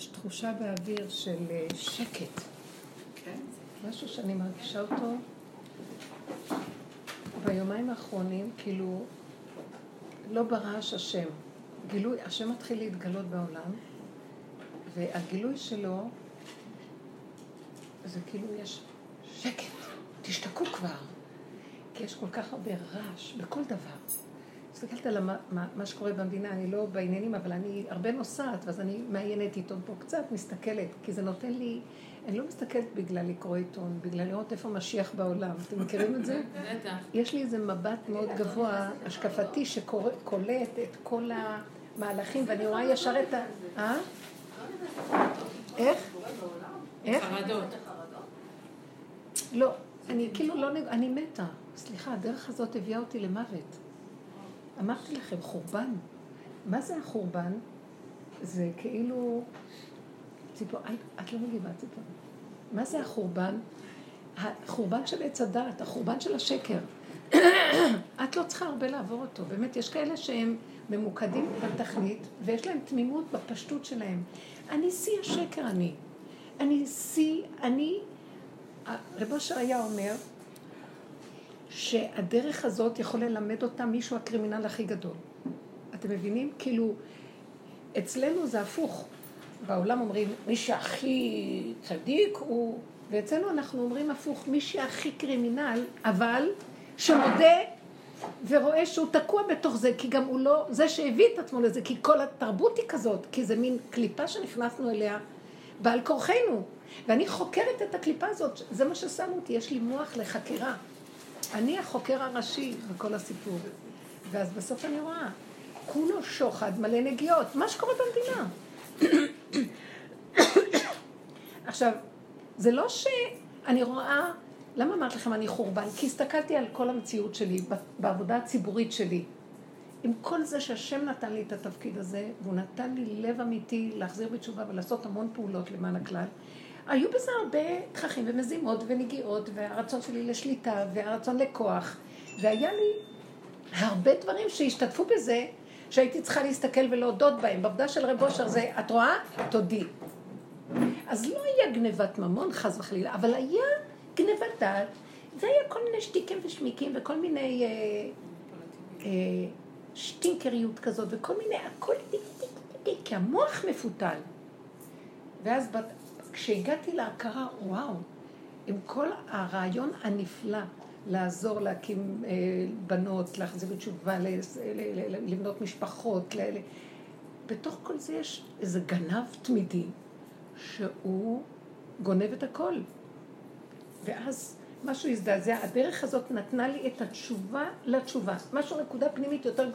יש תחושה באוויר של אה, שקט. כן. משהו שאני מרגישה אותו ביומיים האחרונים, כאילו, לא ברעש השם. גילוי, השם מתחיל להתגלות בעולם, והגילוי שלו, זה כאילו יש שקט, תשתקו כבר. כי יש כל כך הרבה רעש בכל דבר. מסתכלת על מה, מה, מה שקורה במדינה, אני לא בעניינים, אבל אני הרבה נוסעת, ואז אני מעיינת עיתון פה קצת, מסתכלת, כי זה נותן לי, אני לא מסתכלת בגלל לקרוא עיתון, בגלל לראות איפה משיח בעולם. אתם מכירים את זה? בטח. יש לי איזה מבט מאוד גבוה, השקפתי, שקולט את כל המהלכים, ואני רואה ישר את ה... אה? איך? איך? חרדות. לא, אני כאילו לא, אני מתה. סליחה, הדרך הזאת הביאה אותי למוות. אמרתי לכם, חורבן. מה זה החורבן? זה כאילו... ציפור, את לא מגיבה ציפור. מה זה החורבן? החורבן של עץ הדעת, החורבן של השקר. את לא צריכה הרבה לעבור אותו. באמת, יש כאלה שהם ממוקדים בתכלית, ויש להם תמימות בפשטות שלהם. אני שיא השקר, אני. אני שיא, אני... רב אשר אומר, שהדרך הזאת יכול ללמד אותה מישהו הקרימינל הכי גדול. אתם מבינים? כאילו, אצלנו זה הפוך. בעולם אומרים, מי שהכי צדיק הוא... ואצלנו אנחנו אומרים הפוך, מי שהכי קרימינל, אבל שמודה ורואה שהוא תקוע בתוך זה, כי גם הוא לא, זה שהביא את עצמו לזה, כי כל התרבות היא כזאת, כי זה מין קליפה שנכנסנו אליה בעל כורחנו. ואני חוקרת את הקליפה הזאת, זה מה ששמו אותי, יש לי מוח לחקירה. אני החוקר הראשי בכל הסיפור. ואז בסוף אני רואה, כולו שוחד מלא נגיעות, מה שקורה במדינה. עכשיו, זה לא שאני רואה, למה אמרתי לכם אני חורבן? כי הסתכלתי על כל המציאות שלי, בעבודה הציבורית שלי. עם כל זה שהשם נתן לי את התפקיד הזה, והוא נתן לי לב אמיתי להחזיר בתשובה ולעשות המון פעולות למען הכלל, היו בזה הרבה תככים ומזימות ונגיעות, והרצון שלי לשליטה, והרצון לכוח, והיה לי הרבה דברים שהשתתפו בזה, שהייתי צריכה להסתכל ולהודות בהם. בעבודה של רב אושר זה, את רואה? תודי. אז לא היה גנבת ממון, חס וחלילה, אבל היה גנבת דעת, והיה כל מיני שטיקים ושמיקים וכל מיני אה, אה, שטינקריות כזאת, וכל מיני, הכל טיק טיק טיק, כי המוח מפותל. ואז כשהגעתי להכרה, וואו, עם כל הרעיון הנפלא לעזור להקים אה, בנות, להחזיר בתשובה, לבנות משפחות, ל... בתוך כל זה יש איזה גנב תמידי שהוא גונב את הכל. ואז משהו הזדעזע, הדרך הזאת נתנה לי את התשובה לתשובה. משהו, נקודה פנימית יותר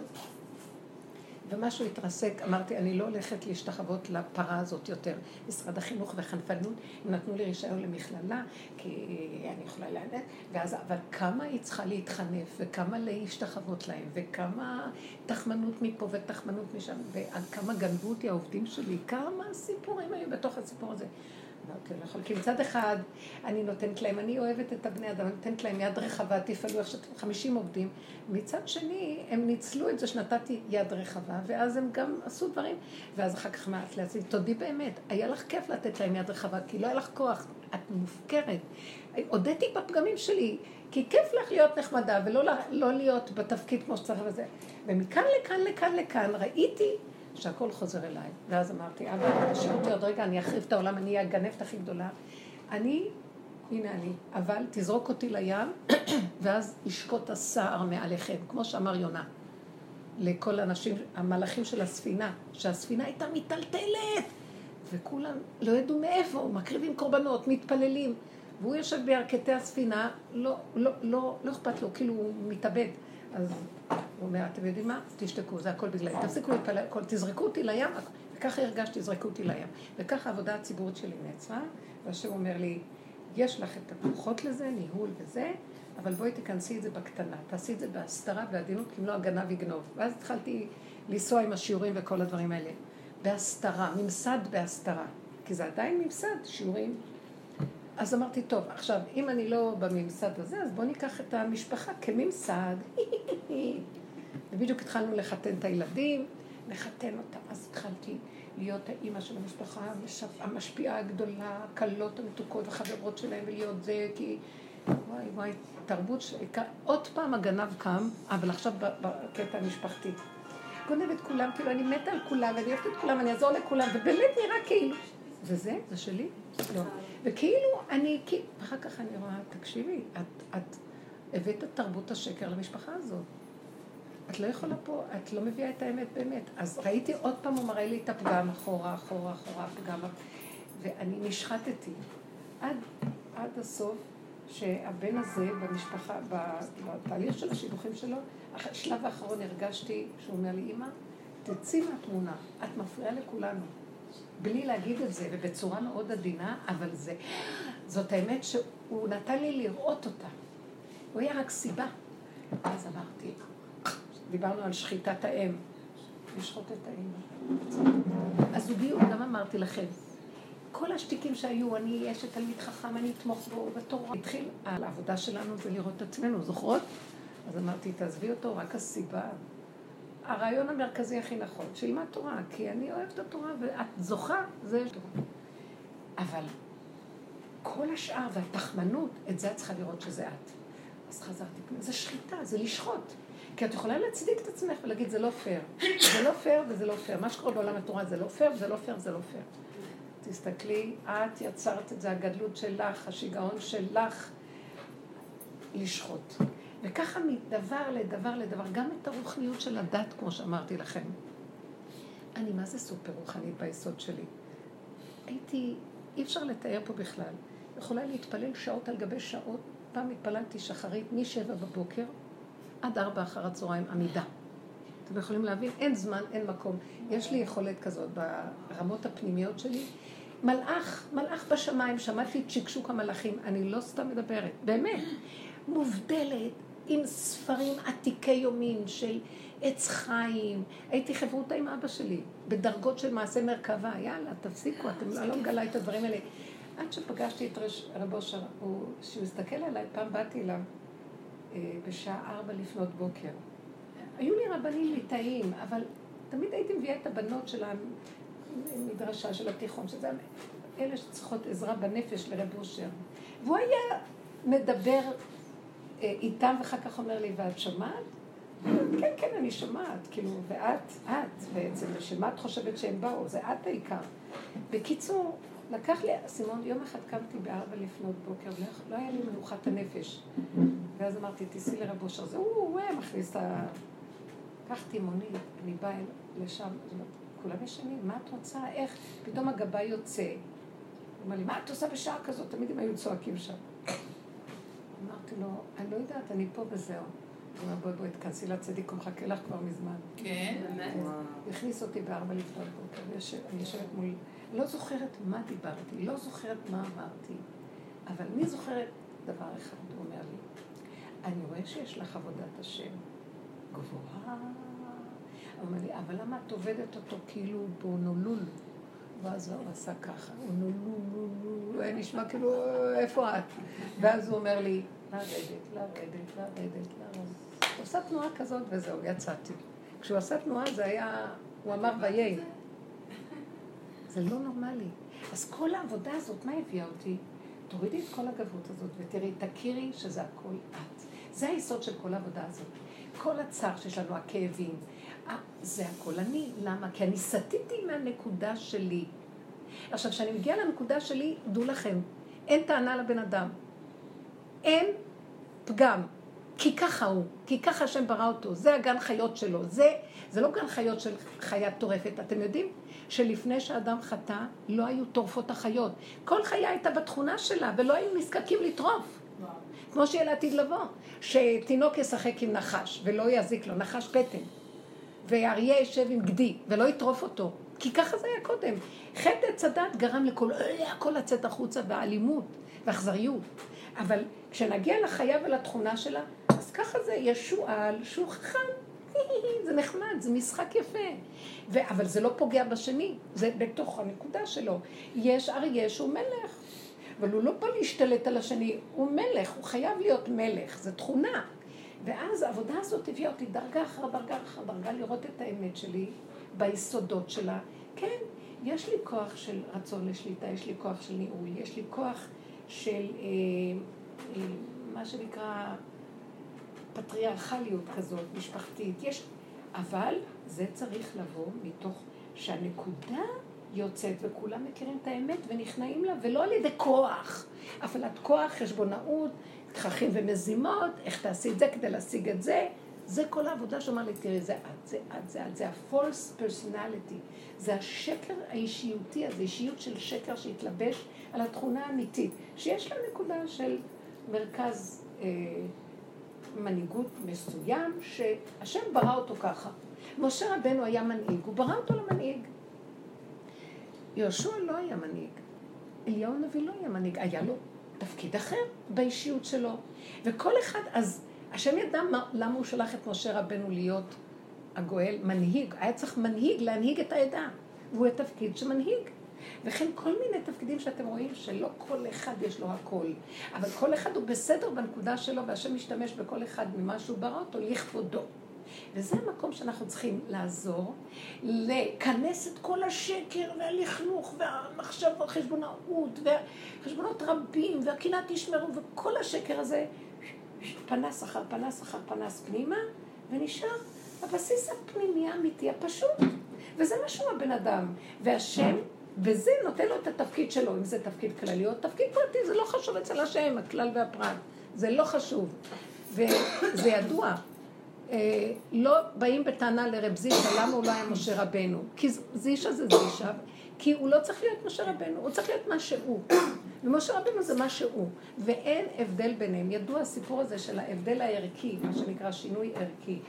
ומשהו התרסק, אמרתי, אני לא הולכת להשתחוות לפרה הזאת יותר. משרד החינוך וחנפנות, הם נתנו לי רישיון למכללה, כי אני יכולה לענות, ואז, אבל כמה היא צריכה להתחנף, וכמה להשתחוות להם, וכמה תחמנות מפה ותחמנות משם, ועד גנבו אותי העובדים שלי, כמה סיפורים היו בתוך הסיפור הזה. אמרתי, לא יכול, כי מצד אחד אני נותנת להם, אני אוהבת את הבני אדם, אני נותנת להם יד רחבה, תפעלו איך שאתם 50 עובדים. מצד שני, הם ניצלו את זה שנתתי יד רחבה, ואז הם גם עשו דברים. ואז אחר כך אמרת לעצמי, תודי באמת, היה לך כיף לתת להם יד רחבה, כי לא היה לך כוח, את מופקרת. הודיתי בפגמים שלי, כי כיף לך להיות נחמדה, ולא לא להיות בתפקיד כמו שצריך וזה. ומכאן לכאן, לכאן, לכאן, ראיתי שהכל חוזר אליי. ואז אמרתי, אבא, תשאיר אותי עוד רגע, אני אחריב את העולם, אני אהיה הגנבת הכי גדולה. אני, הנה אני, אבל תזרוק אותי לים, ואז ישקוט הסער מעליכם, כמו שאמר יונה. לכל האנשים, המלאכים של הספינה, שהספינה הייתה מיטלטלת, וכולם לא ידעו מאיפה, מקריבים קורבנות, מתפללים. והוא יושב בירכתי הספינה, לא, לא, לא, לא אכפת לו, כאילו הוא מתאבד. אז הוא אומר, אתם יודעים מה? תשתקו, זה הכל בגללי. תפסיקו להתפלל, תזרקו אותי לים, וככה הרגשתי, תזרקו אותי לים. וככה העבודה הציבורית שלי נעצרה, והשם אומר לי, יש לך את הכוחות לזה, ניהול וזה, אבל בואי תכנסי את זה בקטנה, תעשי את זה בהסתרה ועדינות, כי אם לא הגנב יגנוב. ואז התחלתי לנסוע עם השיעורים וכל הדברים האלה. בהסתרה, ממסד בהסתרה. כי זה עדיין ממסד, שיעורים אז אמרתי, טוב, עכשיו, אם אני לא בממסד הזה, אז בואו ניקח את המשפחה כממסד. ובדיוק התחלנו לחתן את הילדים, לחתן אותם. אז התחלתי להיות האימא של המשפחה, המשפיעה הגדולה, הכלות המתוקות וחברות שלהם, ולהיות זה, כי וואי וואי, תרבות ש... עוד פעם הגנב קם, אבל עכשיו בקטע המשפחתי. גונב את כולם, כאילו אני מתה על כולם, ואני אוהבת את כולם, אני אעזור לכולם, ובאמת נראה כאילו... וזה? זה שלי? לא. וכאילו אני, ואחר כך אני רואה, תקשיבי, את, את הבאת את תרבות השקר למשפחה הזאת. את לא יכולה פה, את לא מביאה את האמת באמת. אז ראיתי עוד פעם, הוא מראה לי את הפגם אחורה, אחורה, אחורה, הפגם, ואני נשחטתי. עד, עד הסוף, שהבן הזה במשפחה, בתהליך של השידוכים שלו, השלב האחרון הרגשתי שהוא אומר לי, אמא, תצאי מהתמונה, את מפריעה לכולנו. בלי להגיד את זה, ובצורה מאוד עדינה, אבל זה, זאת האמת שהוא נתן לי לראות אותה. הוא היה רק סיבה. אז אמרתי, דיברנו על שחיטת האם, לשחוט את האם. הזוגיות, גם אמרתי לכם, כל השתיקים שהיו, אני אהיה שתלמיד חכם, אני אתמוך בו בתורה. התחיל, העבודה שלנו זה לראות את עצמנו, זוכרות? אז אמרתי, תעזבי אותו, רק הסיבה. הרעיון המרכזי הכי נכון, שילמד תורה, כי אני אוהבת את התורה, ואת זוכה, זה תורה. אבל כל השאר והתחמנות, את זה את צריכה לראות שזה את. אז חזרתי פנימה, זה שחיטה, זה לשחוט. כי את יכולה להצדיק את עצמך ולהגיד, זה לא פייר. זה לא פייר וזה לא פייר. מה שקורה בעולם התורה זה לא פייר, זה לא פייר, זה לא פייר. תסתכלי, את יצרת את זה, הגדלות שלך, השיגעון שלך, לשחוט. וככה מדבר לדבר לדבר, גם את הרוחניות של הדת, כמו שאמרתי לכם. אני מה זה סופר רוחנית ביסוד שלי. הייתי, אי אפשר לתאר פה בכלל. יכולה להתפלל שעות על גבי שעות. פעם התפללתי שחרית משבע בבוקר עד ארבע אחר הצהריים עמידה. אתם יכולים להבין? אין זמן, אין מקום. יש לי יכולת כזאת ברמות הפנימיות שלי. מלאך, מלאך בשמיים, שמעתי את שקשוק המלאכים, אני לא סתם מדברת, באמת. מובדלת, עם ספרים עתיקי יומין של עץ חיים. הייתי חברותה עם אבא שלי, בדרגות של מעשה מרכבה. יאללה, תפסיקו, אתם לא מגלה את הדברים האלה. עד שפגשתי את רב אושר, כשהוא הסתכל עליי, פעם באתי אליו אה, בשעה ארבע לפנות בוקר. היו לי רבנים ליטאים, אבל תמיד הייתי מביאה את הבנות של המדרשה, של התיכון, שזה אלה שצריכות עזרה בנפש לרב אושר. והוא היה מדבר אה, איתם, ואחר כך אומר לי, ואת שומעת? כן, כן, אני שומעת, כאילו, ואת, את בעצם, שמה את חושבת שהם באו? זה את העיקר. בקיצור, לקח לי, סימון, יום אחד קמתי בארבע לפנות בוקר, לא היה לי מנוחת הנפש. ואז אמרתי, תיסעי לרב אושר, זה הוא, הוא מכניס את ה... קחתי מונית, אני באה לשם, כולם ישנים, מה את רוצה, איך? פתאום הגבאי יוצא. הוא אמר לי, מה את עושה בשעה כזאת? תמיד הם היו צועקים שם. אמרתי לו, אני לא יודעת, אני פה וזהו. הוא אומר, בואי בואי, תכנסי לצדיק, הוא מחכה לך כבר מזמן. כן, באמת. הכניס אותי בארבע לפנות בוקר, אני יושבת מול... לא זוכרת מה דיברתי, לא זוכרת מה אמרתי, אבל אני זוכרת דבר אחד, הוא אומר לי, אני רואה שיש לך עבודת השם גבוהה. הוא אומר לי, אבל למה את עובדת אותו כאילו באונולול? ואז הוא עשה ככה, אונולול, הוא נשמע כאילו, איפה את? ואז הוא אומר לי, לרדת, לרדת, לרדת, לרדת. הוא עשה תנועה כזאת וזהו, יצאתי. כשהוא עשה תנועה זה היה, הוא אמר ויהי. זה לא נורמלי. אז כל העבודה הזאת, מה הביאה אותי? תורידי את כל הגבות הזאת ותראי, תכירי שזה הכל את. זה היסוד של כל העבודה הזאת. כל הצער שיש לנו, הכאבים, זה הכל אני. למה? כי אני סטיתי מהנקודה שלי. עכשיו, כשאני מגיעה לנקודה שלי, דעו לכם, אין טענה לבן אדם. אין פגם. כי ככה הוא, כי ככה השם ברא אותו, זה הגן חיות שלו, זה, זה לא גן חיות של חיה טורפת. אתם יודעים שלפני שאדם חטא, לא היו טורפות החיות. כל חיה הייתה בתכונה שלה, ולא היו נזקקים לטרוף. כמו שיהיה לעתיד לבוא, שתינוק ישחק עם נחש, ולא יזיק לו, נחש פטן. ואריה יושב עם גדי, ולא יטרוף אותו. כי ככה זה היה קודם. חטא הדת גרם לכל, הכל לצאת החוצה, והאלימות, ואכזריות. אבל כשנגיע לחיה ולתכונה שלה, אז ככה זה, יש שועל שהוא חכם. זה נחמד, זה משחק יפה. ו... אבל זה לא פוגע בשני, זה בתוך הנקודה שלו. יש אריה שהוא מלך, אבל הוא לא בא להשתלט על השני, הוא מלך, הוא חייב להיות מלך, זו תכונה. ואז העבודה הזאת הביאה אותי דרגה אחר דרגה אחר דרגה לראות את האמת שלי ביסודות שלה. כן, יש לי כוח של רצון לשליטה, יש לי כוח של ניהול, יש לי כוח של אה, אה, מה שנקרא פטריארכליות כזאת, משפחתית. יש, אבל זה צריך לבוא מתוך שהנקודה יוצאת וכולם מכירים את האמת ונכנעים לה, ולא על ידי כוח. הפעלת כוח, חשבונאות, תככים ומזימות, איך תעשי את זה כדי להשיג את זה. זה כל העבודה שאומר לי, תראי, זה את, זה את, זה את, זה ה-false personality. זה השקר האישיותי הזה, אישיות של שקר שהתלבש על התכונה האמיתית, שיש לה נקודה של מרכז אה, מנהיגות מסוים, שהשם ברא אותו ככה. משה רבנו היה מנהיג, הוא ברא אותו למנהיג. יהושע לא היה מנהיג. אליהו הנביא לא היה מנהיג, היה לו תפקיד אחר באישיות שלו. וכל אחד, אז השם ידע מה, למה הוא שלח את משה רבנו להיות הגואל, מנהיג. היה צריך מנהיג להנהיג את העדה. והוא התפקיד שמנהיג. וכן כל מיני תפקידים שאתם רואים שלא כל אחד יש לו הכל, אבל כל אחד הוא בסדר בנקודה שלו והשם משתמש בכל אחד ממה שהוא ברא אותו לכבודו. וזה המקום שאנחנו צריכים לעזור, לכנס את כל השקר והלכלוך והמחשב והחשבונאות והחשבונות רבים והקנאה תשמרו וכל השקר הזה פנס אחר פנס אחר פנס פנימה ונשאר הבסיס הפנימי האמיתי הפשוט. וזה מה שהוא הבן אדם. והשם, וזה נותן לו את התפקיד שלו, אם זה תפקיד כללי או תפקיד פרטי, זה לא חשוב אצל השם, הכלל והפרט. זה לא חשוב. וזה ידוע. אה, לא באים בטענה לרב זישה, למה הוא לא היה משה רבנו? כי זישה זה זישה, כי הוא לא צריך להיות משה רבנו, הוא צריך להיות מה שהוא. ומשה רבנו זה מה שהוא. ואין הבדל ביניהם. ידוע הסיפור הזה של ההבדל הערכי, מה שנקרא שינוי ערכי.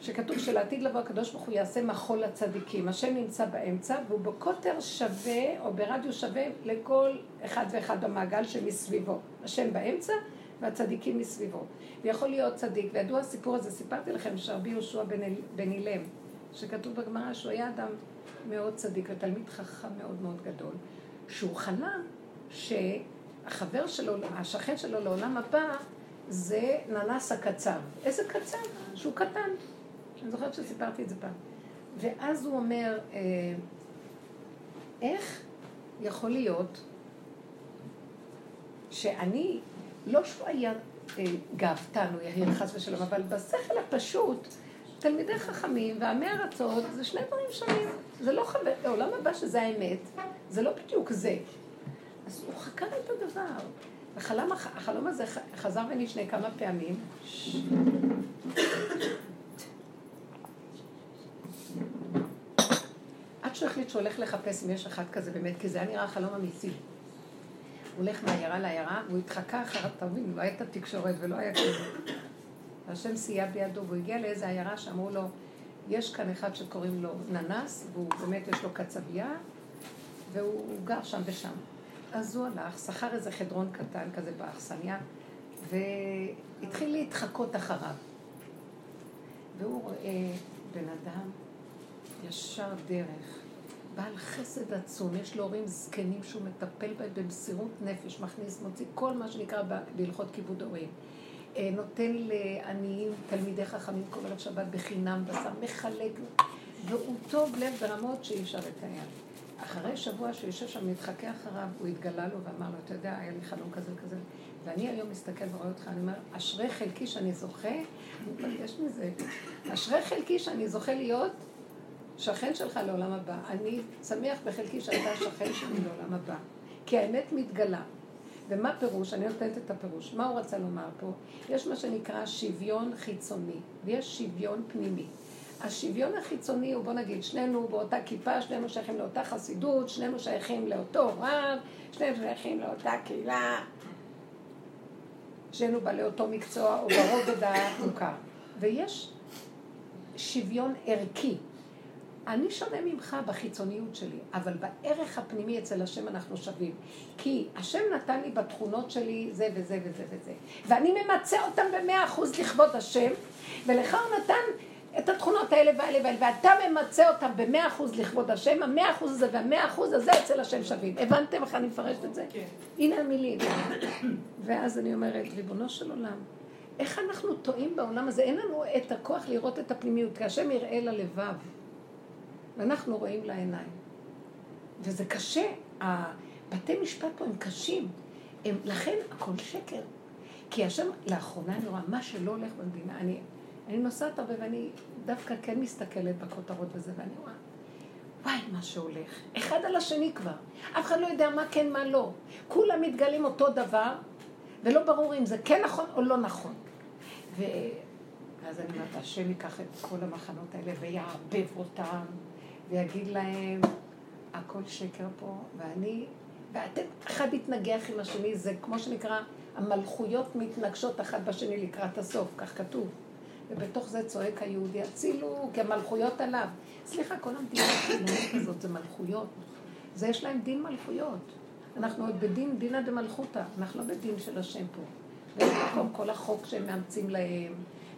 שכתוב שלעתיד לבוא הקדוש ברוך הוא יעשה מחול לצדיקים. השם נמצא באמצע והוא בקוטר שווה או ברדיו שווה לכל אחד ואחד במעגל שמסביבו. השם באמצע והצדיקים מסביבו. ויכול להיות צדיק, וידוע הסיפור הזה, סיפרתי לכם שרבי יהושע בן אילם, שכתוב בגמרא שהוא היה אדם מאוד צדיק ותלמיד חכם מאוד מאוד גדול, שהוא חלם שהחבר שלו, השכן שלו לעולם הבא, זה ננס הקצב. איזה קצב? שהוא קטן. אני זוכרת שסיפרתי את זה פעם. ואז הוא אומר, אה, איך יכול להיות שאני, לא שהוא היה אה, גאוותן או יהיר חס ושלום, אבל בשכל הפשוט, תלמידי חכמים ועמי ארצות זה שני דברים שונים. זה לא חבר, העולם הבא שזה האמת, זה לא בדיוק זה. אז הוא חקר את הדבר. החלום, החלום הזה חזר ונשנה כמה פעמים. עד שהוא החליט שהוא הולך לחפש אם יש אחד כזה באמת, כי זה היה נראה חלום אמיתי. הוא הולך מעיירה לעיירה, והוא התחקה אחריו, אתה מבין, לא הייתה תקשורת ולא היה כזה. והשם סייע בידו, והוא הגיע לאיזה עיירה שאמרו לו, יש כאן אחד שקוראים לו ננס, והוא באמת יש לו קצבייה, והוא גר שם ושם. אז הוא הלך, שכר איזה חדרון קטן כזה באכסניה, והתחיל להתחקות אחריו. והוא רואה בן אדם ישר דרך, בעל חסד עצום, יש לו הורים זקנים שהוא מטפל בהם במסירות נפש, מכניס, מוציא כל מה שנקרא בהלכות כיבוד הורים. אה, נותן לעניים, תלמידי חכמים כל ערב שבת בחינם בשר, מחלק, והוא טוב לב ברמות שאי אפשר לתאר. אחרי שבוע שהוא יושב שם מתחכה אחריו, הוא התגלה לו ואמר לו, אתה יודע, היה לי חלום כזה וכזה, ואני היום מסתכל ורואה אותך, אני אומר, אשרי חלקי שאני זוכה, אני מתרגש מזה, אשרי חלקי שאני זוכה להיות שכן שלך לעולם הבא. אני שמח בחלקי שאתה שכן שלי לעולם הבא. כי האמת מתגלה. ומה פירוש? אני נותנת את הפירוש. מה הוא רצה לומר פה? יש מה שנקרא שוויון חיצוני, ויש שוויון פנימי. השוויון החיצוני הוא, בוא נגיד, שנינו באותה כיפה, שנינו שייכים לאותה חסידות, שנינו שייכים לאותו רב, שנינו שייכים לאותה קהילה, שנינו בעלי אותו מקצוע או ברובד המוכר. ויש שוויון ערכי. אני שונה ממך בחיצוניות שלי, אבל בערך הפנימי אצל השם אנחנו שווים. כי השם נתן לי בתכונות שלי זה וזה וזה וזה. ואני ממצה אותם במאה אחוז לכבוד השם, ולך הוא נתן את התכונות האלה והאלה והאלה, ואתה ממצה אותם במאה אחוז לכבוד השם, המאה אחוז הזה והמאה אחוז הזה אצל השם שווים. הבנתם איך אני מפרשת את זה? כן. הנה המילים. ואז אני אומרת, ריבונו של עולם, איך אנחנו טועים בעולם הזה? אין לנו את הכוח לראות את הפנימיות, כי השם יראה ללבב. ואנחנו רואים לעיניים. וזה קשה. בתי משפט פה הם קשים. הם, לכן הכל שקר. כי השם, לאחרונה אני רואה, מה שלא הולך במדינה, אני, אני נוסעת הרבה ואני דווקא כן מסתכלת בכותרות וזה, ואני רואה, וואי, מה שהולך. אחד על השני כבר. אף אחד לא יודע מה כן, מה לא. כולם מתגלים אותו דבר, ולא ברור אם זה כן נכון או לא נכון. ו... ואז אני אומרת, השם ייקח את כל המחנות האלה ויערבב אותם, ויגיד להם, הכל שקר פה, ואני, ואתם, אחד יתנגח עם השני, זה כמו שנקרא, המלכויות מתנגשות אחת בשני לקראת הסוף, כך כתוב. ובתוך זה צועק היהודי, הצילו, כי המלכויות עליו. סליחה, כל המדינה הזאת זה מלכויות. זה יש להם דין מלכויות. אנחנו עוד בדין דינא דמלכותא, אנחנו לא בדין של השם פה. ובמקום כל החוק שהם מאמצים להם,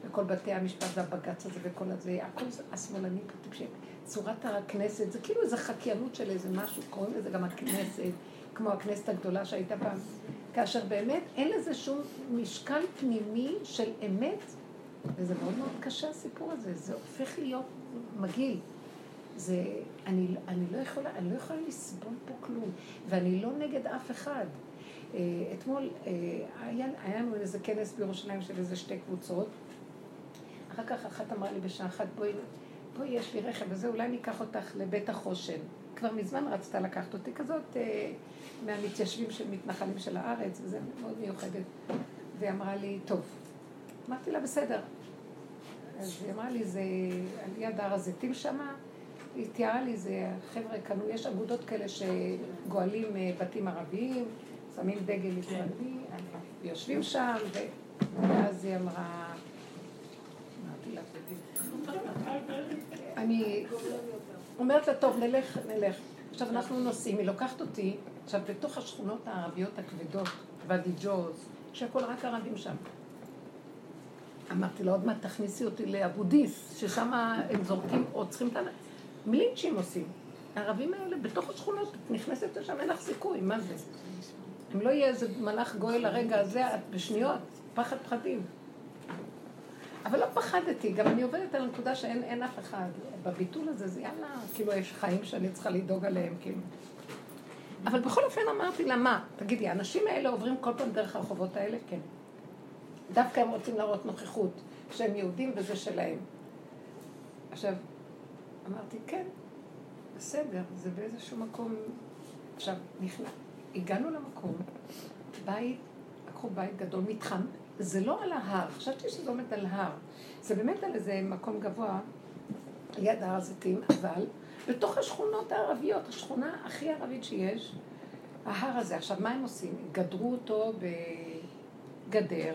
וכל בתי המשפט והבג"ץ הזה וכל הזה, הכל זה השמאלנים פה טיפשים. צורת הכנסת, זה כאילו איזו חקיינות של איזה משהו, קוראים לזה גם הכנסת, כמו הכנסת הגדולה שהייתה פעם. כאשר באמת אין לזה שום משקל פנימי של אמת, וזה מאוד מאוד קשה הסיפור הזה, זה הופך להיות מגעיל. זה, אני, אני, לא יכולה, אני לא יכולה לסבול פה כלום, ואני לא נגד אף אחד. אה, אתמול אה, היה, לנו איזה כנס בירושלים של איזה שתי קבוצות. אחר כך אחת אמרה לי בשעה אחת, בואי, בואי, יש לי רכב וזה, אולי אני אקח אותך לבית החושן. כבר מזמן רצתה לקחת אותי כזאת אה, מהמתיישבים של מתנחלים של הארץ, וזה מאוד מיוחדת. והיא אמרה לי, טוב. אמרתי לה, בסדר. אז היא אמרה לי, זה על יד הר הזיתים שמה. היא תיארה לי, זה חבר'ה קנו, יש אגודות כאלה שגואלים אה, בתים ערביים, שמים דגל ישראלי, ויושבים שם, ואז היא אמרה, אמרתי לה, אני אומרת לה, טוב, נלך, נלך. עכשיו אנחנו נוסעים, היא לוקחת אותי, עכשיו בתוך השכונות הערביות הכבדות, ואדי ג'וז, שהכל רק ערבים שם. אמרתי לה, עוד מעט תכניסי אותי לאבודיס, ששם הם זורקים, או צריכים את ה... מלינצ'ים עושים. הערבים האלה בתוך השכונות, את נכנסת לשם, אין לך סיכוי, מה זה? אם לא יהיה איזה מלאך גואל לרגע הזה, את בשניות, פחד פחדים. אבל לא פחדתי, גם אני עובדת על הנקודה שאין אף אחד. בביטול הזה, זה יאללה, כאילו יש חיים שאני צריכה לדאוג עליהם, כאילו. אבל בכל אופן אמרתי לה, מה? תגידי, האנשים האלה עוברים כל פעם דרך הרחובות האלה? כן. דווקא הם רוצים להראות נוכחות שהם יהודים וזה שלהם. עכשיו, אמרתי, כן, בסדר, זה באיזשהו מקום... עכשיו, נכנע. הגענו למקום, בית, לקחו בית גדול, מתחם, זה לא על ההר, חשבתי שזה עומד על הר. זה באמת על איזה מקום גבוה, ליד הר הזיתים, אבל בתוך השכונות הערביות, השכונה הכי ערבית שיש, ההר הזה. עכשיו, מה הם עושים? גדרו אותו בגדר,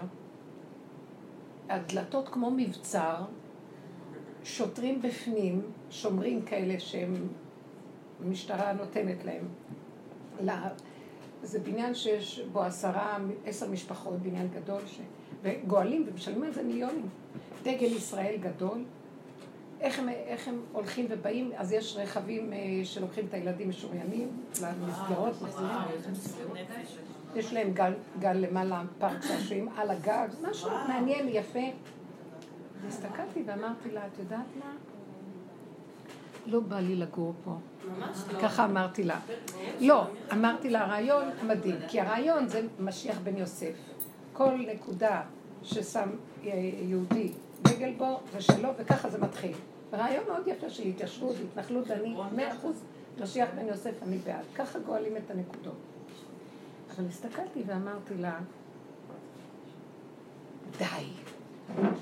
הדלתות כמו מבצר, שוטרים בפנים, שומרים כאלה שהם, המשטרה נותנת להם. זה בניין שיש בו עשרה, עשר משפחות, בניין גדול, ש... וגואלים ומשלמים על זה מיליונים. דגל ישראל גדול. איך הם, איך הם הולכים ובאים, אז יש רכבים אה, שלוקחים את הילדים משוריינים למסגרות, מחזירים. יש להם גל, גל למעלה, שעשועים על הגג, משהו מעניין, יפה. והסתכלתי ואמרתי לה, את יודעת מה? לא בא לי לגור פה. ממש לא. ככה אמרתי לה. לא, אמרתי לה, רעיון מדהים, כי הרעיון זה משיח בן יוסף. כל נקודה ששם אה, יהודי דגל בו זה שלו, וככה זה מתחיל. רעיון מאוד יפה של התיישבות, התנחלות, אני מאה אחוז משיח בן יוסף, אני בעד. ככה גואלים את הנקודות. אבל הסתכלתי ואמרתי לה, די.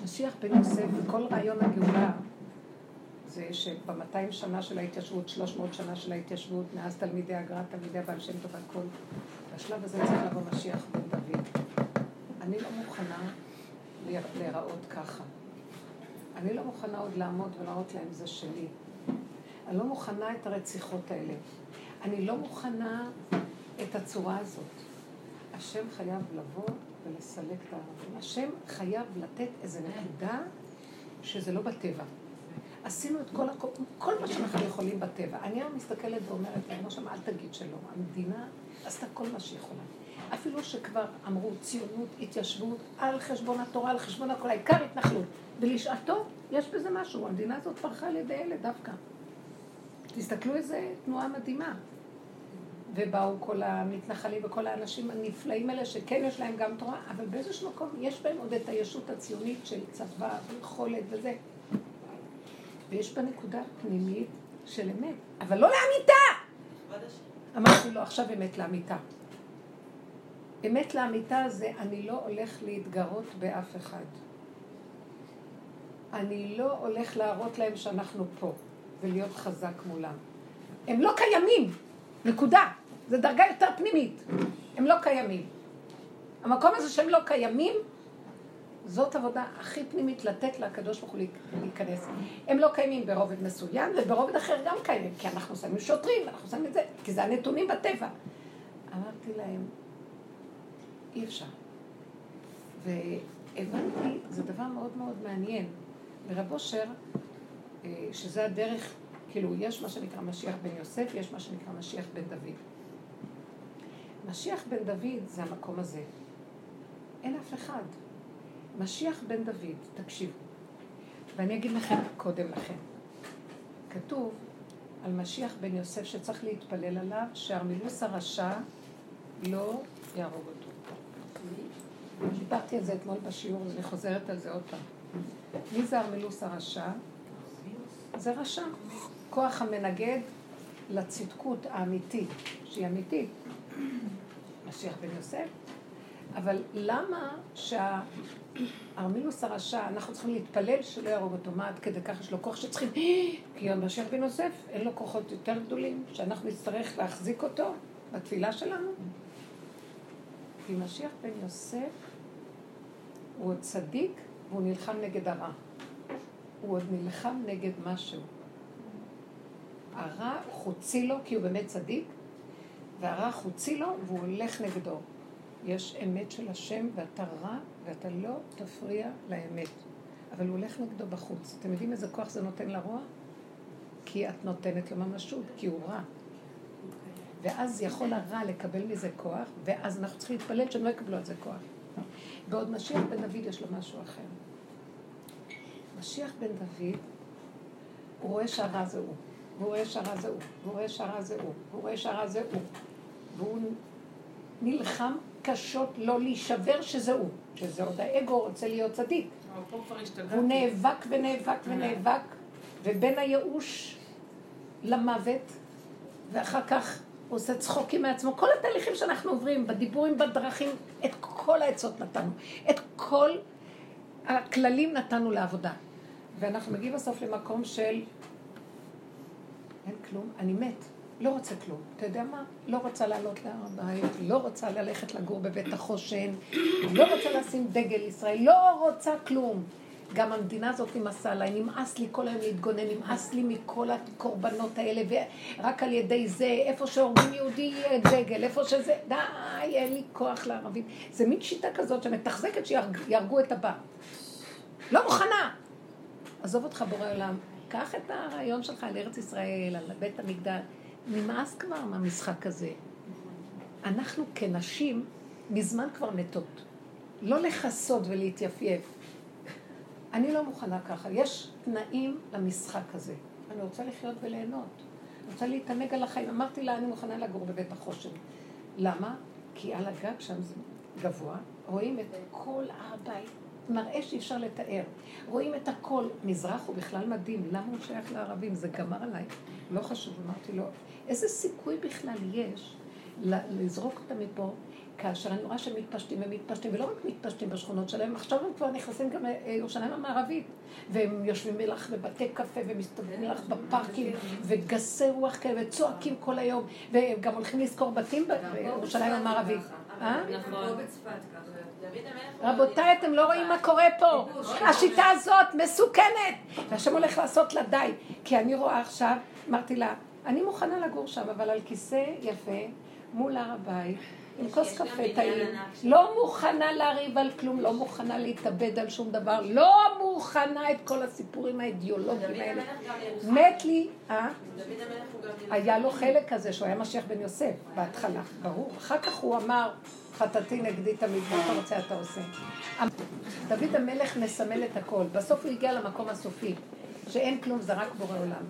משיח בן יוסף, כל רעיון הגאולה זה שבמאתיים שנה של ההתיישבות, שלוש מאות שנה של ההתיישבות, מאז תלמידי הגר"א, תלמידי הבעל שם טוב והכל, בשלב הזה צריך לבוא משיח בן דוד. אני לא מוכנה להיראות ככה. אני לא מוכנה עוד לעמוד ולהראות להם זה שלי. אני לא מוכנה את הרציחות האלה. אני לא מוכנה את הצורה הזאת. השם חייב לבוא ולסלק את הערבים. השם חייב לתת איזו נקודה שזה לא בטבע. עשינו את כל, הכל, כל מה שאנחנו יכולים בטבע. אני היום מסתכלת ואומרת להם, שם, אל תגיד שלא. המדינה עשתה כל מה שהיא יכולה. אפילו שכבר אמרו ציונות, התיישבות, על חשבון התורה, על חשבון הכל, העיקר התנחלות. ולשעתו, יש בזה משהו. המדינה הזאת פרחה על ידי אלה דווקא. תסתכלו איזה תנועה מדהימה. ובאו כל המתנחלים וכל האנשים הנפלאים האלה, שכן יש להם גם תורה, אבל באיזשהו מקום יש בהם עוד את הישות הציונית של צבא ויכולת וזה. ויש בה נקודה פנימית של אמת, אבל לא לאמיתה! אמרתי לו, עכשיו אמת לאמיתה. אמת לאמיתה זה אני לא הולך להתגרות באף אחד. אני לא הולך להראות להם שאנחנו פה ולהיות חזק מולם. הם לא קיימים, נקודה. זו דרגה יותר פנימית. הם לא קיימים. המקום הזה שהם לא קיימים, זאת עבודה הכי פנימית לתת לקדוש ברוך הוא להיכנס. הם לא קיימים ברובד מסוים, וברובד אחר גם קיימים, כי אנחנו שמים שוטרים, אנחנו שמים את זה, כי זה הנתונים בטבע. אמרתי להם, אי אפשר. והבנתי, זה דבר מאוד מאוד מעניין. לרב אושר, אה, שזה הדרך, כאילו, יש מה שנקרא משיח בן יוסף, יש מה שנקרא משיח בן דוד. משיח בן דוד זה המקום הזה. אין אף אחד. משיח בן דוד, תקשיבו. ואני אגיד לכם קודם לכן. כתוב על משיח בן יוסף שצריך להתפלל עליו, שארמילוס הרשע לא יהרוג אותו. דיברתי על זה אתמול בשיעור, אני חוזרת על זה עוד פעם. מי זה ארמילוס הרשע? זה רשע. כוח המנגד לצדקות האמיתית, שהיא אמיתית. משיח בן יוסף. אבל למה שהארמילוס הרשע, אנחנו צריכים להתפלל שלא יהרוג אותו? מה עד כדי כך יש לו כוח שצריכים... כי המשיח בן יוסף, אין לו כוחות יותר גדולים, שאנחנו נצטרך להחזיק אותו בתפילה שלנו? כי משיח בן יוסף הוא עוד צדיק והוא נלחם נגד הרע. הוא עוד נלחם נגד משהו. הרע חוצי לו כי הוא באמת צדיק, והרע חוצי לו והוא הולך נגדו. יש אמת של השם ואתה רע ואתה לא תפריע לאמת. אבל הוא הולך נגדו בחוץ. אתם יודעים איזה כוח זה נותן לרוע? כי את נותנת לו ממשות, כי הוא רע. ואז יכול הרע לקבל מזה כוח, ואז אנחנו צריכים להתפלל שהם לא יקבלו על זה כוח. בעוד משיח בן דוד יש לו משהו אחר. משיח בן דוד, הוא רואה שהרע זה הוא, והוא רואה שהרע זה הוא, והוא רואה שהרע זה הוא, והוא רואה שהרע זה הוא, והוא נלחם קשות לא להישבר שזה הוא, שזה עוד האגו רוצה להיות צדיק. הוא נאבק ונאבק ונאבק, ובין הייאוש למוות, ואחר כך הוא עושה צחוקים מעצמו. כל התהליכים שאנחנו עוברים, בדיבורים בדרכים, את כל העצות נתנו, את כל הכללים נתנו לעבודה. ואנחנו מגיעים בסוף למקום של אין כלום, אני מת. לא רוצה כלום. אתה יודע מה? לא רוצה לעלות להר הבית, לא רוצה ללכת לגור בבית החושן, לא רוצה לשים דגל ישראל, לא רוצה כלום. גם המדינה הזאת נמאסה עליי, נמאס לי כל היום להתגונן, נמאס לי מכל הקורבנות האלה, ורק על ידי זה, איפה שהורגים יהודי יהיה דגל, איפה שזה, די, אין לי כוח לערבים. זה מין שיטה כזאת שמתחזקת שיהרגו את הבא. לא מוכנה. עזוב אותך בורא עולם, קח את הרעיון שלך על ארץ ישראל, על בית המקדש. נמאס כבר מהמשחק הזה. אנחנו כנשים מזמן כבר מתות. לא לכסות ולהתייפייף. אני לא מוכנה ככה. יש תנאים למשחק הזה. אני רוצה לחיות וליהנות. אני רוצה להתענג על החיים. אמרתי לה, אני מוכנה לגור בבית החושן. למה? כי על הגג שם זה גבוה, רואים את כל הבית. מראה שאי אפשר לתאר. רואים את הכל. מזרח הוא בכלל מדהים. למה הוא שייך לערבים? זה גמר עליי. לא חשוב. אמרתי לו, איזה סיכוי בכלל יש לזרוק אותם מפה, כאשר אני רואה שהם מתפשטים ומתפשטים, ולא רק מתפשטים בשכונות שלהם, עכשיו הם כבר נכנסים גם לירושלים המערבית, והם יושבים מלח בבתי קפה, ומסתובבים מלח בפארקים, וגסי רוח כאלה, וצועקים כל היום, וגם הולכים לשכור בתים בירושלים המערבית. אה? נכון. רבותיי, אתם לא רואים מה קורה פה. השיטה הזאת מסוכנת. והשם הולך לעשות לה די. כי אני רואה עכשיו, אמרתי לה, אני מוכנה לגור שם, אבל על כיסא יפה, מול הר הבית, עם כוס קפה טעים. לא מוכנה לריב על כלום, לא מוכנה להתאבד על שום דבר, לא מוכנה את כל הסיפורים האידיאולוגיים האלה. מת לי, אה? היה לו חלק כזה שהוא היה משיח בן יוסף בהתחלה, ברור. אחר כך הוא אמר, חטאתי נגדי תמיד, מה אתה רוצה אתה עושה. דוד המלך מסמל את הכל. בסוף הוא הגיע למקום הסופי, שאין כלום, זה רק בורא עולם.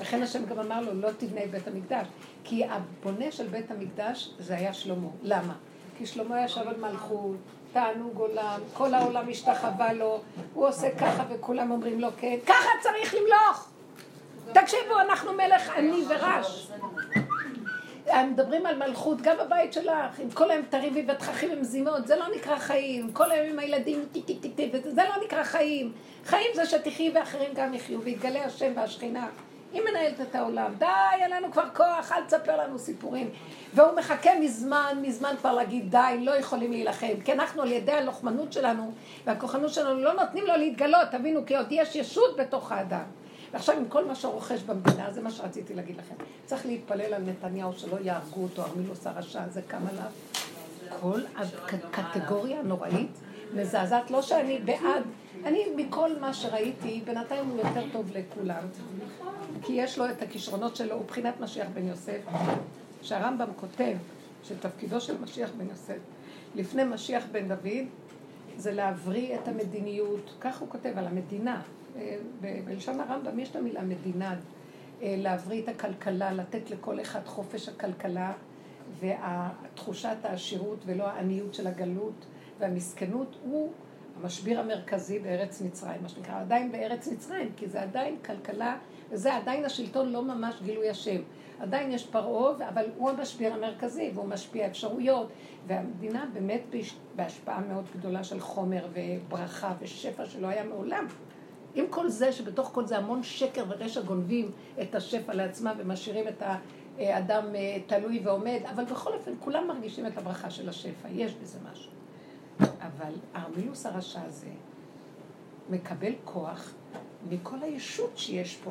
לכן השם גם אמר לו, לא תבנה את בית המקדש. כי הבונה של בית המקדש זה היה שלמה. למה? כי שלמה ישב על מלכות, תענוג עולם, כל העולם השתחווה לו, הוא עושה ככה וכולם אומרים לו כן, ככה צריך למלוך! תקשיבו, אנחנו מלך עני ורש. מדברים על מלכות, גם בבית שלך, עם כל היום תריבי ותככים עם זימות, זה לא נקרא חיים. כל היום עם הילדים, טי טי טי טי, זה לא נקרא חיים. חיים זה שתחי ואחרים גם יחיו, ויתגלה השם והשכינה. היא מנהלת את העולם. די, אין לנו כבר כוח, אל תספר לנו סיפורים. והוא מחכה מזמן, מזמן כבר להגיד, די, לא יכולים להילחם. כי אנחנו על ידי הלוחמנות שלנו והכוחנות שלנו לא נותנים לו להתגלות, תבינו, כי עוד יש ישות בתוך האדם. ועכשיו עם כל מה שרוכש במדינה, זה מה שרציתי להגיד לכם. צריך להתפלל על נתניהו שלא יהרגו אותו, ארמילוס הרשע הזה קם עליו. כל הקטגוריה הנוראית מזעזעת, לא שאני בעד, אני מכל מה שראיתי, בינתיים הוא יותר טוב לכולם. כי יש לו את הכישרונות שלו, הוא בחינת משיח בן יוסף, שהרמב"ם כותב שתפקידו של משיח בן יוסף, לפני משיח בן דוד, זה להבריא את המדיניות, כך הוא כותב על המדינה, אה, בלשון הרמב"ם יש את המילה מדינה, אה, להבריא את הכלכלה, לתת לכל אחד חופש הכלכלה ותחושת העשירות ולא העניות של הגלות והמסכנות הוא המשביר המרכזי בארץ מצרים, מה שנקרא, עדיין בארץ מצרים, כי זה עדיין כלכלה, וזה עדיין השלטון לא ממש גילוי השם. עדיין יש פרעה, אבל הוא המשביר המרכזי, והוא משפיע אפשרויות, והמדינה באמת בהשפעה מאוד גדולה של חומר וברכה ושפע שלא היה מעולם. עם כל זה שבתוך כל זה המון שקר ורשע גונבים את השפע לעצמם ומשאירים את האדם אה, תלוי ועומד, אבל בכל אופן כולם מרגישים את הברכה של השפע, יש בזה משהו. אבל ארמילוס הרשע הזה מקבל כוח מכל הישות שיש פה.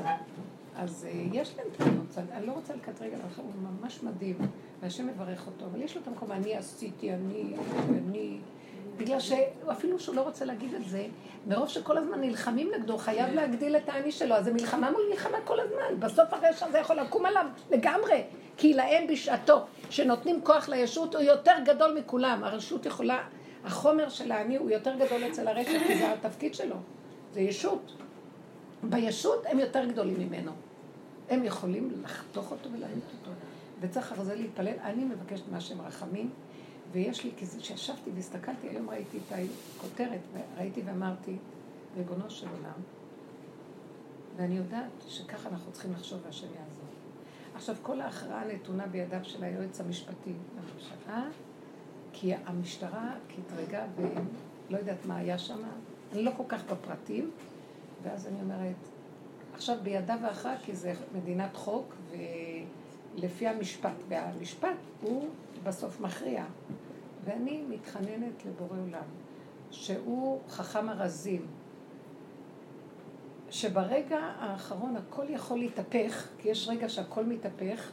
אז אה, יש להם תמונות, אני לא רוצה לקטרג עליו, הוא ממש מדהים, והשם מברך אותו, אבל יש לו את המקום, אני עשיתי, אני, אני, בגלל שאפילו שהוא לא רוצה להגיד את זה, מרוב שכל הזמן נלחמים נגדו, חייב להגדיל את האני שלו, אז זה מלחמה מול מלחמה כל הזמן, בסוף הרשע הזה יכול לקום עליו לגמרי, כי להם בשעתו, שנותנים כוח לישות, הוא יותר גדול מכולם, הרשות יכולה, החומר של האני הוא יותר גדול אצל הרשע, כי זה התפקיד שלו, זה ישות. בישות הם יותר גדולים ממנו. הם יכולים לחתוך אותו ולהעמיד אותו. וצריך אחרי זה להתפלל. אני מבקשת מהשם רחמים, ויש לי, כשישבתי והסתכלתי, היום ראיתי את הכותרת, וראיתי ואמרתי, ריבונו של עולם, ואני יודעת שככה אנחנו צריכים לחשוב והשם יעזור. עכשיו, כל ההכרעה נתונה בידיו של היועץ המשפטי לממשלה, כי המשטרה קטרגה ולא יודעת מה היה שם, אני לא כל כך בפרטים, ואז אני אומרת, עכשיו בידיו האחר, כי זה מדינת חוק, ולפי המשפט, והמשפט הוא בסוף מכריע. ואני מתחננת לבורא עולם, שהוא חכם הרזים, שברגע האחרון הכל יכול להתהפך, כי יש רגע שהכל מתהפך,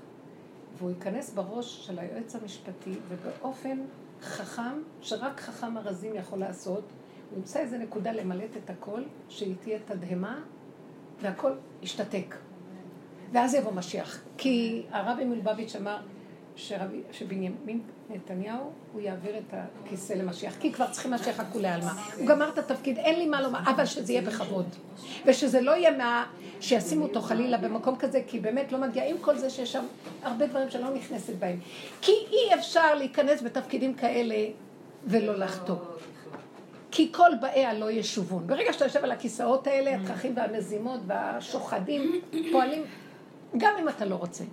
והוא ייכנס בראש של היועץ המשפטי, ובאופן חכם, שרק חכם הרזים יכול לעשות, הוא ימצא איזה נקודה למלט את הכל, שהיא תהיה תדהמה, והכל ישתתק. ואז יבוא משיח. כי הרבי מלובביץ' אמר שרבי, שבנימין נתניהו, הוא יעביר את הכיסא למשיח. כי כבר צריכים משיח הכולי עלמא. הוא גמר את התפקיד, אין לי מה לומר, אבל שזה יהיה בכבוד. ושזה לא יהיה מה... שישימו אותו חלילה במקום כזה, כי באמת לא מגיע, עם כל זה שיש שם הרבה דברים שלא נכנסת בהם. כי אי אפשר להיכנס בתפקידים כאלה ולא לחטוא. כי כל באיה לא ישובון. ברגע שאתה יושב על הכיסאות האלה, התככים והמזימות והשוחדים פועלים, גם אם אתה לא רוצה.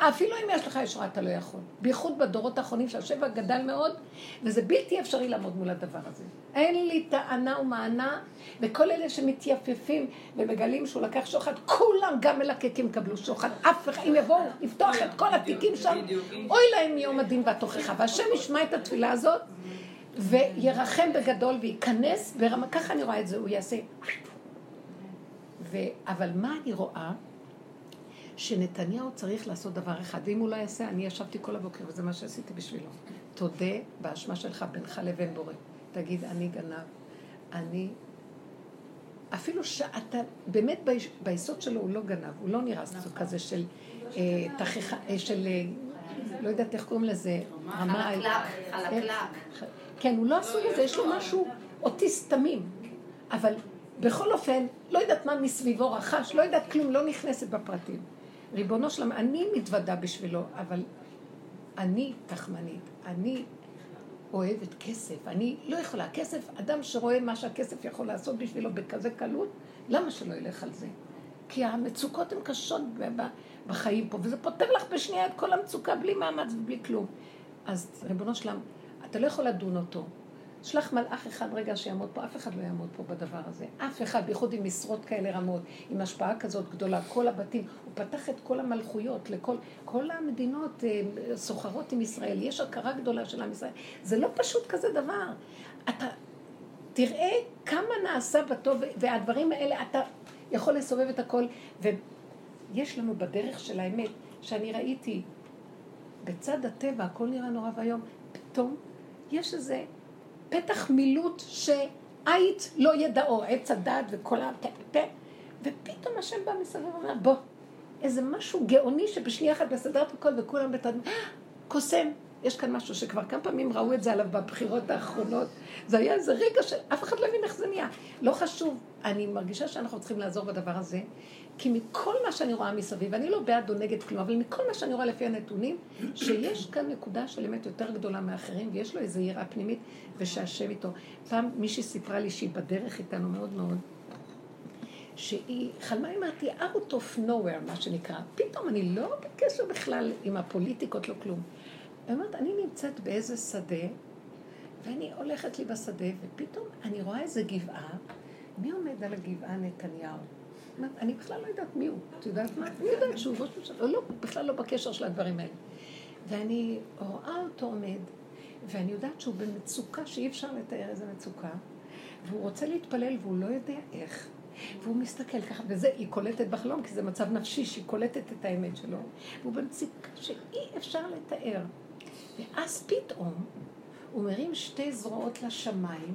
אפילו אם יש לך ישרה אתה לא יכול. בייחוד בדורות האחרונים שהשבע גדל מאוד, וזה בלתי אפשרי לעמוד מול הדבר הזה. אין לי טענה ומענה, וכל אלה שמתייפפים ומגלים שהוא לקח שוחד, כולם גם מלקקים קבלו שוחד. אף אחד, אם יבואו לפתוח את כל התיקים שם, אוי להם מיום הדין והתוכחה. והשם ישמע את התפילה הזאת. וירחם בגדול וייכנס ברמה, ככה אני רואה את זה, הוא יעשה. ו... אבל מה אני רואה? שנתניהו צריך לעשות דבר אחד, ואם הוא לא יעשה, אני ישבתי כל הבוקר, וזה מה שעשיתי בשבילו. תודה באשמה שלך בינך לבין בורא. תגיד, אני גנב, אני... אפילו שאתה, באמת ביסוד שלו הוא לא גנב, הוא לא נראה סוג כזה של אה, תכיכה, אה, של, אה, לא יודעת איך קוראים לזה, רמה... חלקלק, חלקלק. כן, הוא לא הסוג הזה, יש לו משהו אוטיסט תמים. אבל בכל אופן, לא יודעת מה מסביבו רכש, לא יודעת כלום, לא נכנסת בפרטים. ריבונו שלם, אני מתוודה בשבילו, אבל אני תחמנית, אני אוהבת כסף, אני לא יכולה. כסף, אדם שרואה מה שהכסף יכול לעשות בשבילו בכזה קלות, למה שלא ילך על זה? כי המצוקות הן קשות בחיים פה, וזה פותר לך בשנייה את כל המצוקה בלי מאמץ ובלי כלום. אז ריבונו שלם, אתה לא יכול לדון אותו. שלח מלאך אחד רגע שיעמוד פה, אף אחד לא יעמוד פה בדבר הזה. אף אחד, בייחוד עם משרות כאלה רמות, עם השפעה כזאת גדולה, כל הבתים. הוא פתח את כל המלכויות לכל, כל המדינות אה, סוחרות עם ישראל. יש הכרה גדולה של עם ישראל. זה לא פשוט כזה דבר. אתה תראה כמה נעשה בטוב, והדברים האלה, אתה יכול לסובב את הכל. ויש לנו בדרך של האמת, שאני ראיתי, בצד הטבע, הכל נראה נורא ואיום, פתאום יש איזה פתח מילוט שעית לא ידעו, עץ הדת וכל ה... ופתאום השם בא מסביב ואומר, בוא, איזה משהו גאוני שבשנייה אחת מסדר את הכל וכולם בתדמי, קוסם. יש כאן משהו שכבר כמה פעמים ראו את זה עליו בבחירות האחרונות. זה היה איזה רגע שאף אחד לא הבין איך זה נהיה. לא חשוב. אני מרגישה שאנחנו צריכים לעזור בדבר הזה, כי מכל מה שאני רואה מסביב, אני לא בעד או נגד כלום, אבל מכל מה שאני רואה לפי הנתונים, שיש כאן נקודה של אמת יותר גדולה מאחרים, ויש לו איזו יראה פנימית, ושהשם איתו. פעם מישהי סיפרה לי שהיא בדרך איתנו מאוד מאוד, שהיא חלמה, אמרתי, out of nowhere, מה שנקרא. פתאום אני לא בקשר בכלל עם הפוליטיקות, לא כלום. היא אומרת, אני נמצאת באיזה שדה, ואני הולכת לי בשדה, ופתאום אני רואה איזה גבעה, מי עומד על הגבעה? נתניהו. אני בכלל לא יודעת מי הוא. את יודעת מה? אני יודעת שהוא ראש ממשלה. לא, בכלל לא בקשר של הדברים האלה. ואני רואה אותו עומד, ואני יודעת שהוא במצוקה שאי אפשר לתאר איזה מצוקה, והוא רוצה להתפלל והוא לא יודע איך. והוא מסתכל ככה, וזה, היא קולטת בחלום, כי זה מצב נפשי שהיא קולטת את האמת שלו, והוא במצוקה שאי אפשר לתאר. ואז פתאום הוא מרים שתי זרועות לשמיים,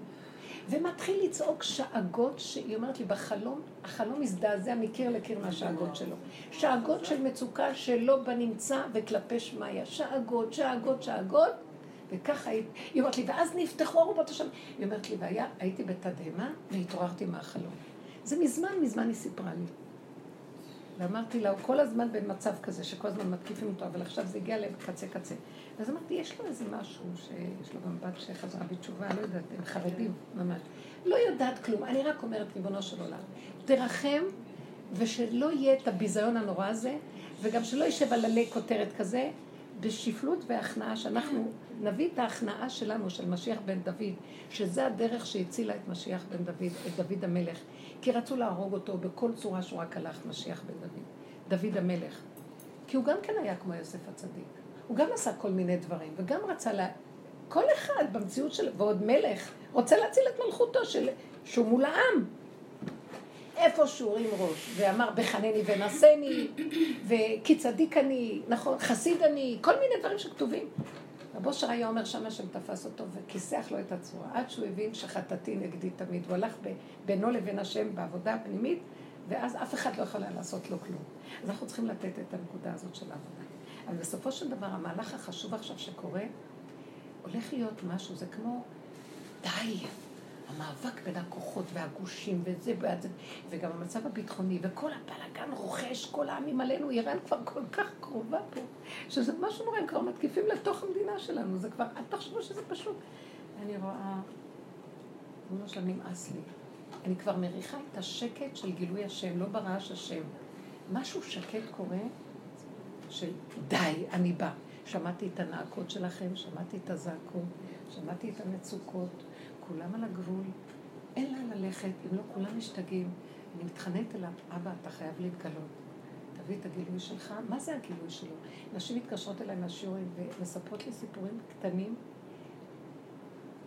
ומתחיל לצעוק שאגות, שהיא אומרת לי, בחלום, החלום מזדעזע מקיר לקיר מהשאגות שלו. שאגות של מצוקה שלא בנמצא וכלפי שמיא. שאגות, שאגות, שאגות, וככה היא, היא אומרת לי, ואז נפתחו ארובות השם. היא אומרת לי, והייתי בתדהמה והתעוררתי מהחלום. זה מזמן, מזמן היא סיפרה לי. ואמרתי לה, הוא כל הזמן במצב כזה, שכל הזמן מתקיפים אותו, אבל עכשיו זה הגיע לקצה קצה. אז אמרתי, יש לו איזה משהו, שיש לו גם בת שחזרה בתשובה, לא יודעת, הם חרדים ממש. לא יודעת כלום, אני רק אומרת, ריבונו של עולם, תרחם, ושלא יהיה את הביזיון הנורא הזה, וגם שלא יישב על עלי כותרת כזה, בשפלות והכנעה, שאנחנו נביא את ההכנעה שלנו, של משיח בן דוד, שזה הדרך שהצילה את משיח בן דוד, את דוד המלך. כי רצו להרוג אותו בכל צורה שהוא רק הלך, משיח בן דוד. דוד המלך. כי הוא גם כן היה כמו יוסף הצדיק. הוא גם עשה כל מיני דברים, וגם רצה לה... כל אחד במציאות של... ועוד מלך, רוצה להציל את מלכותו של... שהוא מול העם. איפה שהוא הרים ראש, ואמר בחנני ונשני, וכי צדיק אני, נכון, חסיד אני, כל מיני דברים שכתובים. רבו אושר היה אומר שם השם תפס אותו וכיסח לו את הצורה, עד שהוא הבין שחטאתי נגדי תמיד. הוא הלך בינו לבין השם בעבודה הפנימית, ואז אף אחד לא יכול היה לעשות לו כלום. אז אנחנו צריכים לתת את הנקודה הזאת של העבודה. אבל בסופו של דבר, המהלך החשוב עכשיו שקורה, הולך להיות משהו, זה כמו, די, המאבק בין הכוחות והגושים וזה בעד זה, וגם המצב הביטחוני, וכל הבלאגן רוכש, כל העמים עלינו, איראן כבר כל כך קרובה פה, שזה משהו נורא, הם כבר מתקיפים לתוך המדינה שלנו, זה כבר, אל תחשבו שזה פשוט. אני רואה, אמרו שלם נמאס לי. אני כבר מריחה את השקט של גילוי השם, לא ברעש השם. משהו שקט קורה, של די, אני בא. שמעתי את הנאקות שלכם, שמעתי את הזעקות, שמעתי את המצוקות, כולם על הגבול, אין לאן ללכת, אם לא כולם משתגעים. אני מתחננת אליו, אבא, אתה חייב להתגלות. תביא את הגילוי שלך. מה זה הגילוי שלו? נשים מתקשרות אליי מהשיעורים ומספרות לי סיפורים קטנים.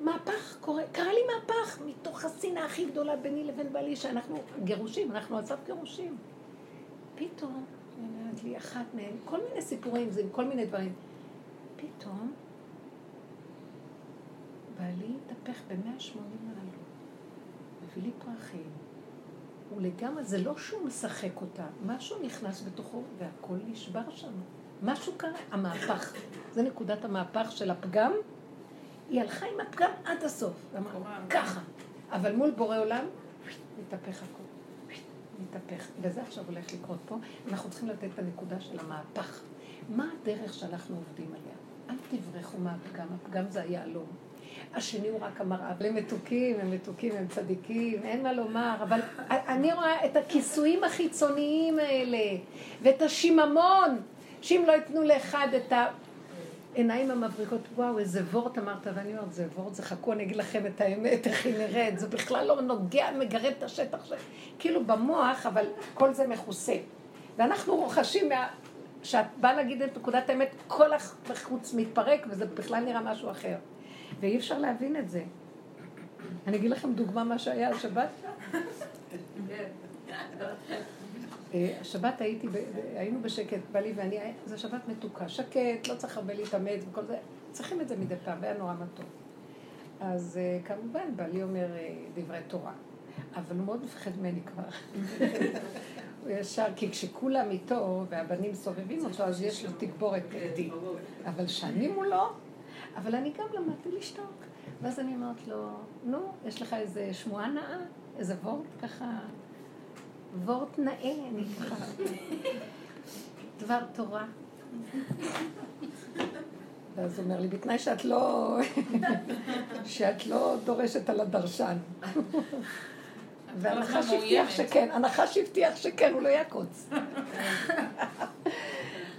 מהפך קורה, קרה לי מהפך מתוך השנאה הכי גדולה ביני לבין בעלי, שאנחנו גירושים, אנחנו על גירושים. פתאום לי, אחת מהן, כל מיני סיפורים, זה עם כל מיני דברים. פתאום, בעלי התהפך ב-180 מעלות, מביא לי פרחים. הוא לגמרי, זה לא שהוא משחק אותה, משהו נכנס בתוכו והכל נשבר שם. משהו קרה, המהפך. זה נקודת המהפך של הפגם. היא הלכה עם הפגם עד הסוף. ככה. אבל מול בורא עולם, מתהפך הכול. מתהפך. וזה עכשיו הולך לקרות פה. אנחנו צריכים לתת את הנקודה של המהפך. מה הדרך שאנחנו עובדים עליה? אל תברחו מהפגם, הפגם זה היהלום. השני הוא רק המראה. הם מתוקים, הם מתוקים, הם צדיקים, אין מה לומר, אבל אני רואה את הכיסויים החיצוניים האלה, ואת השיממון, שאם לא ייתנו לאחד את העיניים המבריקות, וואו, איזה וורט אמרת, ואני אומרת, זה וורט, זה חכו, אני אגיד לכם את האמת, איך היא נראית, זה בכלל לא נוגע, מגרד את השטח, ש... כאילו במוח, אבל כל זה מכוסה. ואנחנו רוכשים מה... כשאת באה להגיד את נקודת האמת, כל החוץ מתפרק, וזה בכלל נראה משהו אחר. ואי אפשר להבין את זה. אני אגיד לכם דוגמה מה שהיה השבת. אה, השבת הייתי, היינו בשקט, בעלי ואני, זו שבת מתוקה, שקט, לא צריך הרבה להתאמץ וכל זה, צריכים את זה מדי פעם, והיה נורא מתוק. אז אה, כמובן, בעלי אומר אה, דברי תורה, אבל הוא מאוד מפחד ממני כבר. הוא ישר, כי כשכולם איתו והבנים סובבים אותו, אז יש לו תגבורת נגדי. אבל שאני מולו, אבל אני גם למדתי לשתוק. ואז אני אומרת לו, נו, יש לך איזה שמועה נאה? איזה וורט ככה? וורט נאה, אני ככה. דבר תורה. ואז הוא אומר לי, בתנאי שאת לא, שאת לא דורשת על הדרשן. והנחש הבטיח שכן, הנחש הבטיח שכן, הוא לא יעקוץ.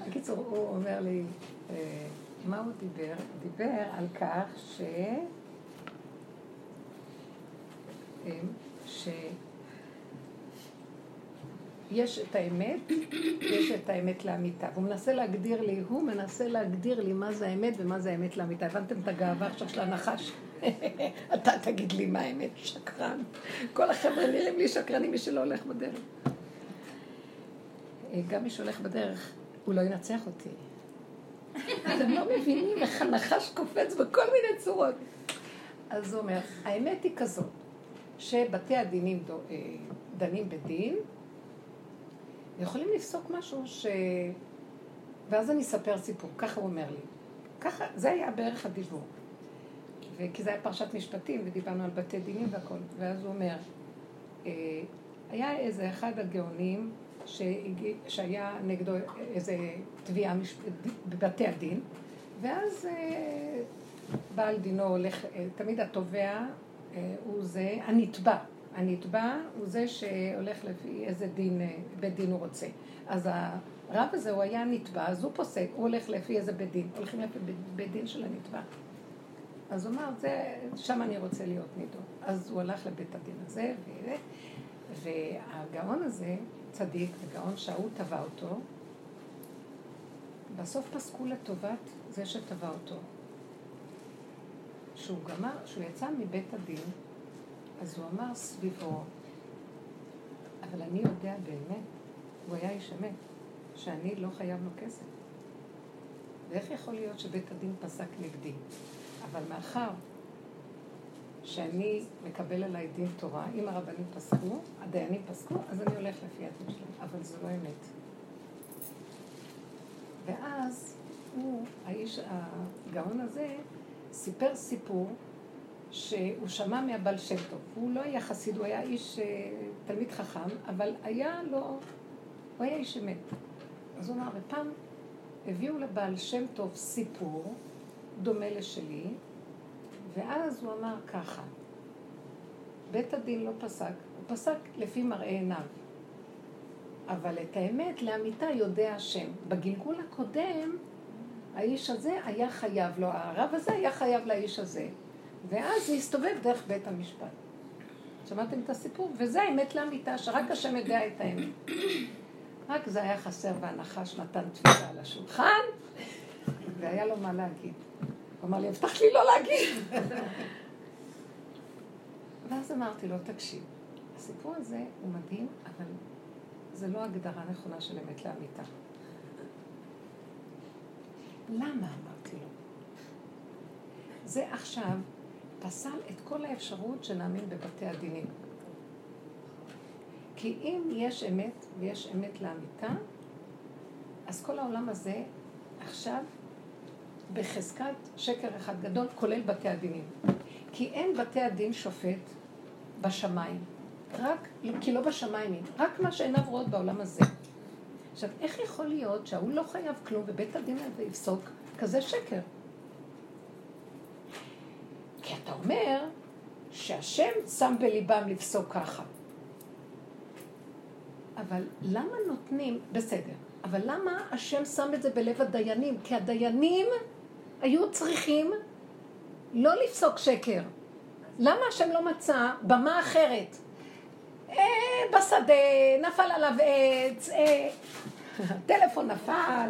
בקיצור, הוא אומר לי, אה, מה הוא דיבר? הוא דיבר על כך ש... ש... יש את האמת, יש את האמת לאמיתה. והוא מנסה להגדיר לי, הוא מנסה להגדיר לי מה זה האמת ומה זה האמת לאמיתה. הבנתם את הגאווה עכשיו של הנחש? אתה תגיד לי מה האמת, שקרן. כל החבר'ה נראים לי שקרנים, מי שלא הולך בדרך. גם מי שהולך בדרך, הוא לא ינצח אותי. אתם לא מבינים איך הנחש קופץ בכל מיני צורות. אז הוא אומר, האמת היא כזאת, שבתי הדינים אה, דנים בדין, יכולים לפסוק משהו ש... ואז אני אספר סיפור, ככה הוא אומר לי. ככה, זה היה בערך הדיבור. כי זה היה פרשת משפטים, ודיברנו על בתי דינים והכל. ואז הוא אומר, אה, היה איזה אחד הגאונים שהיה נגדו איזה תביעה בבתי הדין, ואז אה, בעל דינו הולך, אה, תמיד התובע הוא זה, הנתבע, הנתבע הוא זה שהולך לפי איזה דין, בית דין הוא רוצה. אז הרב הזה הוא היה נתבע, אז הוא פוסק, הוא הולך לפי איזה בית דין, הולכים לפי בית דין של הנתבע. אז הוא אמר, זה, שם אני רוצה להיות נידון. אז הוא הלך לבית הדין הזה, ו... והגאון הזה, צדיק, הגאון שההוא תבע אותו, בסוף פסקו לטובת זה שתבע אותו. כשהוא גמר, כשהוא יצא מבית הדין, אז הוא אמר סביבו, אבל אני יודע באמת, הוא היה איש אמת, שאני לא חייב לו כסף. ואיך יכול להיות שבית הדין פסק נגדי? אבל מאחר שאני מקבל עליי דין תורה, אם הרבנים פסקו, הדיינים פסקו, אז אני הולך לפי הדין שלהם, אבל זו לא אמת. ואז הוא, האיש, הגאון הזה, סיפר סיפור שהוא שמע מהבעל שם טוב. הוא לא היה חסיד, הוא היה איש, אה, תלמיד חכם, אבל היה לו, הוא היה איש אמת. אז הוא אמר, ופעם הביאו לבעל שם טוב סיפור דומה לשלי, ואז הוא אמר ככה, בית הדין לא פסק, הוא פסק לפי מראה עיניו. אבל את האמת לאמיתה יודע השם. בגלגול הקודם, האיש הזה היה חייב לו, הרב הזה היה חייב לאיש הזה. ואז זה הסתובב דרך בית המשפט. שמעתם את הסיפור? וזה האמת לאמיתה, שרק השם יודע את האמת. רק זה היה חסר והנחש נתן תפילה על השולחן, והיה לו מה להגיד. הוא אמר לי, הבטח לי לא להגיד. ואז אמרתי לו, תקשיב, הסיפור הזה הוא מדהים, אבל זה לא הגדרה נכונה של אמת לאמיתה. למה אמרתי לו? זה עכשיו פסל את כל האפשרות שנאמין בבתי הדינים. כי אם יש אמת ויש אמת לאמיתה, אז כל העולם הזה עכשיו בחזקת שקר אחד גדול, כולל בתי הדינים. כי אין בתי הדין שופט בשמיים. רק, כי לא בשמיים היא, רק מה שעיניו רואות בעולם הזה. עכשיו, איך יכול להיות שההוא לא חייב כלום ובית הדין הזה יפסוק כזה שקר? אתה אומר שהשם שם בליבם לפסוק ככה. אבל למה נותנים, בסדר, אבל למה השם שם את זה בלב הדיינים? כי הדיינים היו צריכים לא לפסוק שקר. למה השם לא מצא במה אחרת? אה, בשדה, נפל עליו עץ, אה, טלפון נפל.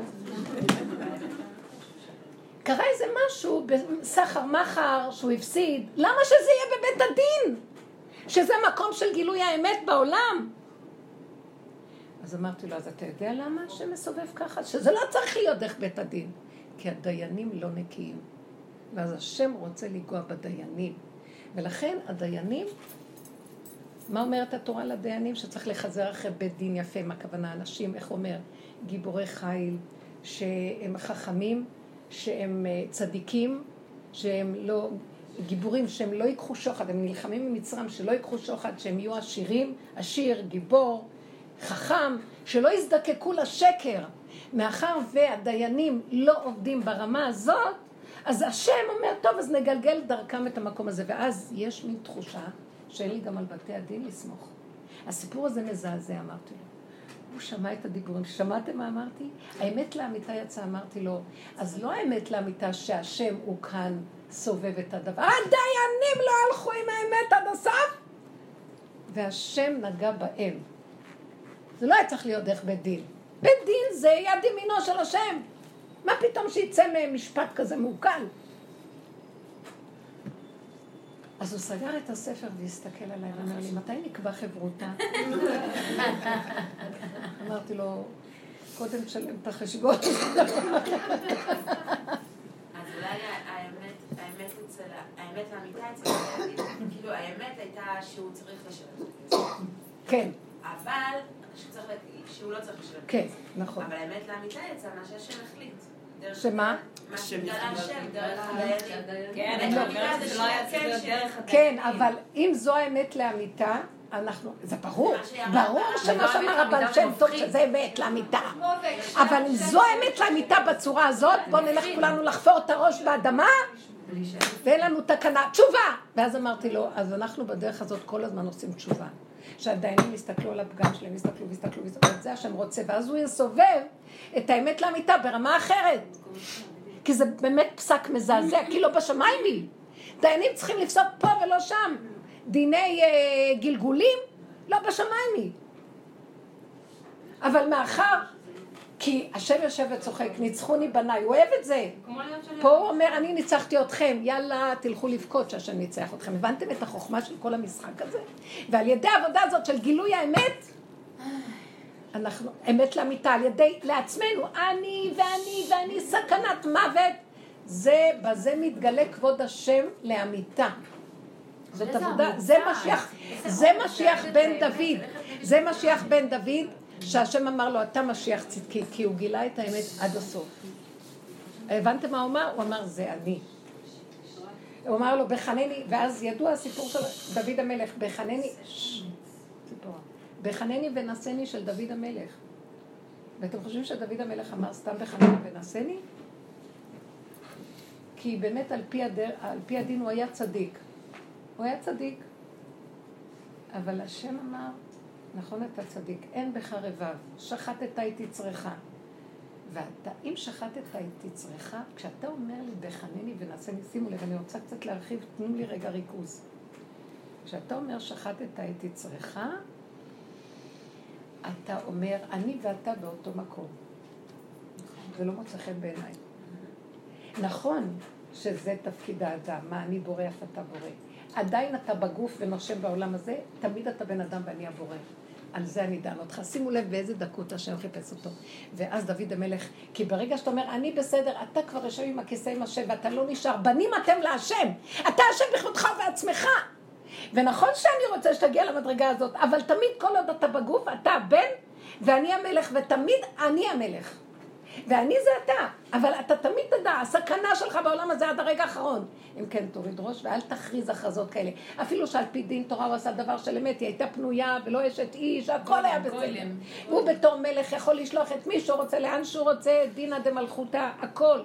קרה איזה משהו בסחר מחר שהוא הפסיד, למה שזה יהיה בבית הדין? שזה מקום של גילוי האמת בעולם. אז אמרתי לו, אז אתה יודע למה השם מסובב ככה? שזה לא צריך להיות דרך בית הדין. כי הדיינים לא נקיים. ואז השם רוצה לנגוע בדיינים. ולכן הדיינים, מה אומרת התורה לדיינים? שצריך לחזר אחרי בית דין יפה, מה הכוונה? אנשים, איך אומר? גיבורי חיל, שהם חכמים, שהם אה, צדיקים, שהם לא, גיבורים שהם לא ייקחו שוחד, הם נלחמים עם מצרים שלא ייקחו שוחד, שהם יהיו עשירים, עשיר, גיבור, חכם, שלא יזדקקו לשקר. מאחר והדיינים לא עובדים ברמה הזאת, אז השם אומר, טוב, אז נגלגל דרכם את המקום הזה. ואז יש מין תחושה שאין לי גם על בתי הדין לסמוך. הסיפור הזה מזעזע, אמרתי לו. הוא שמע את הדיבורים. שמעתם מה אמרתי? האמת לאמיתה יצאה, אמרתי לו, אז לא האמת לאמיתה שהשם הוא כאן סובב את הדבר. הדיינים לא הלכו עם האמת עד הסוף, והשם נגע בהם. זה לא היה צריך להיות דרך בית דין. בית דין זה יד ימינו של השם. מה פתאום שיצא מהם משפט כזה מעוקל? אז הוא סגר את הספר והסתכל עליי ואמר לי, מתי נקבע חברותה? אמרתי לו, קודם תשלם את החשבון. אז אולי האמת אצל, האמת לאמיתה אצל כאילו האמת הייתה שהוא צריך לשלם. כן. אבל שהוא לא צריך לשלם. כן, נכון. אבל האמת לאמיתה יצאה מה שהשם החליט. שמה? כן, אבל אם זו האמת לאמיתה, אנחנו, זה ברור, ברור שמה שאמר רבן שם טוב שזה אמת לאמיתה. אבל אם זו האמת לאמיתה בצורה הזאת, בואו נלך כולנו לחפור את הראש באדמה, ואין לנו תקנה, תשובה! ואז אמרתי לו, אז אנחנו בדרך הזאת כל הזמן עושים תשובה. שהדיינים יסתכלו על הפגם שלהם, יסתכלו ויסתכלו ויסתכלו, זה השם רוצה, ואז הוא יסובב את האמת לאמיתה ברמה אחרת. כי זה באמת פסק מזעזע, כי לא בשמיים היא. דיינים צריכים לפסוק פה ולא שם. דיני אה, גלגולים, לא בשמיים היא. אבל מאחר כי השם יושב וצוחק, ניצחוני בניי, הוא אוהב את זה. פה הוא אומר, אני ניצחתי אתכם, יאללה, תלכו לבכות שהשם ניצח אתכם. הבנתם את החוכמה של כל המשחק הזה? ועל ידי העבודה הזאת של גילוי האמת, אנחנו, אמת לאמיתה, על ידי, לעצמנו, אני ואני ואני סכנת מוות, זה, בזה מתגלה כבוד השם לאמיתה. זאת עבודה, זה משיח, זה משיח בן דוד, זה משיח בן דוד. שהשם אמר לו, אתה משיח צדקי, כי הוא גילה את האמת עד הסוף. הבנתם מה הוא אמר? הוא אמר, זה אני. הוא אמר לו, בחנני, ואז ידוע הסיפור של דוד המלך, בחנני, בחנני ונשני של דוד המלך. ואתם חושבים שדוד המלך אמר סתם בחנני ונשני? כי באמת על פי, הדר, על פי הדין הוא היה צדיק. הוא היה צדיק. אבל השם אמר, נכון אתה צדיק, אין בך רבב, שחטת איתי צריכה. ואתה, אם שחטת איתי צריכה, כשאתה אומר לי בחנני ונעשה לי, שימו לב, אני רוצה קצת להרחיב, תנו לי רגע ריכוז. כשאתה אומר שחטת איתי צריכה, אתה אומר, אני ואתה באותו מקום. זה לא מוצא חן בעיניי. נכון שזה תפקיד האדם, מה אני בורא, אף אתה בורא. עדיין אתה בגוף ונושם בעולם הזה, תמיד אתה בן אדם ואני הבורא. על זה אני דן אותך. שימו לב באיזה דקות השם חיפש אותו. ואז דוד המלך, כי ברגע שאתה אומר, אני בסדר, אתה כבר יושב עם הכיסא עם השם ואתה לא נשאר, בנים אתם להשם. אתה השם בכבודך ובעצמך. ונכון שאני רוצה שתגיע למדרגה הזאת, אבל תמיד כל עוד אתה בגוף, אתה הבן ואני המלך, ותמיד אני המלך. ואני זה אתה, אבל אתה תמיד תדע, הסכנה שלך בעולם הזה עד הרגע האחרון. אם כן, תוריד ראש ואל תכריז הכרזות כאלה. אפילו שעל פי דין תורה הוא עשה דבר של אמת, היא הייתה פנויה ולא אשת איש, הכל היה בסדר. הוא בתור מלך יכול לשלוח את מי שהוא רוצה, לאן שהוא רוצה, דינא דמלכותא, הכל.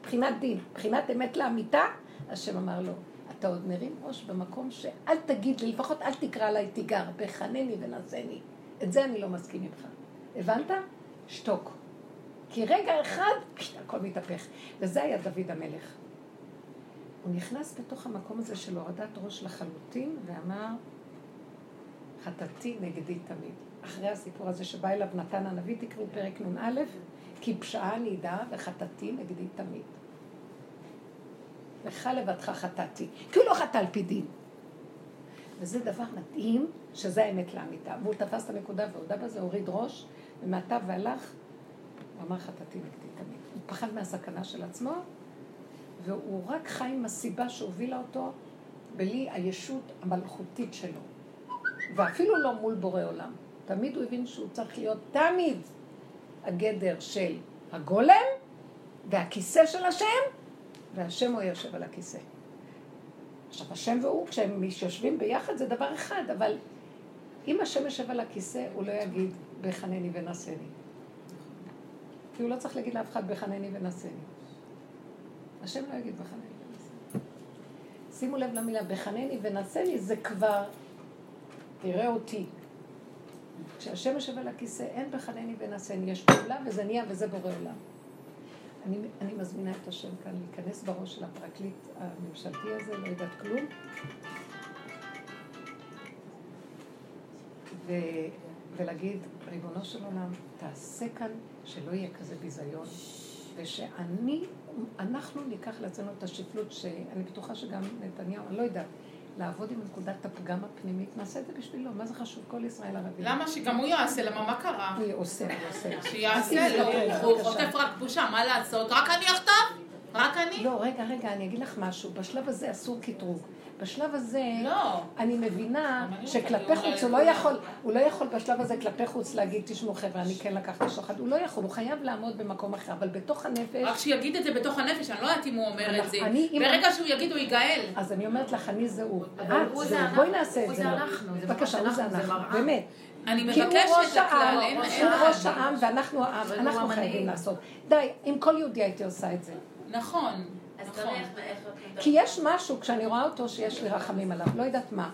מבחינת דין, מבחינת אמת לאמיתה, השם אמר לו, אתה עוד מרים ראש במקום שאל תגיד לי, לפחות אל תקרא עליי תיגר, בחנני ונעשני. את זה אני לא מסכים איתך. הבנת? שתוק. כי רגע אחד, הכל מתהפך. וזה היה דוד המלך. הוא נכנס בתוך המקום הזה של הורדת ראש לחלוטין, ואמר, חטאתי נגדי תמיד. אחרי הסיפור הזה שבא אליו נתן הנביא, תקראו פרק נ"א, כי פשעה נידה וחטאתי נגדי תמיד. לך לבדך חטאתי, כי הוא לא חטא על פי דין. וזה דבר מדהים, שזה האמת לאמיתה. והוא תפס את הנקודה והודה בזה, הוריד ראש, ומעתה והלך, הוא אמר חטאתי נגדי תמיד. הוא פחד מהסכנה של עצמו, והוא רק חי עם הסיבה שהובילה אותו בלי הישות המלכותית שלו. ואפילו לא מול בורא עולם. תמיד הוא הבין שהוא צריך להיות תמיד הגדר של הגולם והכיסא של השם, והשם הוא יושב על הכיסא. עכשיו, השם והוא, כשהם יושבים ביחד זה דבר אחד, אבל אם השם יושב על הכיסא, הוא לא יגיד בחנני ונשני. כי הוא לא צריך להגיד לאף אחד בחנני ונשני. השם לא יגיד בחנני ונשני. שימו לב למילה בחנני ונשני, זה כבר, תראה אותי. כשהשם יושב על הכיסא, אין בחנני ונשני, יש פעולה וזה נהיה וזה בורא עולם. אני, אני מזמינה את השם כאן להיכנס בראש של הפרקליט הממשלתי הזה, לא יודעת כלום. ו, ולהגיד, ריבונו של עולם, תעשה כאן שלא יהיה כזה ביזיון, ושאני, אנחנו ניקח לעצמנו את השפלות, שאני בטוחה שגם נתניהו, אני לא יודעת, לעבוד עם נקודת הפגם הפנימית, נעשה את זה בשבילו, מה זה חשוב? כל ישראל ערבים. למה שגם הוא יעשה? למה מה קרה? הוא עושה, הוא עושה. שיעשה לו, הוא חוטף רק בושה, מה לעשות? רק אני אחטוף? רק אני? לא, רגע, רגע, אני אגיד לך משהו. בשלב הזה אסור קטרוג. בשלב הזה, לא. אני מבינה שכלפי חוץ, הוא לא. יכול, הוא לא יכול בשלב הזה כלפי חוץ להגיד, תשמעו חבר'ה, אני כן לקחתי שוחד. הוא לא יכול, הוא חייב לעמוד במקום אחר, אבל בתוך הנפש... רק שיגיד את זה בתוך הנפש, אני לא יודעת אם הוא אומר את זה. אני- אם ברגע שהוא יגיד הוא ייגאל. אז אני אומרת לך, אני זה הוא. את הוא זה זה הוא. בואי נעשה את הוא זה. זה לא. אנחנו. זה בבקשה, הוא זה אנחנו, זה. באמת. אני כי הוא מבקשת הכלל, אין הוא ראש העם. ואנחנו העם, אנחנו הוא חייבים. לעשות. די, עם כל יהודי הייתי עושה את זה. נכון, נכון. כי יש משהו, כשאני רואה אותו, שיש לי רחמים עליו, לא יודעת מה.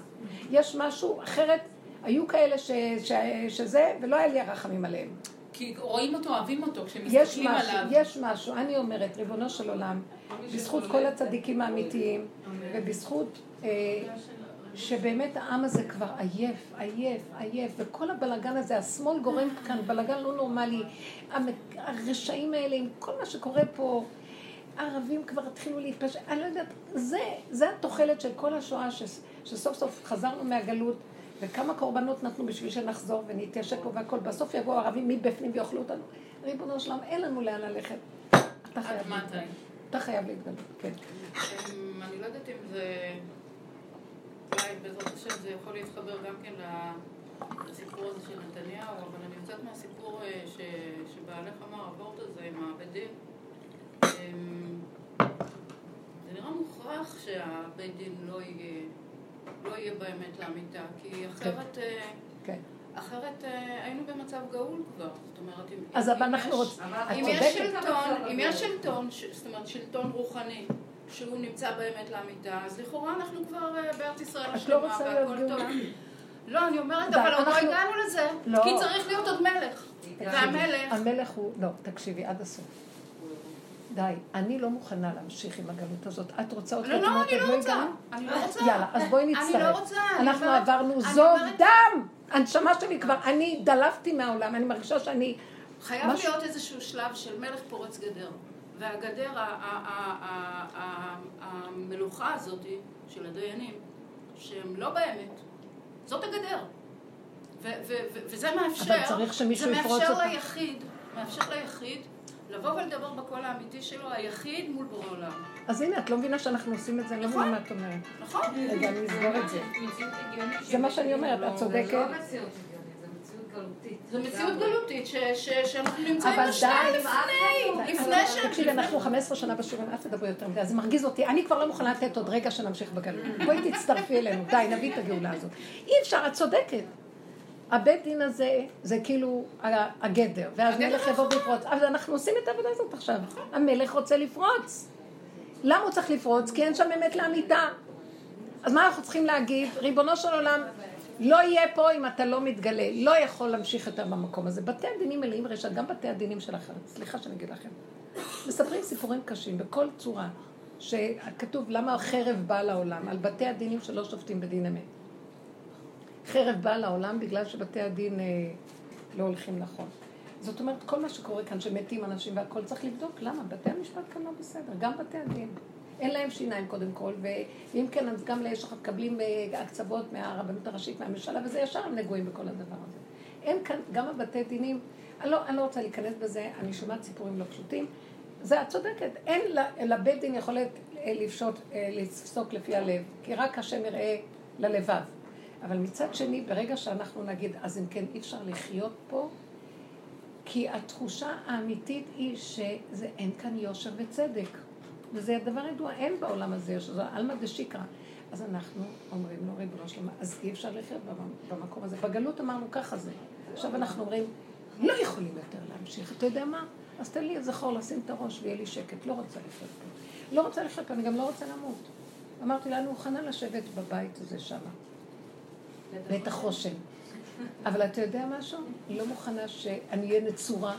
יש משהו, אחרת, היו כאלה ש, ש, שזה, ולא היה לי הרחמים עליהם. כי רואים אותו, אוהבים אותו, יש כשמסתכלים משהו, עליו. יש משהו, אני אומרת, ריבונו של עולם, בזכות כל הצדיקים האמיתיים, ובזכות אה, שבאמת העם הזה כבר עייף, עייף, עייף, וכל הבלגן הזה, השמאל גורם כאן בלגן לא נורמלי, הרשעים האלה, עם כל מה שקורה פה, הערבים כבר התחילו להתפשט, אני לא יודעת, זה, זה התוחלת של כל השואה, ש, שסוף סוף חזרנו מהגלות, וכמה קורבנות נתנו בשביל שנחזור ונתיישב פה והכל, בסוף יבואו הערבים מבפנים ויאכלו אותנו. ריבונו שלם, אין לנו לאן ללכת. אתה חייב עד מתי? אתה חייב להתגלות, כן. אמ, אני לא יודעת אם זה... אולי בעזרת השם זה יכול להתחבר גם כן לסיפור הזה של נתניהו, אבל אני יוצאת מהסיפור אה, ש- שבעלך אמר, הוורט הזה עם הבית דין. זה נראה מוכרח שהבית דין לא יהיה, לא יהיה באמת לאמיתה, כי אחרת... אה, כן. אחרת אה, היינו במצב גאול כבר, זאת אומרת, אם, אז אם אנחנו יש- רוצים, אם יש. שלטון, אם יש שלטון, ש- זאת אומרת שלטון רוחני, שהוא נמצא באמת לאמיתה, אז לכאורה אנחנו כבר אה, בארץ ישראל לא השלמה והכל טוב. לא, אני אומרת, אבל עוד לא הגענו לזה, לא. כי צריך להיות עוד מלך. והמלך, המלך הוא, לא, תקשיבי, עד הסוף. די, אני לא מוכנה להמשיך עם הגלות הזאת. את רוצה עוד לא, לא, קטנות, אני עוד לא רוצה. אני לא רוצה. יאללה, אז בואי אני נצטרף. לא רוצה, אני אנחנו עברנו אני זוב דם! הנשמה שלי כבר, אני דלפתי מהעולם, אני מרגישה שאני... חייב להיות איזשהו שלב של מלך פורץ גדר. והגדר, המלוכה הזאת של הדיינים, שהם לא באמת, זאת הגדר. וזה מאפשר, זה מאפשר. ליחיד, מאפשר ליחיד לבוא ולדבר בקול האמיתי שלו, היחיד מול בורא עולם. אז הנה, את לא מבינה שאנחנו עושים את זה, אני לא נכון. מבינה מה את אומרת. נכון? רגע, אני אסגור את זה. זה מה שאני אומרת, את זה צודקת. לא מציאות הגיונית, זה מציאות גלותית. זו מציאות גלותית שאנחנו נמצאים די. לפני, לפני ש... תקשיבי, אנחנו 15 שנה בשיעורים, אל תדברו יותר מדי, זה מרגיז אותי. אני כבר לא מוכנה לתת עוד רגע שנמשיך בגלות. בואי תצטרפי אלינו, די, נביא את הגאולה הזאת. אי אפשר, את צודקת. הבית דין הזה, זה כאילו הגדר, ואז מלך יבוא ויפרוץ. אבל אנחנו עושים את העבודה הזאת עכשיו. המלך רוצה לפרוץ. למה הוא צריך לפרוץ? כי אין שם אמת לאמיתה. אז מה אנחנו צריכים להגיד? ריבונו של עולם, לא יהיה פה אם אתה לא מתגלה. לא יכול להמשיך יותר במקום הזה. בתי הדינים מלאים רשע, גם בתי הדינים של האחרת. סליחה שאני אגיד לכם. מספרים סיפורים קשים בכל צורה, שכתוב למה החרב באה לעולם, על בתי הדינים שלא שופטים בדין אמת. חרב באה לעולם בגלל שבתי הדין אה, לא הולכים נכון. זאת אומרת, כל מה שקורה כאן, שמתים אנשים והכול, צריך לבדוק למה. בתי המשפט כאן לא בסדר, גם בתי הדין. אין להם שיניים קודם כל, ואם כן, אז גם לאש אחת מקבלים אה, הקצוות מהרבנות הראשית, מהממשלה, וזה ישר הם נגועים בכל הדבר הזה. אין כאן, גם הבתי דינים, אני לא, אני לא רוצה להיכנס בזה, אני שומעת סיפורים לא פשוטים. זה, את צודקת, אין לבית דין יכולת אה, לפשוט, אה, לפסוק לפי הלב, כי רק השם יראה ללבב. אבל מצד שני, ברגע שאנחנו נגיד, אז אם כן, אי אפשר לחיות פה, כי התחושה האמיתית היא שאין כאן יושר וצדק. וזה הדבר ידוע, אין בעולם הזה יושר, זה עלמא דשיקרא. אז אנחנו אומרים לו, ריבונו שלמה, אז אי אפשר לחיות במ- במקום הזה. בגלות אמרנו, ככה זה. עכשיו אנחנו אומרים, לא יכולים יותר להמשיך. אתה יודע מה? אז תן לי איזה חור לשים את הראש ויהיה לי שקט. לא רוצה לחיות פה. לא רוצה לחיות פה, אני גם לא רוצה למות. אמרתי לה, אני מוכנה לשבת בבית הזה שמה. ואת החושן. אבל אתה יודע משהו? אני לא מוכנה שאני אהיה נצורה,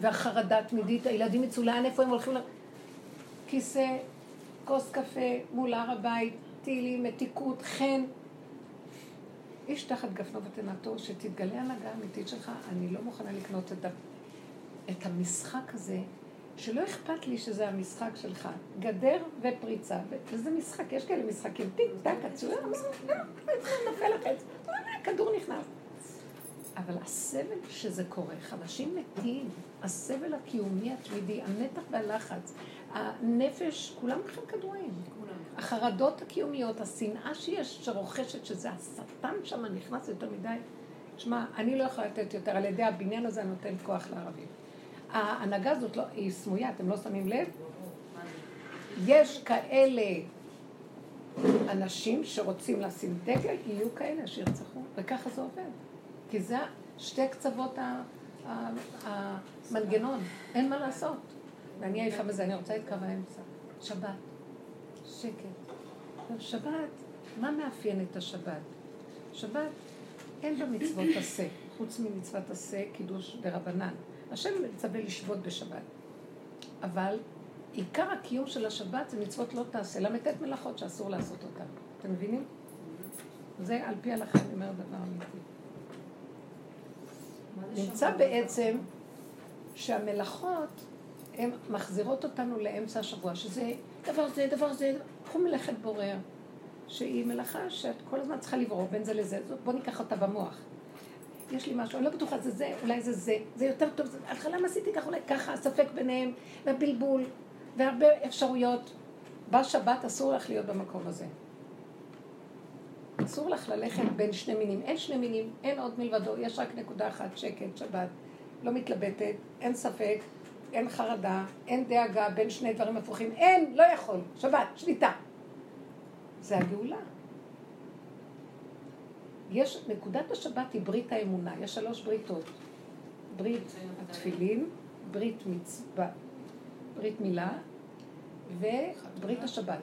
והחרדה תמידית, הילדים יצאו לאן, איפה הם הולכים ל... כיסא, כוס קפה מול הר הבית, תהילים, מתיקות, חן. איש תחת גפנו ותנתו, שתתגלה הנהגה האמיתית שלך, אני לא מוכנה לקנות את, ה... את המשחק הזה, שלא אכפת לי שזה המשחק שלך. גדר ופריצה, וזה משחק, יש כאלה משחקים, טיק טק, עצויה, נופל לך את זה, הכדור נכנס. אבל הסבל שזה קורה, אנשים מתים, הסבל הקיומי התמידי, המתח והלחץ, הנפש, כולם לוקחים כדורים. החרדות הקיומיות, השנאה שיש, שרוכשת, שזה השטן שם נכנס יותר מדי. שמע, אני לא יכולה לתת יותר, על ידי הבניין הזה אני נותנת כוח לערבים. ההנהגה הזאת לא, היא סמויה, אתם לא שמים לב? יש כאלה אנשים שרוצים לשים דגל, יהיו כאלה שירצחו, וככה זה עובד. כי זה שתי קצוות המנגנון, אין מה לעשות. ואני עייפה מזה, אני רוצה את קו האמצע. שבת, שקט. שבת, מה מאפיין את השבת? שבת, אין בה מצוות עשה, חוץ ממצוות עשה, קידוש דרבנן. השם מצווה לשבות בשבת. אבל עיקר הקיום של השבת זה מצוות לא תעשה, ל"ט מלאכות שאסור לעשות אותן. אתם מבינים? זה על פי ההלכה, אני אומרת דבר אמיתי. נמצא בעצם שהמלאכות, הן מחזירות אותנו לאמצע השבוע, שזה דבר זה, דבר זה, קחו מלאכת בורר, שהיא מלאכה שאת כל הזמן צריכה לברור בין זה לזה, זאת- בוא ניקח אותה במוח. יש לי משהו, אני לא בטוחה, זה זה, אולי זה זה, זה יותר טוב, זה, התחלה מה עשיתי ככה, אולי ככה, הספק ביניהם, והבלבול, והרבה אפשרויות. בשבת אסור לך להיות במקום הזה. אסור לך ללכת בין שני מינים. אין שני מינים, אין עוד מלבדו, יש רק נקודה אחת, שקט, שבת. לא מתלבטת, אין ספק, אין חרדה, אין דאגה בין שני דברים הפוכים. אין, לא יכול. שבת, שליטה. זה הגאולה. יש, נקודת השבת היא ברית האמונה, יש שלוש בריתות. ברית התפילין, ברית מצווה, ברית מילה וברית השבת,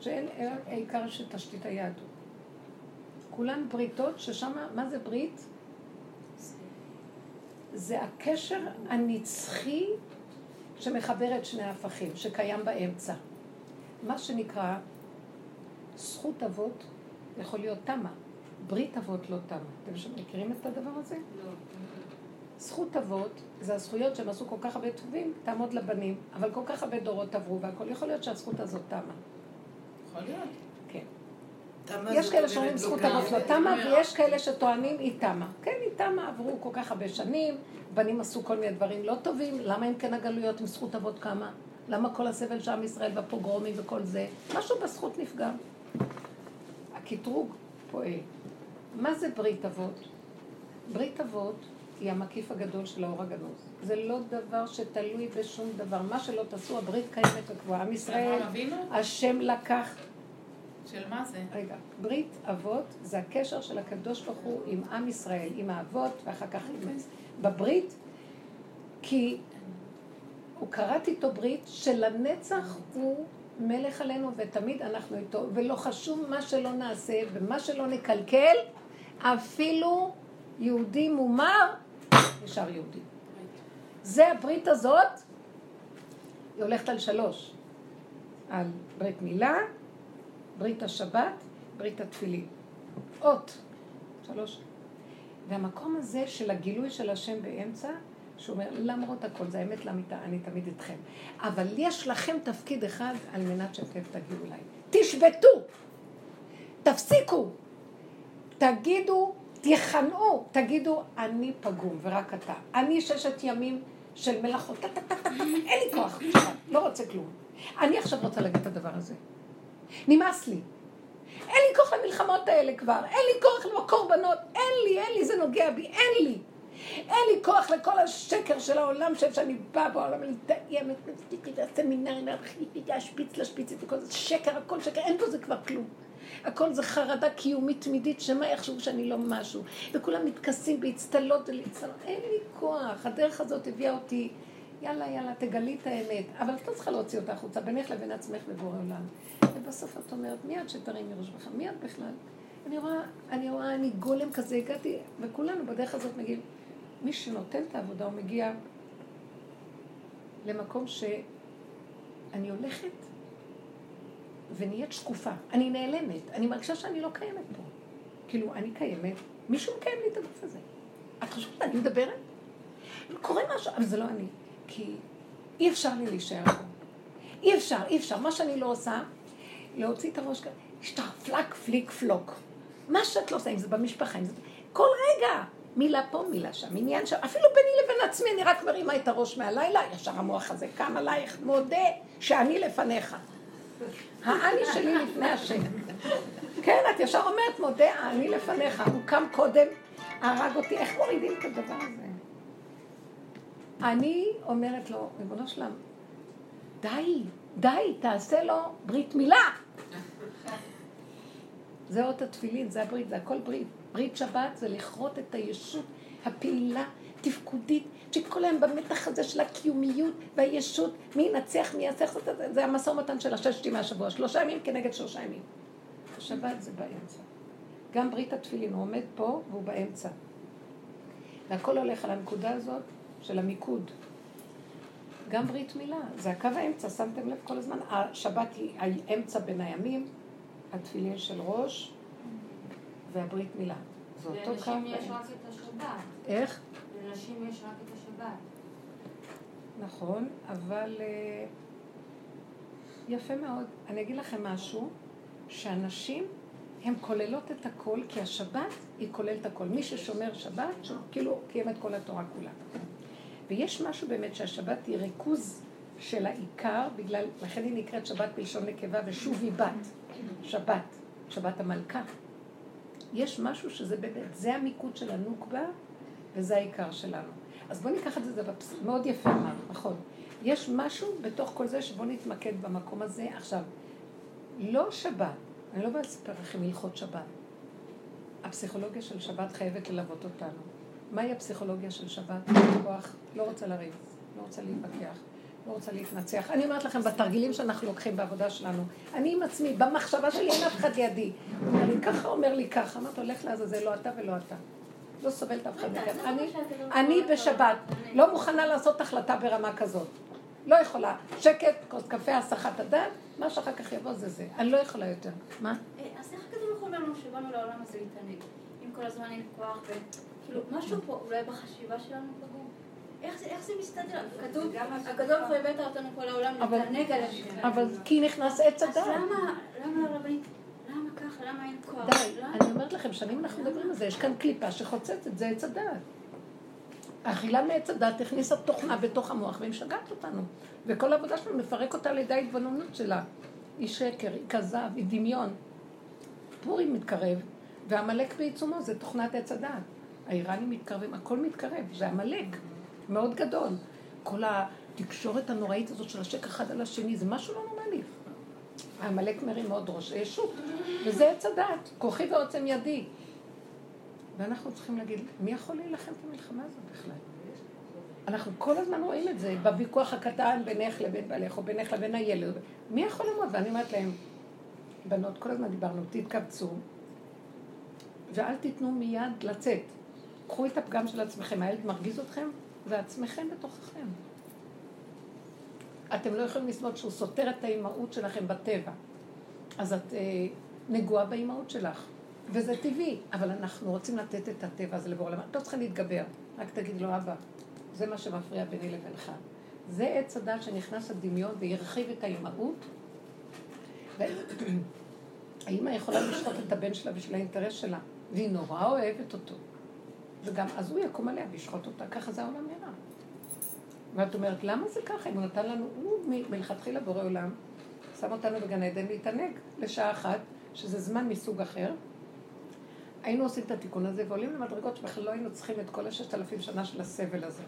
שהן העיקר של תשתית היהדות. כולן בריתות ששם, מה זה ברית? זה הקשר הנצחי שמחבר את שני ההפכים, שקיים באמצע. מה שנקרא זכות אבות יכול להיות תמה, ברית אבות לא תמה. אתם מכירים את הדבר הזה? לא. זכות אבות זה הזכויות שהם עשו כל כך הרבה טובים, תעמוד לבנים, אבל כל כך הרבה דורות עברו והכל. יכול להיות שהזכות הזאת תמה. יכול להיות. כן. יש כאלה שאומרים זכות לא אבות לא תמה, ויש כאלה שטוענים היא תמה. כן, היא תמה, עברו כל כך הרבה שנים, בנים עשו כל מיני דברים לא טובים, למה אם כן הגלויות עם זכות אבות קמה? למה כל הסבל של עם ישראל והפוגרומים וכל זה? משהו בזכות נפגע. הקטרוג פועל. מה זה ברית אבות? ברית אבות היא המקיף הגדול של האור הגנוז. זה לא דבר שתלוי בשום דבר. מה שלא תעשו, הברית קיימת וקבועה. עם ישראל? השם לקח של מה זה? רגע, ברית אבות זה הקשר של הקדוש ברוך הוא עם עם ישראל, עם האבות ואחר כך עם... בברית, כי הוא כרת איתו ברית שלנצח הוא מלך עלינו ותמיד אנחנו איתו, ולא חשוב מה שלא נעשה ומה שלא נקלקל, אפילו יהודי מומר נשאר יהודי. זה הברית הזאת, היא הולכת על שלוש. על ברית מילה, ברית השבת, ברית התפילין. אות, שלוש. והמקום הזה של הגילוי של השם באמצע, שהוא אומר, למרות הכל, זה האמת לאמיתה, אני תמיד איתכם. אבל יש לכם תפקיד אחד על מנת שאתם תגיעו אליי. תשבתו! תפסיקו! תגידו, תיכנעו, תגידו, אני פגום ורק אתה. אני ששת ימים של מלאכות, אין לי כוח, לא רוצה כלום. אני עכשיו רוצה להגיד את הדבר הזה. נמאס לי. אין לי כוח למלחמות האלה כבר, אין לי כוח לקורבנות, אין לי, אין לי, זה נוגע בי, אין לי. אין לי כוח לכל השקר של העולם שאני באה בעולם, מתאיימת, הסמינרים, להשפיץ, להשפיץ את כל זה, שקר, הכל שקר, אין פה זה כבר כלום. הכל זה חרדה קיומית תמידית, שמה יחשבו שאני לא משהו. וכולם מתכסים בהצטלות ולהצטלות, אין לי כוח. הדרך הזאת הביאה אותי, יאללה, יאללה, תגלי את האמת. אבל את לא צריכה להוציא אותה החוצה, בינך לבין עצמך ובורא עולם. ובסוף את אומרת, מיד שתרימי ראש בך, מיד בכלל. אני רואה, אני רואה, אני גולם כזה, הגעתי, וכולנו בדרך הזאת מגיעים. מי שנותן את העבודה, הוא מגיע למקום שאני הולכת ונהיית שקופה. אני נעלמת, אני מרגישה שאני לא קיימת פה. כאילו, אני קיימת, מישהו מקיים לי את הגוף הזה. את חושבת, אני מדברת? קורה משהו, אבל זה לא אני. כי אי אפשר לי להישאר פה. אי אפשר, אי אפשר. מה שאני לא עושה, להוציא את הראש כזה, פלק, פליק, פלוק. מה שאת לא עושה, אם זה במשפחה, אם זה... כל רגע, מילה פה, מילה שם, עניין שם, אפילו ביני לבין עצמי, אני רק מרימה את הראש מהלילה, ישר המוח הזה קם עלייך, מודה שאני לפניך. האני שלי לפני השם. כן, את ישר אומרת, מודה, אני לפניך. הוא קם קודם, הרג אותי, איך מורידים את הדבר הזה? אני אומרת לו, ריבונו שלם, די, די, תעשה לו ברית מילה. זה אות התפילין, זה הברית, זה הכל ברית. ברית שבת זה לכרות את הישות הפעילה, תפקודית, שכל היום במתח הזה של הקיומיות והישות, מי ינצח, מי יעשה, זה המשא ומתן של הששת ימי השבוע, שלושה ימים כנגד שלושה ימים. השבת זה באמצע. גם ברית התפילין, הוא עומד פה והוא באמצע. והכל הולך על הנקודה הזאת של המיקוד. גם ברית מילה, זה הקו האמצע, שמתם לב כל הזמן? השבת היא האמצע בין הימים, התפילין של ראש והברית מילה. זה אותו קו. לנשים יש רק את השבת. איך? לנשים יש רק את השבת. נכון, אבל אה, יפה מאוד. אני אגיד לכם משהו, שהנשים הן כוללות את הכל, כי השבת היא כוללת הכל. מי ששומר שבת, כאילו קיים את כל התורה כולה. ויש משהו באמת שהשבת היא ריכוז של העיקר, בגלל, לכן היא נקראת שבת בלשון נקבה ושובי בת, שבת, שבת המלכה. יש משהו שזה באמת, זה המיקוד של הנוקבה וזה העיקר שלנו. אז בואו ניקח את זה, זה מאוד יפה אמר, נכון. יש משהו בתוך כל זה שבואו נתמקד במקום הזה. עכשיו, לא שבת, אני לא באה לספר לכם הלכות שבת. הפסיכולוגיה של שבת חייבת ללוות אותנו. מהי הפסיכולוגיה של שבת? כוח, לא רוצה לריב, לא רוצה להתווכח, לא רוצה להתנצח. אני אומרת לכם, בתרגילים שאנחנו לוקחים בעבודה שלנו, אני עם עצמי, במחשבה שלי אין אף אחד לידי. הוא אומר לי ככה, אומר לי ככה. אמרת, הולך לעזאזל, לא אתה ולא אתה. לא סובלת אף אחד מכם. אני בשבת לא מוכנה לעשות החלטה ברמה כזאת. לא יכולה. שקט, כוס קפה, הסחת הדעת, מה שאחר כך יבוא זה זה. אני לא יכולה יותר. מה? אה, אז איך כתוב לך לנו שבאנו לעולם הזה להתענג? אם כל הזמן אין כוח ו... כאילו, משהו פה אולי בחשיבה שלנו פגום. איך זה מסתדר? כתוב, הקדוש ברוך הוא הבאת אותנו פה לעולם להתענג על השם. אבל כי נכנס עץ הדת. אז למה, למה הרבנית, למה ככה, למה אין כוח? די, אני אומרת לכם, שנים אנחנו מדברים על זה, יש כאן קליפה שחוצצת, זה עץ הדת. האכילה מעץ הדת הכניסה תוכנה בתוך המוח והיא משגעת אותנו. וכל העבודה שלנו מפרק אותה על ידי ההתבוננות שלה. היא שקר, היא כזב, היא דמיון. פורים מתקרב, ועמלק בעיצומו זה תוכנת עץ הדת. האיראנים מתקרבים, הכל מתקרב, זה עמלק מאוד גדול. כל התקשורת הנוראית הזאת של השק אחד על השני, זה משהו לא נורמלי. העמלק מרים מאוד ראש, זה ישות, וזה עץ הדעת, כוחי ועוצם ידי. ואנחנו צריכים להגיד, מי יכול להילחם את המלחמה הזאת בכלל? אנחנו כל הזמן רואים את זה בוויכוח הקטן בינך לבין בעלך או בינך לבין הילד. מי יכול ללמוד? ואני אומרת להם, בנות, כל הזמן דיברנו, תתקבצו, ואל תיתנו מיד לצאת. קחו את הפגם של עצמכם, הילד מרגיז אתכם, זה עצמכם בתוככם. אתם לא יכולים לסבול שהוא סותר את האימהות שלכם בטבע. אז את אה, נגועה באימהות שלך, וזה טבעי, אבל אנחנו רוצים לתת את הטבע הזה לבורא למה. את לא צריכה להתגבר, רק תגיד לו, אבא, זה מה שמפריע ביני לבינך. זה עץ הדת שנכנס לדמיון והרחיב את האימהות. האימא יכולה לשחוט את הבן שלה בשביל האינטרס שלה, והיא נורא אוהבת אותו. וגם אז הוא יקום עליה וישחוט אותה, ככה זה העולם נראה. ואת אומרת, למה זה ככה? אם הוא נתן לנו, הוא מלכתחילה בורא עולם, שם אותנו בגן עדן להתענג לשעה אחת, שזה זמן מסוג אחר. היינו עושים את התיקון הזה ועולים למדרגות שבכלל לא היינו צריכים את כל הששת אלפים שנה של הסבל הזה.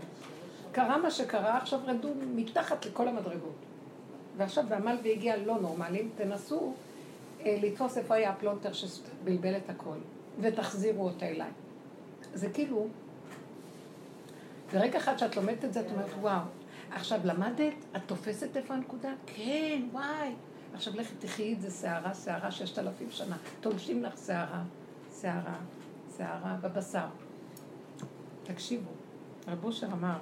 קרה מה שקרה, עכשיו רדו מתחת לכל המדרגות. ועכשיו בעמל והגיע לא נורמליים, תנסו אה, לתפוס איפה היה הפלונטר שבלבל את הכל, ותחזירו אותה אליי. זה כאילו, ברגע אחד שאת לומדת את זה, את אומרת, וואו, עכשיו למדת? את תופסת איפה הנקודה? כן, וואי. עכשיו לכי תחי את זה שערה, שערה, ששת אלפים שנה. תולשים לך שערה, שערה, שערה בבשר. תקשיבו, רב אושר אמר,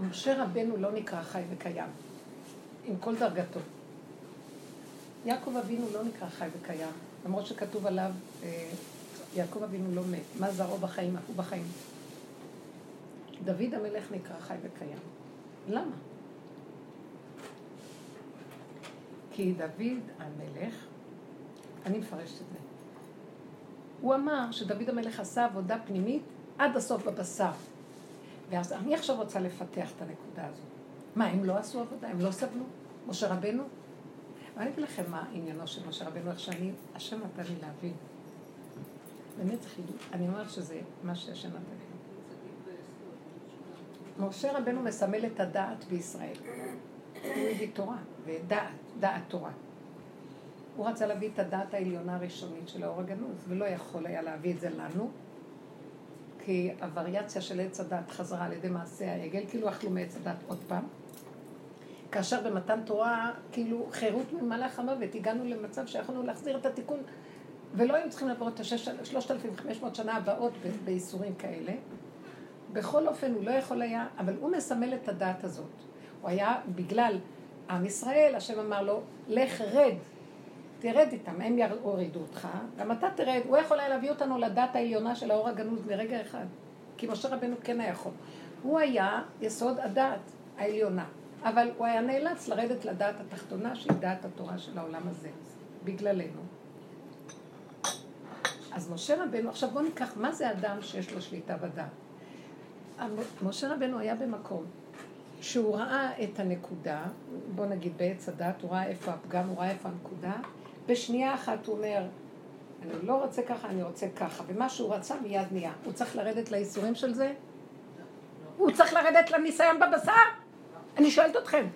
משה רבנו לא נקרא חי וקיים, עם כל דרגתו. יעקב אבינו לא נקרא חי וקיים, למרות שכתוב עליו, אה, יעקב אבינו לא מת, מה זרעו בחיים, הוא בחיים. דוד המלך נקרא חי וקיים. למה? כי דוד המלך, אני מפרשת את זה, הוא אמר שדוד המלך עשה עבודה פנימית עד הסוף בבשר. ואז אני עכשיו רוצה לפתח את הנקודה הזאת. מה, הם לא עשו עבודה? הם לא סבלו? משה רבנו? ואני אגיד לכם מה עניינו של משה רבנו, איך שאני, השם נתן לי להבין. באמת חידוש. אני אומרת שזה מה שהשם נתן. משה רבנו מסמל את הדעת בישראל. הוא הביא תורה, ודעת, דעת תורה. הוא רצה להביא את הדעת העליונה הראשונית של האור הגנוז, ולא יכול היה להביא את זה לנו, כי הווריאציה של עץ הדת חזרה על ידי מעשה העגל, כאילו אכלו מעץ הדת עוד פעם. כאשר במתן תורה, כאילו חירות ממלאך המוות, הגענו למצב שיכולנו להחזיר את התיקון, ולא היינו צריכים לעבור את השלושת אלפים וחמש מאות שנה הבאות בייסורים כאלה. בכל אופן, הוא לא יכול היה, אבל הוא מסמל את הדעת הזאת. הוא היה, בגלל עם ישראל, השם אמר לו, לך רד, תרד איתם, הם יורידו אותך, גם אתה תרד, הוא יכול היה להביא אותנו לדת העליונה של האור הגנוז מרגע אחד, כי משה רבנו כן היה יכול. הוא היה יסוד הדת העליונה, אבל הוא היה נאלץ לרדת לדת התחתונה שהיא דת התורה של העולם הזה, בגללנו. אז משה רבנו, עכשיו בואו ניקח, מה זה אדם שיש לו שליטה בדת? משה רבנו היה במקום שהוא ראה את הנקודה, בוא נגיד בעץ הדת, הוא ראה איפה הפגם, הוא ראה איפה הנקודה, בשנייה אחת הוא אומר, אני לא רוצה ככה, אני רוצה ככה, ומה שהוא רצה מיד נהיה. הוא צריך לרדת לייסורים של זה? הוא צריך לרדת לניסיון בבשר? אני שואלת אתכם.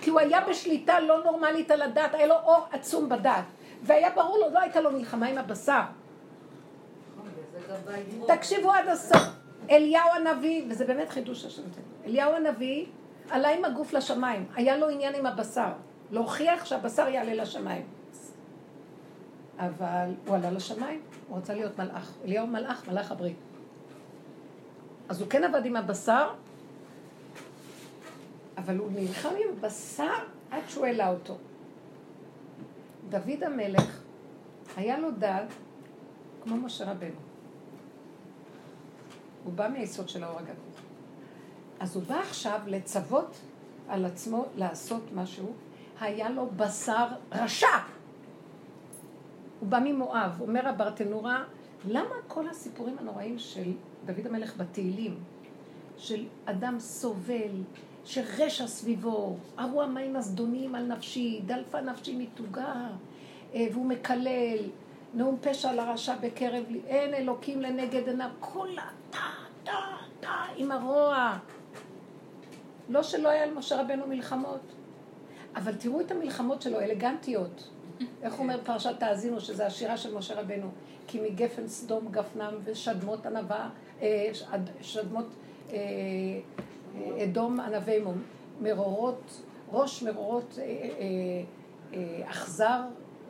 כי הוא היה בשליטה לא נורמלית על הדת, היה לו אור עצום בדת. והיה ברור לו, לא הייתה לו מלחמה עם הבשר. תקשיבו עד הסוף. אליהו הנביא, וזה באמת חידוש השם, אליהו הנביא עלה עם הגוף לשמיים, היה לו עניין עם הבשר, להוכיח שהבשר יעלה לשמיים. אבל הוא עלה לשמיים, הוא רצה להיות מלאך. אליהו מלאך, מלאך הברית. אז הוא כן עבד עם הבשר, אבל הוא נלחם עם הבשר עד שהוא העלה אותו. דוד המלך, היה לו דג כמו משה רבנו. הוא בא מהיסוד של האור הגדול. אז הוא בא עכשיו לצוות על עצמו לעשות משהו, היה לו בשר רשע. הוא בא ממואב, אומר הברטנורה, למה כל הסיפורים הנוראים של דוד המלך בתהילים, של אדם סובל, שרשע סביבו, ארוע מים הזדונים על נפשי, דלפה נפשי מתוגה, אה, והוא מקלל, נאום פשע לרשע בקרב לי, אין אלוקים לנגד עיניו, כולה טה, טה, טה, עם הרוע. לא שלא היה למשה רבנו מלחמות, אבל תראו את המלחמות שלו, אלגנטיות. איך אומר פרשת תאזינו, שזה השירה של משה רבנו? כי מגפן סדום גפנם ושדמות ענווה, אה, שדמות אה, אה, אדום ענבי מרורות, ראש מרורות אכזר,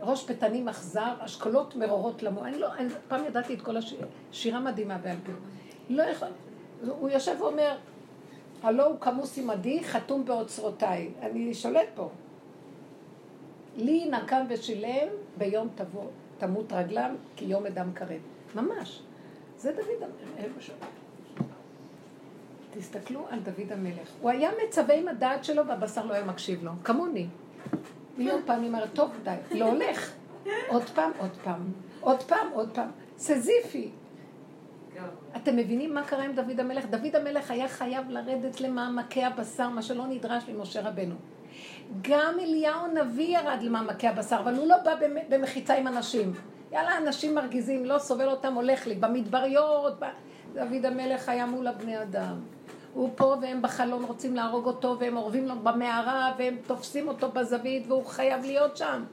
ראש פתנים אכזר, אשכולות מרורות למו. אני לא, אני פעם ידעתי את כל שירה מדהימה בעל פה. לא יכול, הוא יושב ואומר, הלא הוא כמוס עמדי, חתום באוצרותיי. אני שולט פה. לי נקם ושילם, ביום תבוא, תמות רגלם, כי יום אדם קרב. ממש. זה דוד המלך. תסתכלו על דוד המלך. הוא היה מצווה עם הדעת שלו והבשר לא היה מקשיב לו. כמוני. מיליון פעמים אמרת, טוב, די, לא הולך. עוד פעם, עוד פעם. עוד פעם, עוד פעם. סזיפי. אתם מבינים מה קרה עם דוד המלך? דוד המלך היה חייב לרדת למעמקי הבשר, מה שלא נדרש ממשה רבנו. גם אליהו הנביא ירד למעמקי הבשר, אבל הוא לא בא במחיצה עם אנשים. יאללה, אנשים מרגיזים, לא סובל אותם, הולך לי. במדבריות, ב... דוד המלך היה מול הבני אדם. הוא פה והם בחלון רוצים להרוג אותו, והם אורבים לו במערה, והם תופסים אותו בזווית, והוא חייב להיות שם.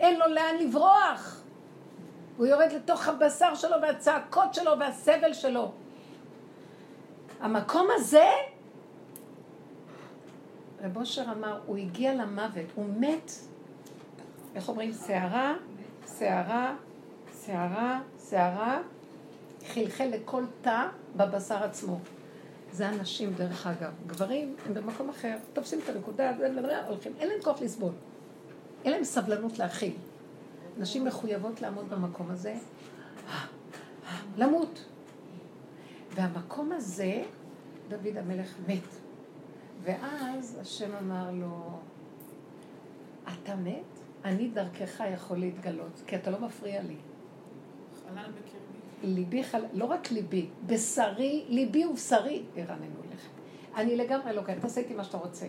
אין לו לאן לברוח. הוא יורד לתוך הבשר שלו, והצעקות שלו, והסבל שלו. המקום הזה רב אושר אמר, הוא הגיע למוות, הוא מת, איך אומרים, שערה, שערה, שערה, שערה, חלחל לכל תא בבשר עצמו. זה אנשים, דרך אגב. גברים הם במקום אחר, תופסים את הנקודה, הולכים, אין להם כוח לסבול. אין להם סבלנות להכיל. נשים מחויבות לעמוד במקום הזה, למות. והמקום הזה, דוד המלך מת. ואז השם אמר לו, אתה מת? אני דרכך יכול להתגלות, כי אתה לא מפריע לי. חלל בקרבי. ליבי חלל, לא רק ליבי, בשרי, ליבי ובשרי הרננו לך. אני לגמרי לא כאן, תעשה איתי מה שאתה רוצה.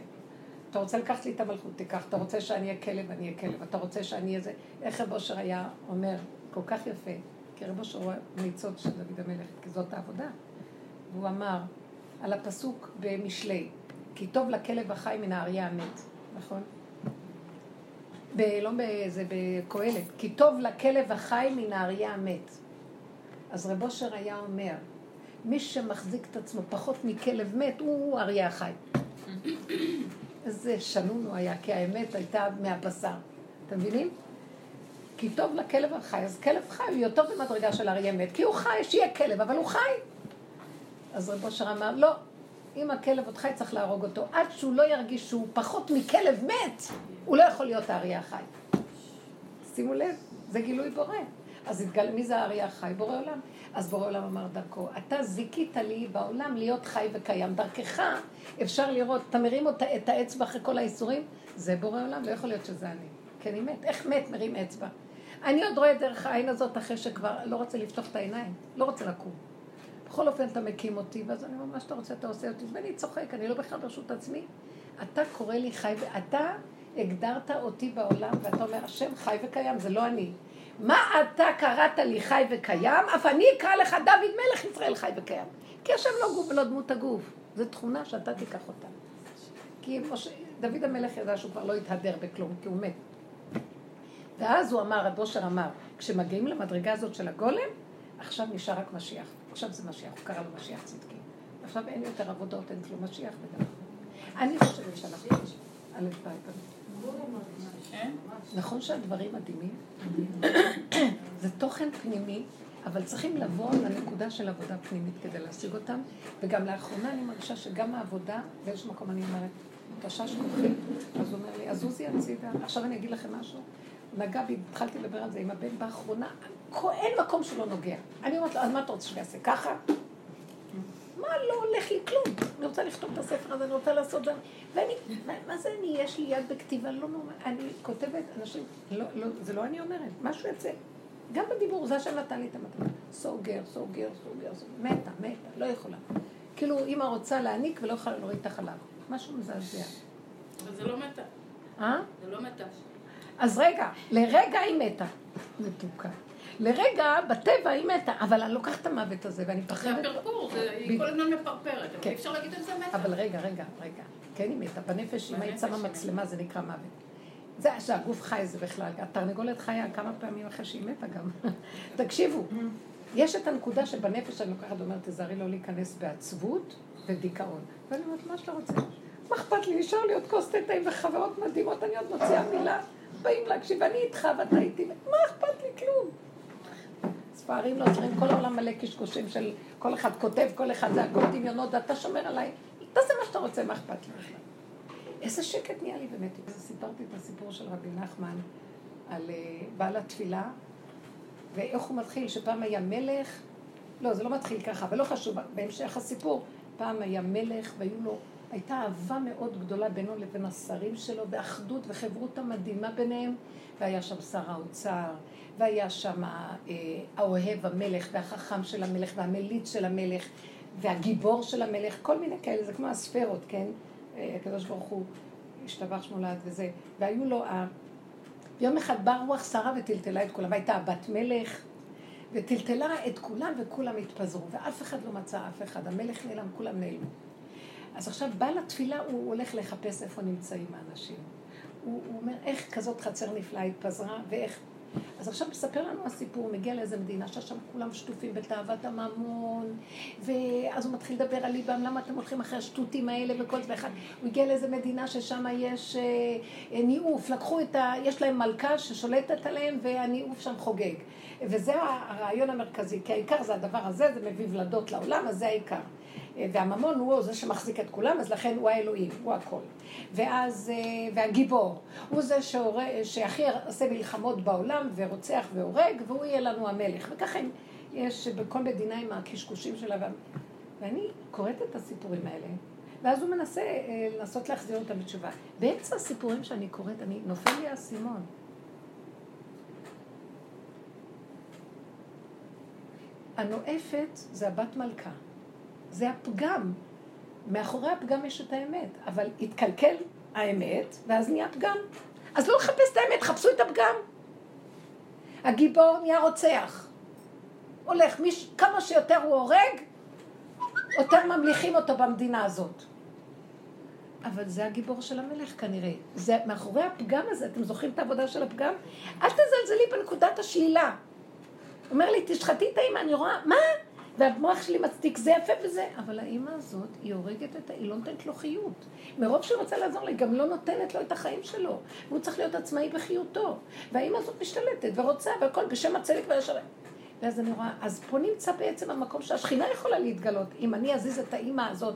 אתה רוצה לקחת לי את המלכות, תיקח. אתה רוצה שאני אהיה כלב, אני אהיה כלב. אתה רוצה שאני אהיה זה... איך רב אושר היה אומר, כל כך יפה, כי רב אושר הוא ניצוד של דוד המלך, כי זאת העבודה. והוא אמר על הפסוק במשלי, כי טוב לכלב החי מן האריה המת, נכון? ב- לא זה בקהלת, כי טוב לכלב החי מן האריה המת. אז רב אושר היה אומר, מי שמחזיק את עצמו פחות מכלב מת, הוא אריה החי. איזה שנון הוא היה, כי האמת הייתה מהבשר. אתם מבינים? כי טוב לכלב החי, אז כלב חי הוא יותר במדרגה של אריה מת, כי הוא חי, שיהיה כלב, אבל הוא חי. אז רב אושר אמר, לא, אם הכלב עוד חי צריך להרוג אותו. עד שהוא לא ירגיש שהוא פחות מכלב מת, הוא לא יכול להיות האריה החי. שימו לב, זה גילוי בורא. אז התגל... מי זה האריה החי? בורא עולם. אז בורא עולם אמר דרכו, אתה זיכית לי בעולם להיות חי וקיים. דרכך אפשר לראות, אתה מרים אותה, את האצבע אחרי כל האיסורים, זה בורא עולם, לא יכול להיות שזה אני. כי אני מת. איך מת מרים אצבע? אני עוד רואה דרך העין הזאת אחרי שכבר לא רוצה לפתוח את העיניים, לא רוצה לקום. בכל אופן אתה מקים אותי, ואז אני אומר, מה שאתה רוצה אתה עושה אותי, ואני צוחק, אני לא בכלל ברשות עצמי. אתה קורא לי חי, ואתה הגדרת אותי בעולם, ואתה אומר, השם חי וקיים, זה לא אני. מה אתה קראת לי חי וקיים, אף אני אקרא לך דוד מלך ישראל חי וקיים. כי השם לא גוף ולא דמות הגוף. זו תכונה שאתה תיקח אותה. כי משה, דוד המלך ידע שהוא כבר לא יתהדר בכלום, כי הוא מת. ואז הוא אמר, הדושר אמר, כשמגיעים למדרגה הזאת של הגולם, עכשיו נשאר רק משיח. עכשיו זה משיח, הוא קרא לו משיח צדקי. עכשיו אין יותר עבודות, אין כלום משיח וגם... אני חושבת שאנחנו... א' כן? נכון שהדברים מדהימים? זה תוכן פנימי, אבל צריכים לבוא לנקודה של עבודה פנימית כדי להשיג אותם, וגם לאחרונה אני מרגישה שגם העבודה, באיזשהו מקום אני אומרת, תשש כוחי, אז הוא אומר לי, עזוזי הצידה. עכשיו אני אגיד לכם משהו. נגע בי, התחלתי לדבר על זה עם הבן באחרונה, אין מקום שלא נוגע. אני אומרת לו, אז מה אתה רוצה שאני אעשה? ככה? מה לא הולך לי כלום? אני רוצה לכתוב את הספר הזה, אני רוצה לעשות זה. ואני, מה זה אני, יש לי יד בכתיבה, לא נורא, אני כותבת, אנשים, לא, לא, זה לא אני אומרת, משהו יוצא. גם בדיבור, זה השם נתן לי את המתנה. סוגר, סוגר, סוגר, מתה, מתה, לא יכולה. כאילו, אימא רוצה להעניק ולא יכולה להוריד את החלב. משהו מזעזע. אבל זה לא מתה. אה? זה לא מתה. אז רגע, לרגע היא מתה. מתוקה. לרגע, בטבע היא מתה, אבל אני לוקחת את המוות הזה ואני זה מפחדת... הפרפור, זה- היא בדיוק. כל הזמן מפרפרת, אבל כן. אי אפשר להגיד על זה מתה. אבל רגע, רגע, רגע. כן היא מתה. בנפש, אם היית שמה היא מצלמה, זה נקרא מוות. זה שהגוף חי זה בכלל. התרנגולת חיה כמה פעמים אחרי שהיא מתה גם. תקשיבו, יש את הנקודה שבנפש אני לוקחת ואומרת, תזהרי לא להיכנס בעצבות ודיכאון. ואני אומרת, מה שאתה רוצה? מה אכפת לי? נשאר לי עוד כוס תה טעים וחברות מדהימות, אני עוד מוציאה מילה, באים להקשיב, אני איתך ואתה איתי, מה אכפת לי? כלום. ספרים לא צריכים, כל העולם מלא קשקושים של כל אחד כותב, כל אחד זה הכל דמיונות, ואתה שומר עליי, תעשה מה שאתה רוצה, מה אכפת לי בכלל? איזה שקט נהיה לי באמת. סיפרתי את הסיפור של רבי נחמן על אה, בעל התפילה, ואיך הוא מתחיל, שפעם היה מלך, לא, זה לא מתחיל ככה, אבל לא חשוב, בהמשך הסיפור, פעם היה מלך והיו לו, הייתה אהבה מאוד גדולה בינו לבין השרים שלו, ואחדות וחברותה מדהימה ביניהם, והיה שם שר האוצר, והיה שם אה, האוהב המלך, והחכם של המלך, והמליץ של המלך, והגיבור של המלך, כל מיני כאלה, זה כמו הספרות, כן? אה, הקדוש ברוך הוא השתבח שמו לעד וזה, והיו לו, יום אחד באה רוח שרה וטלטלה את כולם, והייתה בת מלך, וטלטלה את כולם וכולם התפזרו, ואף אחד לא מצא אף אחד, המלך נעלם, כולם נעלמו. אז עכשיו בעל התפילה הוא הולך לחפש איפה נמצאים האנשים. הוא, הוא אומר, איך כזאת חצר נפלאה התפזרה, ואיך... אז עכשיו מספר לנו הסיפור, מגיע לאיזה מדינה ששם כולם שטופים בתאוות הממון, ואז הוא מתחיל לדבר על ליבם, למה אתם הולכים אחרי השטותים האלה וכל זה ואחד. הוא הגיע לאיזה מדינה ששם יש אה, אה, ניאוף, לקחו את ה... יש להם מלכה ששולטת עליהם והניאוף שם חוגג. וזה הרעיון המרכזי, כי העיקר זה הדבר הזה, זה מביא ולדות לעולם, אז זה העיקר. והממון הוא זה שמחזיק את כולם, אז לכן הוא האלוהים, הוא הכל. ואז, אה, והגיבור, הוא זה שהורג, שהכי עושה מלחמות בעולם, ורוצח והורג, והוא יהיה לנו המלך. וככה יש בכל מדינה עם הקשקושים שלה. ואני קוראת את הסיפורים האלה, ואז הוא מנסה אה, לנסות להחזיר אותם בתשובה. באמצע הסיפורים שאני קוראת, אני, נופל לי האסימון. הנואפת זה הבת מלכה. זה הפגם. מאחורי הפגם יש את האמת, אבל התקלקל האמת, ואז נהיה פגם. אז לא לחפש את האמת, חפשו את הפגם. הגיבור נהיה רוצח. הולך, מיש, כמה שיותר הוא הורג, יותר ממליכים אותו במדינה הזאת. אבל זה הגיבור של המלך כנראה. זה מאחורי הפגם הזה, אתם זוכרים את העבודה של הפגם? אל תזלזלי בנקודת השלילה. אומר לי, תשחטי את האימא, אני רואה, מה? והמוח שלי מצדיק, זה יפה וזה. אבל האימא הזאת, היא הורגת את ה... היא לא נותנת לו חיות. מרוב שהיא רוצה לעזור לי, גם לא נותנת לו את החיים שלו. והוא צריך להיות עצמאי בחיותו. והאימא הזאת משתלטת ורוצה, והכל בשם הצדק והשלם. ואז אני רואה, אז פה נמצא בעצם המקום שהשכינה יכולה להתגלות. אם אני אזיז את האימא הזאת,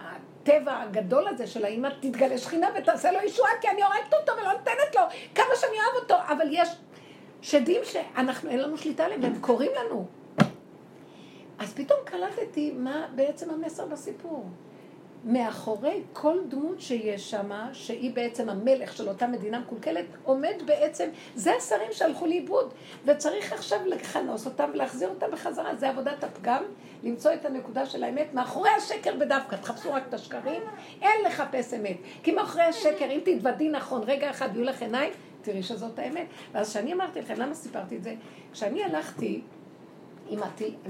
הטבע הגדול הזה של האימא, תתגלה שכינה ותעשה לו ישועה, כי אני הורגת אותו ולא נותנת לו, כמה שאני אוהב אותו. אבל יש שדים שאנחנו, אין לנו שליטה עליהם, והם קוראים לנו. אז פתאום קלטתי מה בעצם המסר בסיפור. מאחורי כל דמות שיש שם, שהיא בעצם המלך של אותה מדינה מקולקלת, עומד בעצם, זה השרים שהלכו לאיבוד, וצריך עכשיו לכנוס אותם ולהחזיר אותם בחזרה, זה עבודת הפגם, למצוא את הנקודה של האמת, מאחורי השקר בדווקא, תחפשו רק את השקרים, אין לחפש אמת, כי מאחורי השקר, אם תתוודי נכון, רגע אחד יהיו לך עיניים, תראי שזאת האמת. ואז כשאני אמרתי לכם, למה סיפרתי את זה? כשאני הלכתי אני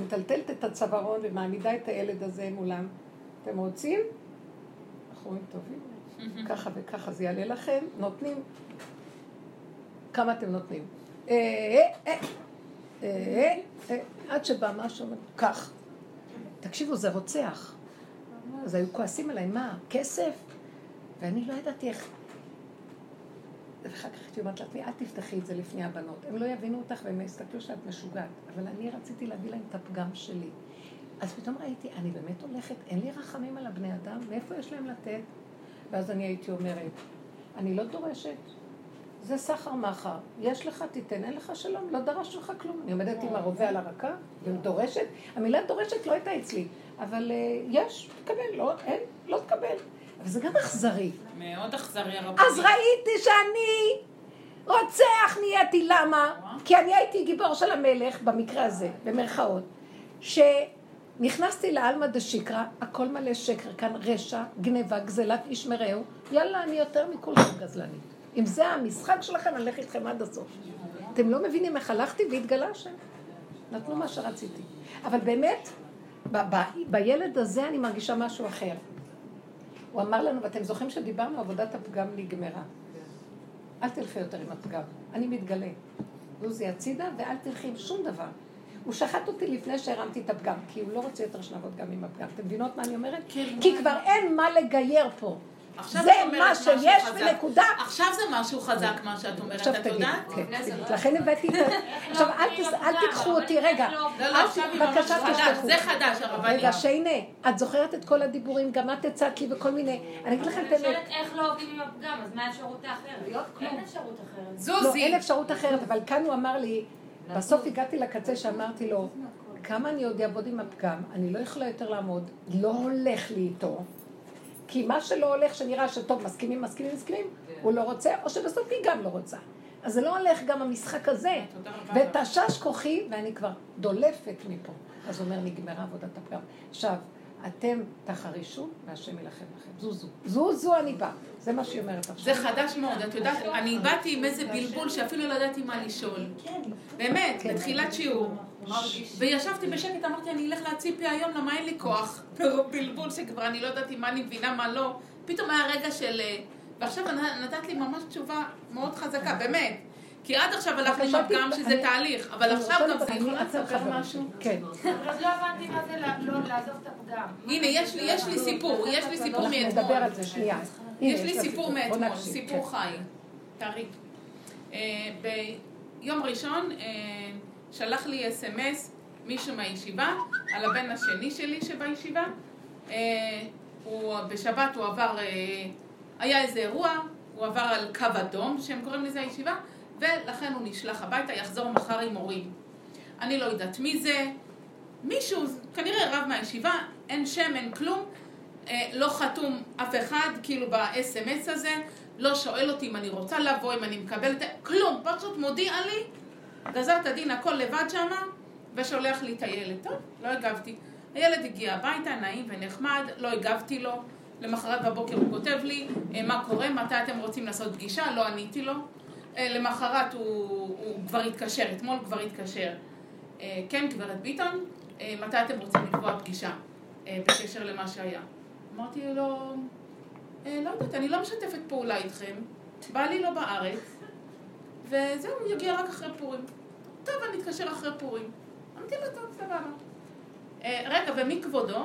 מטלטלת את הצווארון ומעמידה את הילד הזה מולם, אתם רוצים? בחורים טובים, ככה וככה זה יעלה לכם, נותנים. כמה אתם נותנים? אה, אה, אה, עד שבא משהו, כך. תקשיבו, זה רוצח. אז היו כועסים עליי, מה, כסף? ואני לא ידעתי איך... ואחר כך הייתי אומרת לעצמי, אל תפתחי את זה לפני הבנות. הם לא יבינו אותך והם יסתכלו שאת משוגעת. אבל אני רציתי להביא להם את הפגם שלי. אז פתאום ראיתי, אני באמת הולכת, אין לי רחמים על הבני אדם, מאיפה יש להם לתת? ואז אני הייתי אומרת, אני לא דורשת, זה סחר מחר, יש לך, תיתן, אין לך שלום, לא דרש לך כלום. אני עומדת עם הרובה על הרקה, ודורשת, המילה דורשת לא הייתה אצלי, אבל uh, יש, תקבל, לא, אין, לא תקבל. אבל זה גם אכזרי. מאוד אכזרי הרבנית. אז ראיתי שאני רוצח נהייתי, למה? כי אני הייתי גיבור של המלך, במקרה הזה, במרכאות, שנכנסתי לעלמא דשיקרא, הכל מלא שקר כאן, רשע, גניבה, גזלת איש מרעהו, יאללה, אני יותר מכולכם גזלנית. אם זה המשחק שלכם, אני אלך איתכם עד הסוף. אתם לא מבינים איך הלכתי והתגלה השם. נתנו מה שרציתי. אבל באמת, ב- ב- בילד הזה אני מרגישה משהו אחר. הוא אמר לנו, ואתם זוכרים שדיברנו, עבודת הפגם נגמרה. אל תלכי יותר עם הפגם, אני מתגלה. זוזי הצידה ואל תלכי עם שום דבר. הוא שחט אותי לפני שהרמתי את הפגם, כי הוא לא רוצה יותר שנעבוד גם עם הפגם. אתם מבינות מה אני אומרת? כן, כי? כבר אין מה לגייר פה. זה מה שיש חזק. ונקודה. עכשיו זה משהו חזק מה שאת אומרת, עכשיו את יודעת? כן, לכן הבאתי את ה... עכשיו אל תיקחו אותי, רגע, לא, אל לא, עכשיו היא ממש בבקשה חדש, תשלחו. זה חדש הרבנית. רגע, שיינה, את זוכרת את כל הדיבורים, גם את הצעת לי וכל מיני, אני אגיד לכם את אני האמת, שואלת איך לא עובדים עם הפגם, אז מה האפשרות האחרת? אין אפשרות אחרת. לא, זוזי, אין אפשרות אחרת, אבל כאן הוא אמר לי, בסוף הגעתי לקצה שאמרתי לו, כמה אני עוד אעבוד עם הפגם, אני לא יכולה יותר לעמוד, לא הולך לי איתו, כי מה שלא הולך, שנראה שטוב, מסכימים, מסכימים, מסכימים, הוא לא רוצה, או שבסוף היא גם לא רוצה. אז זה לא הולך גם המשחק הזה. ותשש כוחי, ואני כבר דולפת מפה. אז הוא אומר, נגמרה עבודת הפגם. עכשיו, אתם תחרישו, והשם יילחם לכם. זוזו. זוזו אני באה. זה מה שהיא אומרת עכשיו. זה חדש מאוד, את יודעת, אני באתי עם איזה בלבול שאפילו לא ידעתי מה לשאול. באמת, כן. בתחילת שיעור. וישבתי בשקט, אמרתי, אני אלך להציפי היום, למה אין לי כוח. בלבול שכבר אני לא ידעתי מה אני מבינה, מה לא. פתאום היה רגע של... אה, ועכשיו נתת לי ממש תשובה מאוד חזקה, באמת. כי עד עכשיו בבקשה, הפגם ת- שזה תהליך, אבל עכשיו גם זה אני יכולה אצל לספר חברים משהו. כן. עוד לא הבנתי מה זה לא לעזוב את הפגם. הנה, יש לי, לי סיפור, יש לי סיפור אנחנו מאתמול. נדבר על זה שנייה. יש לי סיפור מאתמול, סיפור כן. חי. תארי. אה, ביום ראשון אה, שלח לי אס.אם.אס מישהו מהישיבה על הבן השני שלי שבישיבה. אה, הוא, בשבת הוא עבר, אה, היה איזה אירוע, הוא עבר על קו אדום, שהם קוראים לזה הישיבה, ולכן הוא נשלח הביתה, יחזור מחר עם הורים. אני לא יודעת מי זה, מישהו, כנראה רב מהישיבה, אין שם, אין כלום, אה, לא חתום אף אחד, כאילו ב-SMS הזה, לא שואל אותי אם אני רוצה לבוא, אם אני מקבלת, כלום, פשוט מודיע לי, גזר את הדין הכל לבד שמה, ושולח לי את הילד. טוב, לא הגבתי. הילד הגיע הביתה, נעים ונחמד, לא הגבתי לו. למחרת בבוקר הוא כותב לי, אה, מה קורה, מתי אתם רוצים לעשות פגישה, לא עניתי לו. אה, למחרת הוא, הוא כבר התקשר, אתמול כבר התקשר. אה, כן, גברת ביטון, מתי אתם רוצים לקבוע פגישה בקשר למה שהיה? אמרתי לו, "אה, לא יודעת, אני לא משתפת פעולה איתכם, בא לי לא בארץ, וזהו, הוא יגיע רק אחרי פורים. טוב, אני אתקשר אחרי פורים. אמרתי לו, טוב, סבבה. אה, רגע, ומי כבודו?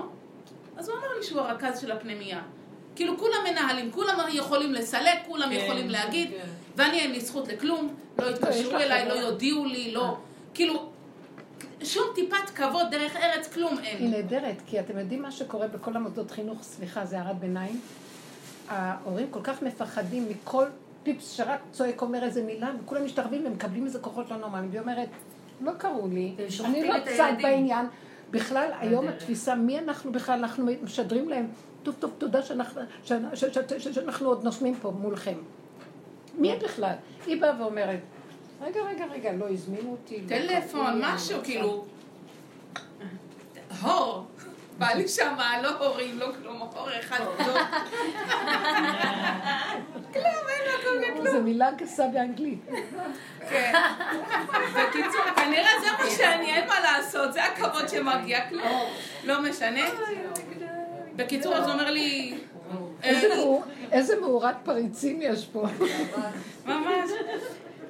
אז הוא אמר לי שהוא הרכז של הפנימייה. כאילו, כולם מנהלים, כולם יכולים לסלק, כולם יכולים להגיד, ואני אין לי זכות לכלום, לא יתקשרו אליי, לא. יודיעו לי, לא... כאילו, שום טיפת כבוד דרך ארץ, כלום אין. היא נהדרת, כי אתם יודעים מה שקורה בכל המוסדות חינוך, סליחה, זה הערת ביניים. ההורים כל כך מפחדים מכל פיפס שרק צועק אומר איזה מילה, וכולם משתחווים ומקבלים איזה כוחות לא נורמליים. והיא אומרת, לא קראו לי, אני לא צד. בעניין. בכלל, היום הדרך. התפיסה, מי אנחנו בכלל, אנחנו משדרים להם, טוב טוב, תודה שאנחנו, עוד נושמים פה מולכם. מי את בכלל? היא באה ואומרת, רגע, רגע, רגע, לא הזמינו אותי. לא טלפון, אני משהו, לא כאילו... הור. בא לי שמה, לא הורים, לא כלום, הור אחד גדול. כלום, אין לו כלום וכלום. זו מילה גסה באנגלית. כן. בקיצור, כנראה זה מה שאני, אין מה לעשות, זה הכבוד שמגיע, כלום. לא משנה. בקיצור, אז הוא אומר לי... איזה אה, איזה מאורת פריצים יש פה. ממש.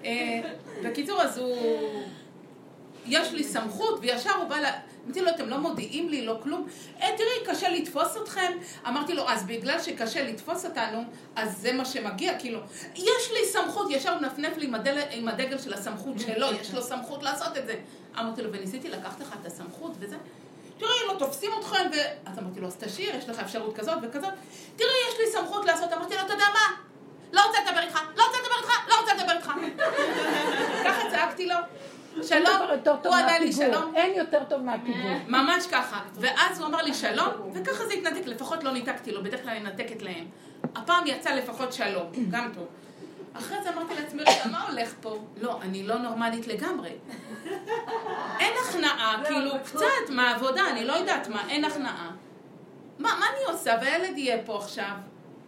אה, בקיצור, אז הוא... יש לי סמכות, וישר הוא בא ל... אמרתי לו, אתם לא מודיעים לי, לא כלום. אה, תראי, קשה לתפוס אתכם. אמרתי לו, אז בגלל שקשה לתפוס אותנו, אז זה מה שמגיע, כאילו, יש לי סמכות, ישר הוא מנפנף לי עם הדגל, עם הדגל של הסמכות שלו, יש לו סמכות לעשות את זה. אמרתי לו, וניסיתי לקחת לך את הסמכות וזה. תראי, לא תופסים אתכם, ו... אז אמרתי לו, אז תשאיר, יש לך אפשרות כזאת וכזאת. תראי, יש לי סמכות לעשות. אמרתי לו, אתה יודע מה? לא רוצה לדבר איתך, לא רוצה לדבר איתך, לא רוצה לדבר איתך. ככה צעקתי לו, שלום, הוא ענה לי. שלום. אין יותר טוב מהפיגור. ממש ככה. ואז הוא אמר לי שלום, וככה זה התנתק, לפחות לא ניתקתי לו, בדרך כלל אני מנתקת להם. הפעם יצא לפחות שלום, גם טוב. אחרי זה אמרתי לעצמי, רגע, מה הולך פה? לא, אני לא נורמלית לגמרי. אין הכנעה, כאילו, קצת מהעבודה, אני לא יודעת מה, אין הכנעה. מה, מה אני עושה? והילד יהיה פה עכשיו,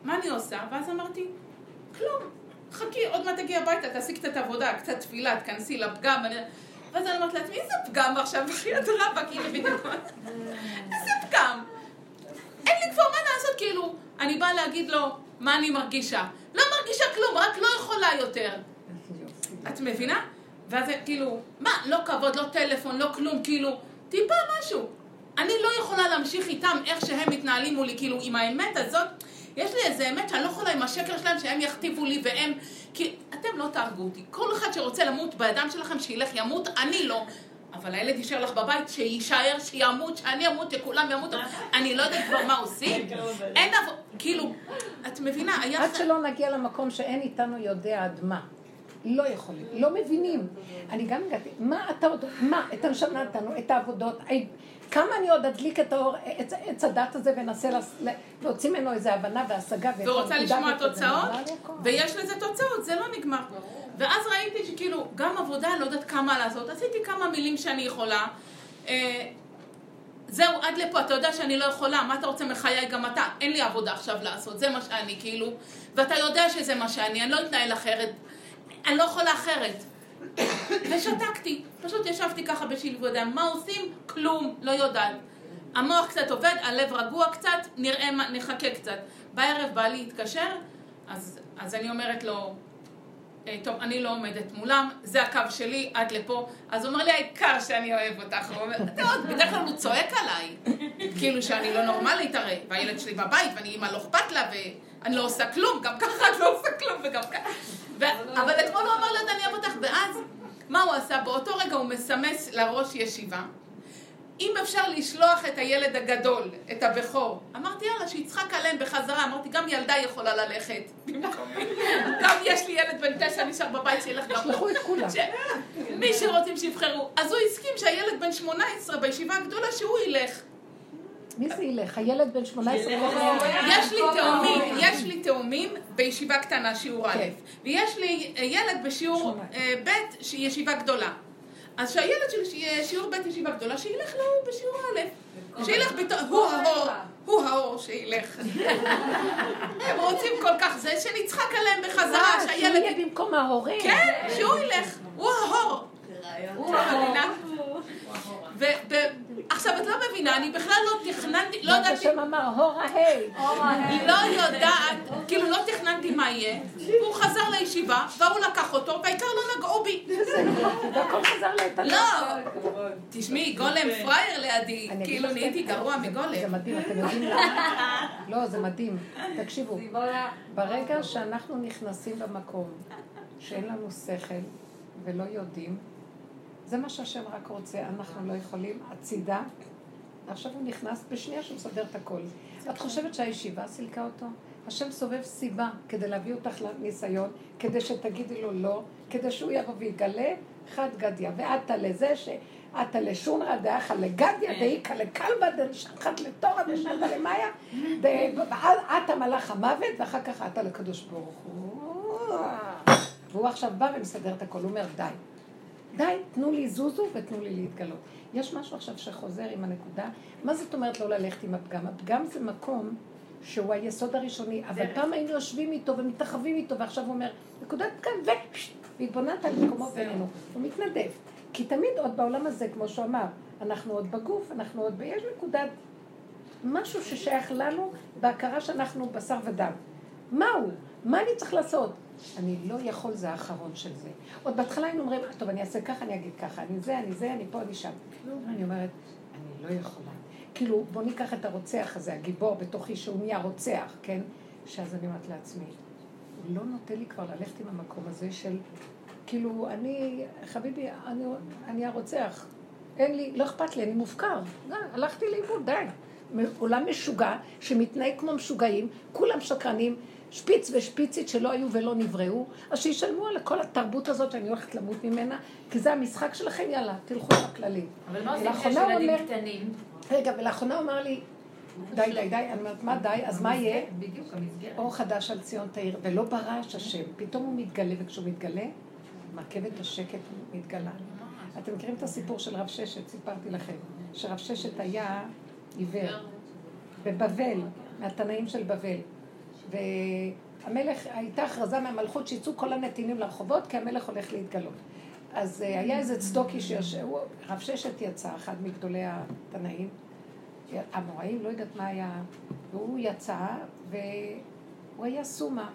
מה אני עושה? ואז אמרתי, כלום. חכי, עוד מעט תגיעי הביתה, תעשי קצת עבודה, קצת תפילה, תכנסי לפגם. ואז אני אומרת לעצמי, איזה פגם עכשיו, בחייאת רבאק, הנה בדיוק. איזה פגם. אין לי כבר מה לעשות, כאילו, אני באה להגיד לו מה אני מרגישה. לא מרגישה כלום, רק לא יכולה יותר. את מבינה? ואז זה כאילו, מה, לא כבוד, לא טלפון, לא כלום, כאילו, טיפה משהו. אני לא יכולה להמשיך איתם איך שהם מתנהלים מולי, כאילו, עם האמת הזאת, יש לי איזה אמת שאני לא יכולה עם השקר שלהם, שהם יכתיבו לי והם... כי אתם לא תהרגו אותי. כל אחד שרוצה למות בידיים שלכם, שילך ימות, אני לא. אבל הילד יישאר לך בבית, שיישאר, שימות, שאני אמות, שכולם ימותו. אני לא יודעת כבר מה עושים. אין אב... כאילו, את מבינה, היה... עד שלא נגיע למקום שאין איתנו יודע עד מה. לא יכולים, לא מבינים. אני גם הגעתי, מה אתה עוד, מה, את הנשמה נתנו, את העבודות, כמה אני עוד אדליק את האור, את עץ הדת הזה ואנסה להוציא ממנו איזו הבנה והשגה. ורוצה לשמוע תוצאות, ויש לזה תוצאות, זה לא נגמר. ואז ראיתי שכאילו, גם עבודה, לא יודעת כמה לעשות, עשיתי כמה מילים שאני יכולה. אה, זהו, עד לפה, אתה יודע שאני לא יכולה, מה אתה רוצה מחיי גם אתה? אין לי עבודה עכשיו לעשות, זה מה שאני, כאילו, ואתה יודע שזה מה שאני, אני לא אתנהל אחרת, אני לא יכולה אחרת. ושתקתי, פשוט ישבתי ככה בשילוב ידיים, מה עושים? כלום, לא יודעת. המוח קצת עובד, הלב רגוע קצת, נראה מה, נחכה קצת. בערב בעלי התקשר, אז, אז אני אומרת לו, אה, טוב, אני לא עומדת מולם, זה הקו שלי, עד לפה. אז הוא אומר לי, העיקר שאני אוהב אותך. הוא אומר, יודע, בדרך כלל הוא צועק עליי, כאילו שאני לא נורמלית הרי, והילד שלי בבית, ואני אימא לא אכפת לה, ואני לא עושה כלום, גם ככה את לא עושה כלום, וגם ככה. אבל אתמול הוא אמר לי, אני אוהב אותך, ואז, מה הוא עשה? באותו רגע הוא מסמס לראש ישיבה. אם אפשר לשלוח את הילד הגדול, את הבכור. אמרתי, יאללה, שיצחק עליהם בחזרה. אמרתי, גם ילדה יכולה ללכת. גם יש לי ילד בן תשע נשאר בבית שילך גם שלחו את כולם. מי שרוצים שיבחרו. אז הוא הסכים שהילד בן שמונה עשרה בישיבה הגדולה, שהוא ילך. מי זה ילך? הילד בן שמונה עשרה יש לי תאומים, יש לי תאומים בישיבה קטנה, שיעור א', כן. ויש לי ילד בשיעור אה, ב', ישיבה גדולה. אז שהילד שלי שיהיה שיעור בית ישיבה גדולה, שילך להוא בשיעור א', שילך בתור, הוא האור, הוא האור שילך. הם רוצים כל כך זה, שנצחק עליהם בחזרה, אה, שהילד... שהוא יהיה במקום ההורים. כן, שהוא ילך, הוא האור. הוא האור. עכשיו, את לא מבינה, אני בכלל לא תכננתי, לא ידעתי... השם אמר, הורה היי. לא יודעת, כאילו לא תכננתי מה יהיה. הוא חזר לישיבה, והוא לקח אותו, והעיקר לא נגעו בי. והכל חזר לאיתן. לא. תשמעי, גולם פראייר לידי, כאילו נהייתי גרוע מגולם. זה מדהים, אתם יודעים למה? לא, זה מדהים. תקשיבו, ברגע שאנחנו נכנסים במקום שאין לנו שכל ולא יודעים, זה מה שהשם רק רוצה, אנחנו לא יכולים, הצידה. עכשיו הוא נכנס בשנייה שהוא מסדר את הכל. את חושבת שהישיבה סילקה אותו? השם סובב סיבה כדי להביא אותך לניסיון, כדי שתגידי לו לא, כדי שהוא יבוא ויגלה חד גדיא, ועתה לזה ש... עתה לשונרא דאחא לגדיא דאיכא לקלבא דשחת לתורא דשחת למאיה, עתה מלאך המוות, ואחר כך עתה לקדוש ברוך הוא. והוא עכשיו בא ומסדר את הכל, הוא אומר די. די, תנו לי זוזו ותנו לי להתגלות. יש משהו עכשיו שחוזר עם הנקודה. מה זאת אומרת לא ללכת עם הפגם? הפגם זה מקום שהוא היסוד הראשוני, אבל פעם היינו יושבים איתו ומתאחבים איתו, ועכשיו הוא אומר, נקודת כאן, והתבוננת על מקומו בינינו. הוא מתנדב. כי תמיד עוד בעולם הזה, כמו שהוא אמר, אנחנו עוד בגוף, אנחנו עוד, יש נקודת, משהו ששייך לנו בהכרה שאנחנו בשר ודם. מהו? מה אני צריך לעשות? אני לא יכול, זה האחרון של זה. עוד בהתחלה היינו אומרים, טוב, אני אעשה ככה, אני אגיד ככה, אני זה, אני זה, אני פה, אני שם. אני אומרת, אני לא יכולה. כאילו, בוא ניקח את הרוצח הזה, הגיבור בתוכי, שהוא נהיה רוצח, כן? שאז אני אומרת לעצמי, הוא לא נותן לי כבר ללכת עם המקום הזה של, כאילו, אני, חביבי, אני, אני הרוצח. אין לי, לא אכפת לי, אני מופקר. די, הלכתי לאיבוד, די. עולם משוגע, שמתנהג כמו משוגעים, כולם שקרנים, שפיץ ושפיצית שלא היו ולא נבראו, אז שישלמו על כל התרבות הזאת שאני הולכת למות ממנה, כי זה המשחק שלכם, יאללה, תלכו לכללים. אבל מה עושים כשיש ילדים קטנים? רגע, ולאחרונה הוא אמר לי, די, די, די, אני אומרת, מה די, אז מה יהיה? בדיוק, המסגרת. אור חדש על ציון תאיר, ולא ברעש השם, פתאום הוא מתגלה, וכשהוא מתגלה, מרכבת השקט מתגלה. אתם מכירים את הסיפור של רב ששת, סיפרתי לכם, שרב ששת היה עיוור, בבבל, מהתנאים של בבל. המלך, הייתה הכרזה מהמלכות שיצאו כל הנתינים לרחובות, כי המלך הולך להתגלות. אז אה, היה איזה צדוקי שיושב, רב ששת יצא, אחד מגדולי התנאים, המוראים, לא יודעת מה היה, והוא יצא, והוא היה סומה,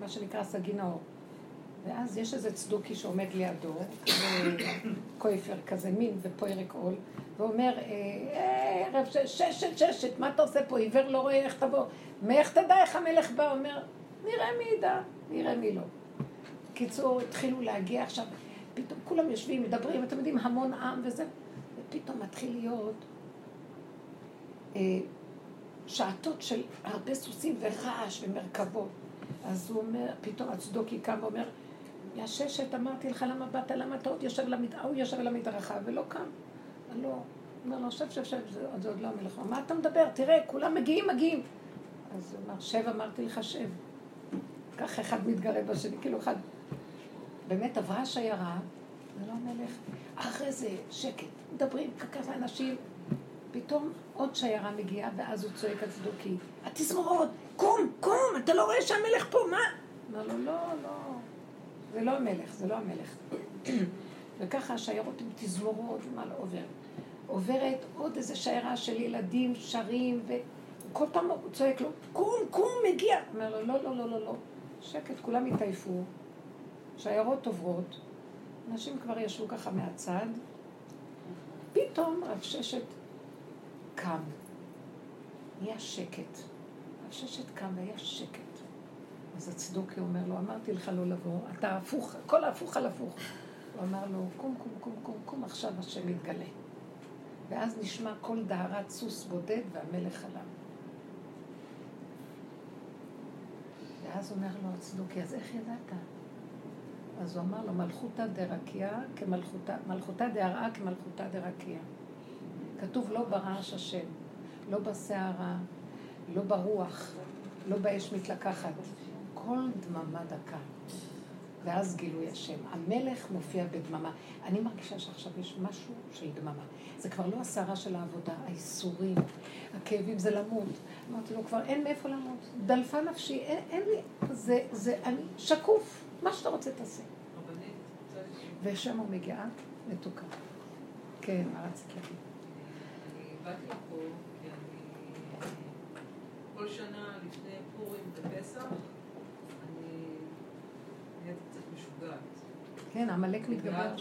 מה שנקרא סגי נאור. ואז יש איזה צדוקי שעומד לידו, קויפר כזה, מין ופוירק עול, ואומר, אה, ערב ששת, ששת, מה אתה עושה פה? עיוור לא רואה איך תבוא. מאיך תדע איך המלך בא? אומר, נראה מי ידע, נראה מי לא. בקיצור, התחילו להגיע עכשיו, פתאום כולם יושבים, מדברים, אתם יודעים, המון עם וזה, ופתאום מתחיל להיות אה, שעתות של הרבה סוסים ורעש ומרכבות. אז הוא אומר, פתאום הצדוקי קם ואומר, יא ששת, אמרתי לך למה באת, למה אתה עוד יושב למדרכה, הוא יושב על המדרכה ולא קם. לא, הוא אומר לו, שב, שב, שב, זה, עוד לא המלך. מה אתה מדבר? תראה, כולם מגיעים, מגיעים. אז הוא אמר, שב, אמרתי לך, שב. ככה אחד מתגרה בשני, כאילו אחד. באמת עברה השיירה, זה לא המלך. אחרי זה שקט, מדברים, ככה אנשים. פתאום עוד שיירה מגיעה, ואז הוא צועק על צדוקי, התזמורות, קום, קום, אתה לא רואה שהמלך פה, מה? אמר לו, לא, לא, זה לא המלך, זה לא המלך. וככה השיירות עם תזמורות, ומה לא עובר. עוברת עוד איזה שיירה של ילדים שרים, וכל פעם הוא צועק לו, קום, קום, מגיע. אומר לו, לא, לא, לא, לא, לא. שקט, כולם התעייפו, שיירות עוברות, אנשים כבר ישבו ככה מהצד, פתאום רב ששת קם, נהיה שקט. רב ששת קם והיה שקט. אז הצדוקי אומר לו, אמרתי לך לא לבוא, אתה הפוך, הכל הפוך על הפוך. הוא אמר לו, קום, קום, קום, קום, קום, עכשיו השם יתגלה. ואז נשמע קול דהרת סוס בודד והמלך עליו. ואז אומר לו הצדוקי, אז איך ידעת? אז הוא אמר לו, מלכותא דרקיע כמלכותא, מלכותא דהרעה כמלכותא דרקיע. כתוב לא ברעש השם, לא בסערה, לא ברוח, לא באש מתלקחת. כל דממה דקה. ואז גילוי השם. המלך מופיע בדממה. אני מרגישה שעכשיו יש משהו של דממה. זה כבר לא הסערה של העבודה, האיסורים, הכאבים, זה למות. אמרתי לו, כבר אין מאיפה למות. דלפה נפשי, אין, אין לי, זה, זה, אני שקוף, מה שאתה רוצה תעשה. ושם הוא מגיעה מתוקה. כן, מה רצית להגיד? אני באתי לפה כי אני כל שנה לפני פורים ופסח כן, עמלק מתגבר. אני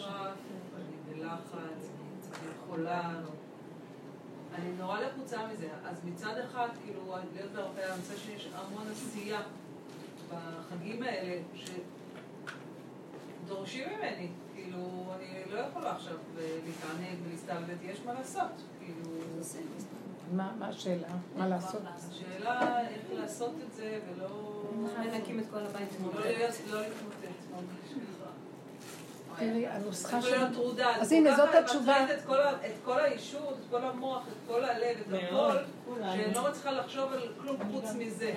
בלחץ, אני חולה. אני נורא לחוצה מזה. אז מצד אחד, כאילו, להיות בהרפאיה, אני חושבת שיש המון עשייה בחגים האלה, שדורשים ממני. כאילו, אני לא יכולה עכשיו להתענג ולהסתלבט, יש מה לעשות. כאילו... מה השאלה? מה לעשות? השאלה איך לעשות את זה ולא... מנקים את כל הבית. לא להתמוטט. תראי, הנוסחה של... אז הנה, זאת התשובה. את כל האישות, את כל המוח, את כל הלב, את הכל, שאני לא מצליחה לחשוב על כלום חוץ מזה.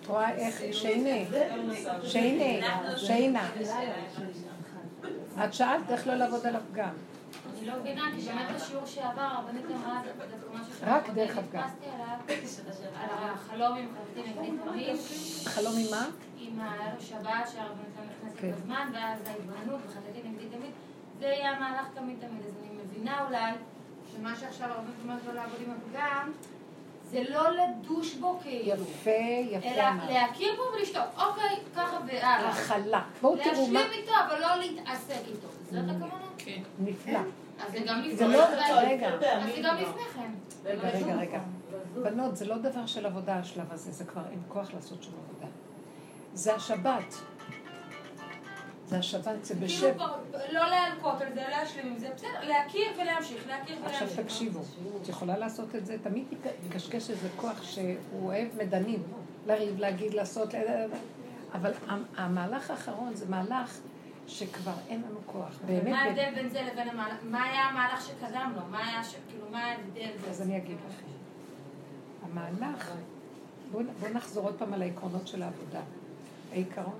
את רואה איך, שהנה, שהנה, שהנה. את שאלת איך לא לעבוד על הפגם. אני לא מבינה, כי באמת בשיעור שעבר הרבנית אמרה דווקא משהו רק דרך הפגם. על החלום עם תמיד. חלום עם מה? עם הערב שבת שהרבנית לא נכנסת כן. בזמן, ואז ההתבוננות וחלטים נגדי תמיד. זה יהיה המהלך תמיד תמיד. אז אני מבינה אולי שמה שעכשיו הרבנית אומרת לא לעבוד עם הפגם, זה לא לדוש בו כאילו. יפה, יפה. אלא להכיר בו ולשתוק. אוקיי, ככה והלאה. הכלה. בואו תראו מה... להשלים איתו, אבל לא להתעסק איתו. זאת הכוונה? כן. נפלא. אז זה גם לפני זה לא, רגע. אז זה גם לפני כן. רגע, רגע, רגע. בנות, זה לא דבר של עבודה השלב הזה, זה כבר אין כוח לעשות שום עבודה. זה השבת. זה השבת, זה בשב. כאילו לא להלקות על זה, להשלים עם זה, בסדר, להכיר ולהמשיך, להכיר ולהמשיך. עכשיו תקשיבו, את יכולה לעשות את זה, תמיד תקשקש איזה כוח שהוא אוהב מדנים, לריב, להגיד, לעשות, אבל המהלך האחרון זה מהלך שכבר אין לנו כוח. באמת... מה ההבדל בין זה לבין המהלך? מה היה המהלך שקדם לו? מה היה, כאילו, מה ההבדל? אז אני אגיד לכם. המהלך, בואו נחזור עוד פעם על העקרונות של העבודה. העיקרון.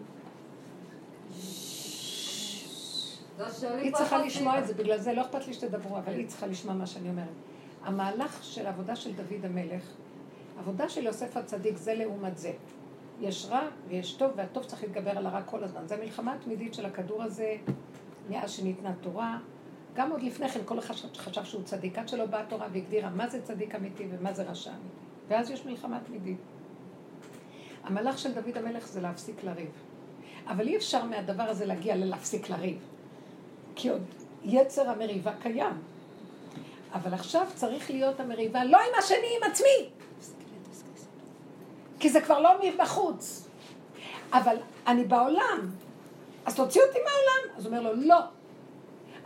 היא צריכה לשמוע את זה, בגלל זה לא אכפת לי שתדברו, אבל היא צריכה לשמוע מה שאני אומרת. המהלך של העבודה של דוד המלך, עבודה של יוסף הצדיק זה לעומת זה. יש רע ויש טוב, והטוב צריך להתגבר על הרע כל הזמן. זו מלחמה תמידית של הכדור הזה, מאז שניתנה תורה. גם עוד לפני כן כל אחד חשב שהוא צדיק, עד שלא באה תורה והגדירה מה זה צדיק אמיתי ומה זה רשע אמיתי. ואז יש מלחמה תמידית. המהלך של דוד המלך זה להפסיק לריב. אבל אי אפשר מהדבר הזה להגיע ללהפסיק לריב. כי עוד יצר המריבה קיים. אבל עכשיו צריך להיות המריבה לא עם השני, עם עצמי. כי זה כבר לא מבחוץ. אבל אני בעולם, אז תוציא אותי מהעולם. אז הוא אומר לו, לא.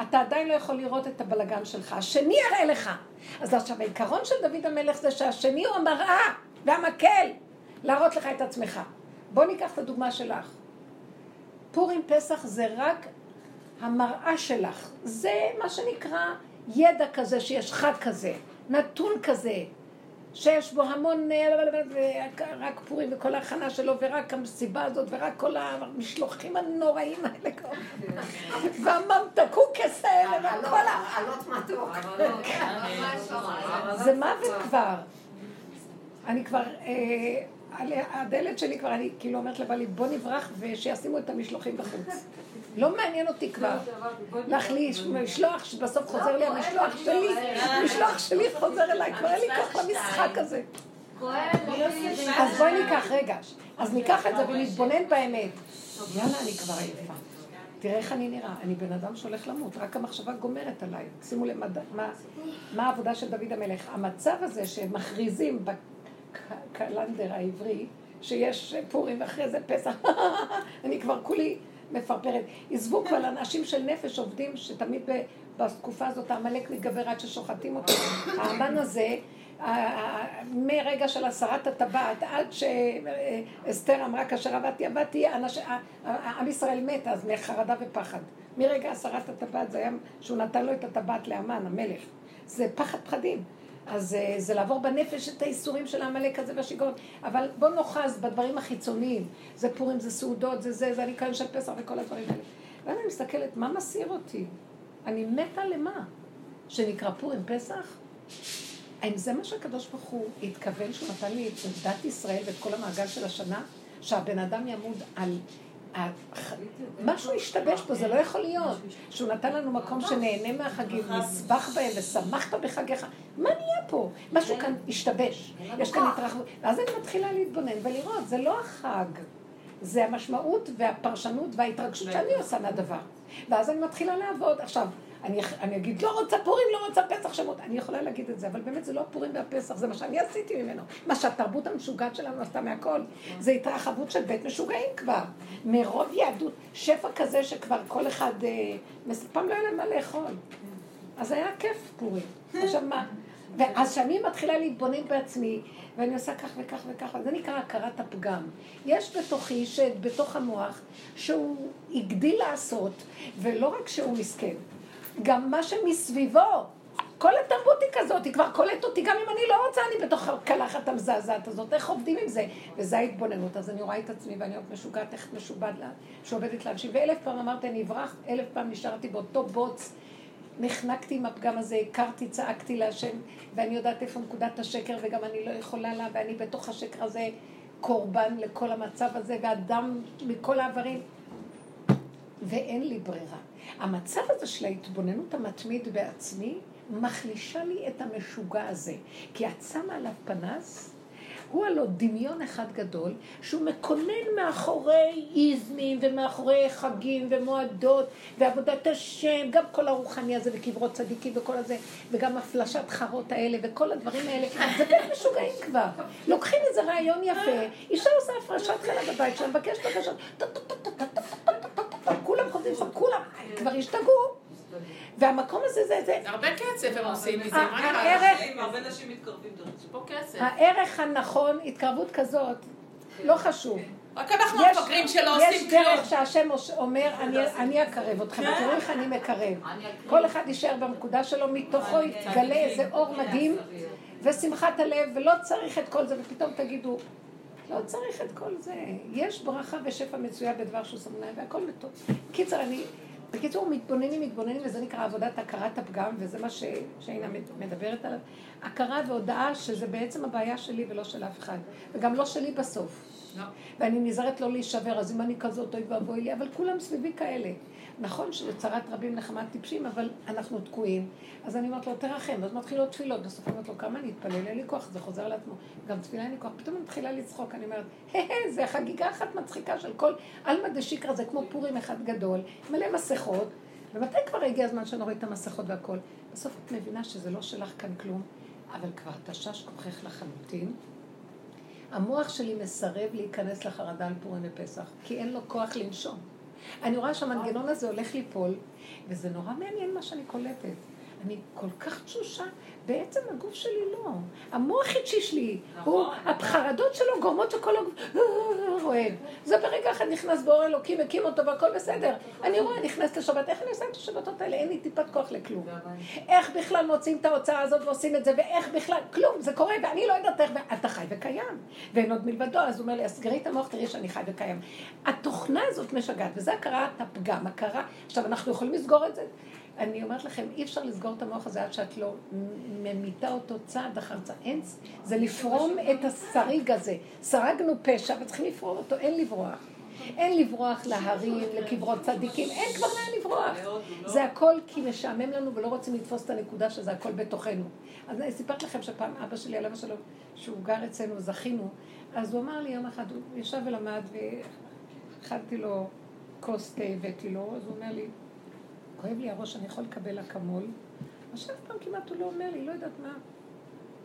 אתה עדיין לא יכול לראות את הבלגן שלך. השני יראה לך. אז עכשיו, העיקרון של דוד המלך זה שהשני הוא המראה והמקל להראות לך את עצמך. בוא ניקח את הדוגמה שלך. פורים פסח זה רק המראה שלך. זה מה שנקרא ידע כזה שיש חג כזה, נתון כזה, שיש בו המון, רק פורים וכל ההכנה שלו, ורק המסיבה הזאת, ורק כל המשלוחים הנוראים האלה, והממתקוקס האלה, וכל ה... עלות מתוק. זה מוות כבר. אני כבר... הדלת שלי כבר, אני כאילו אומרת לבעלי, בוא נברח ושישימו את המשלוחים בחוץ. לא מעניין אותי כבר. להחליש, משלוח שבסוף חוזר לי המשלוח שלי, המשלוח שלי חוזר אליי, כבר אין לי כוח למשחק הזה. אז בואי ניקח, רגע, אז ניקח את זה ונתבונן באמת. יאללה, אני כבר עייפה. תראה איך אני נראה, אני בן אדם שהולך למות, רק המחשבה גומרת עליי. שימו לב מה העבודה של דוד המלך. המצב הזה שמכריזים בקלנדר העברי, שיש פורים ואחרי זה פסח, אני כבר כולי מפרפרת. עזבו כבר אנשים של נפש עובדים, שתמיד בתקופה הזאת העמלק מתגבר עד ששוחטים אותו. האמן הזה, מרגע של הסרת הטבעת עד שאסתר אמרה כאשר עבדתי, עבדתי, עם ישראל מת אז מחרדה ופחד. מרגע הסרת הטבעת זה היה שהוא נתן לו את הטבעת לאמן, המלך. זה פחד פחדים. אז אה, זה לעבור בנפש את האיסורים של העמלק הזה והשיגעון. אבל בוא נאחז בדברים החיצוניים. זה פורים, זה סעודות, זה זה, זה הניקיון של פסח וכל הדברים האלה. ואז אני מסתכלת, מה מסעיר אותי? אני מתה למה? שנקרא פורים פסח? האם זה מה שהקדוש ברוך הוא התכוון שהוא נתן לי את דת ישראל ואת כל המעגל של השנה? שהבן אדם יעמוד על משהו השתבש פה, זה לא יכול להיות. שהוא נתן לנו מקום שנהנה מהחגים, נסבח בהם ושמחת בחגיך. מה נהיה פה? משהו כאן השתבש. יש כאן התרחבות. ואז אני מתחילה להתבונן ולראות, זה לא החג. זה המשמעות והפרשנות וההתרגשות שאני עושה מהדבר. ואז אני מתחילה לעבוד. עכשיו, אני, אני אגיד, לא רוצה פורים, לא רוצה פסח שמות. אני יכולה להגיד את זה, אבל באמת זה לא הפורים והפסח, זה מה שאני עשיתי ממנו. מה שהתרבות המשוגעת שלנו עשתה מהכל. זה התרחבות של בית משוגעים כבר. מרוב יהדות, שפע כזה שכבר כל אחד... אה, פעם לא היה להם מה לאכול. אז היה כיף פורים. עכשיו מה? ואז כשאני מתחילה להתבונן בעצמי, ואני עושה כך וכך וכך, זה נקרא הכרת הפגם. יש בתוכי, בתוך המוח, שהוא הגדיל לעשות, ולא רק שהוא מסכן, גם מה שמסביבו, כל התרבות היא כזאת, היא כבר קולטת אותי, גם אם אני לא רוצה, אני בתוך הקלחת המזעזעת הזאת, איך עובדים עם זה? וזה ההתבוננות, אז אני רואה את עצמי ואני עוד משוגעת, איך משובד לה, שעובדת לאנשים, ואלף פעם אמרתי, אני אברח, אלף פעם נשארתי באותו בוץ, נחנקתי עם הפגם הזה, הכרתי, צעקתי להשם, ואני יודעת איפה נקודת השקר, וגם אני לא יכולה לה, ואני בתוך השקר הזה קורבן לכל המצב הזה, ואדם מכל העברים, ואין לי ברירה. המצב הזה של ההתבוננות המתמיד בעצמי, מחלישה לי את המשוגע הזה. כי את שמה עליו פנס, הוא הלא דמיון אחד גדול, שהוא מקונן מאחורי איזמים ומאחורי חגים ומועדות ועבודת השם, גם כל הרוחני הזה וקברות צדיקים וכל הזה, וגם הפלשת חרות האלה וכל הדברים האלה, זה בין משוגעים כבר. לוקחים איזה רעיון יפה, אישה עושה הפרשת חלה בבית שלה, מבקשת בקשות, כולם חוזרים שם, כולם כבר השתגעו. והמקום הזה זה... זה הרבה כסף הם עושים מזה. הרבה נשים מתקרבים דרך יש פה כסף. הערך הנכון, התקרבות כזאת, לא חשוב. רק אנחנו המפגרים שלא עושים כלום. יש דרך שהשם אומר, אני אקרב אתכם, תראו איך אני מקרב. כל אחד יישאר בנקודה שלו, מתוכו יתגלה איזה אור מדהים, ושמחת הלב, ולא צריך את כל זה, ופתאום תגידו, לא צריך את כל זה. יש ברכה ושפע מצויה בדבר שהוא שם להם, והכל בטוב. קיצר, אני... בקיצור, מתבוננים, מתבוננים, וזה נקרא עבודת הכרת הפגם, וזה מה שאינה מדברת עליו. הכרה והודאה שזה בעצם הבעיה שלי ולא של אף אחד, וגם לא שלי בסוף. לא. ואני נזהרת לא להישבר, אז אם אני כזאת, אוי ואבוי לי, אבל כולם סביבי כאלה. נכון שלצרת רבים נחמת טיפשים, אבל אנחנו תקועים. אז אני אומרת לו, תרחם, אז מתחילות תפילות. בסוף אני אומרת לו, כמה אני אתפלל, אין לי כוח, זה חוזר על עצמו. גם תפילה אין לי כוח. פתאום אני מתחילה לצחוק, אני אומרת, הא זה חגיגה אחת מצחיקה של כל עלמא דשיקרא, זה כמו פורים אחד גדול, מלא מסכות. ומתי כבר הגיע הזמן שנוריד את המסכות והכל? בסוף את מבינה שזה לא שלך כאן כלום, אבל כבר תשש כוחך לחלוטין. המוח שלי מסרב להיכנס לחרדה על פורים ופסח, כי אין לו כוח לנשום. אני רואה שהמנגנון הזה הולך ליפול, וזה נורא מעניין מה שאני קולטת. אני כל כך תשושה, בעצם הגוף שלי לא. המוח התשיש לי, הוא, החרדות שלו גורמות שכל הגוף רועד. זה ברגע אחד נכנס באור אלוקים, הקים אותו והכל בסדר. אני רואה, נכנסת לשבת, איך אני עושה את השבתות האלה? אין לי טיפת כוח לכלום. איך בכלל מוצאים את ההוצאה הזאת ועושים את זה, ואיך בכלל, כלום, זה קורה, ואני לא יודעת איך, ואתה חי וקיים. ואין עוד מלבדו, אז הוא אומר לי, אז סגרי את המוח, תראי שאני חי וקיים. התוכנה הזאת משגעת, וזה הכרת הפגם, הכרה. עכשיו, אנחנו יכולים לסגור את זה. אני אומרת לכם, אי אפשר לסגור את המוח הזה עד שאת לא ממיתה אותו צעד אחר צעד. אין, זה לפרום את השריג הזה. סרגנו פשע וצריכים לפרום אותו, אין לברוח. אין לברוח להרים, לקברות צדיקים, אין כבר לאן לברוח. זה הכל כי משעמם לנו ולא רוצים לתפוס את הנקודה שזה הכל בתוכנו. אז אני סיפרתי לכם שפעם אבא שלי, עליו השלום, שהוא גר אצלנו, זכינו, אז הוא אמר לי יום אחד, הוא ישב ולמד והכנתי לו כוס תה, הבאתי לו, אז הוא אומר לי, כואב לי הראש, אני יכול לקבל אקמול. עכשיו פעם כמעט הוא לא אומר לי, לא יודעת מה.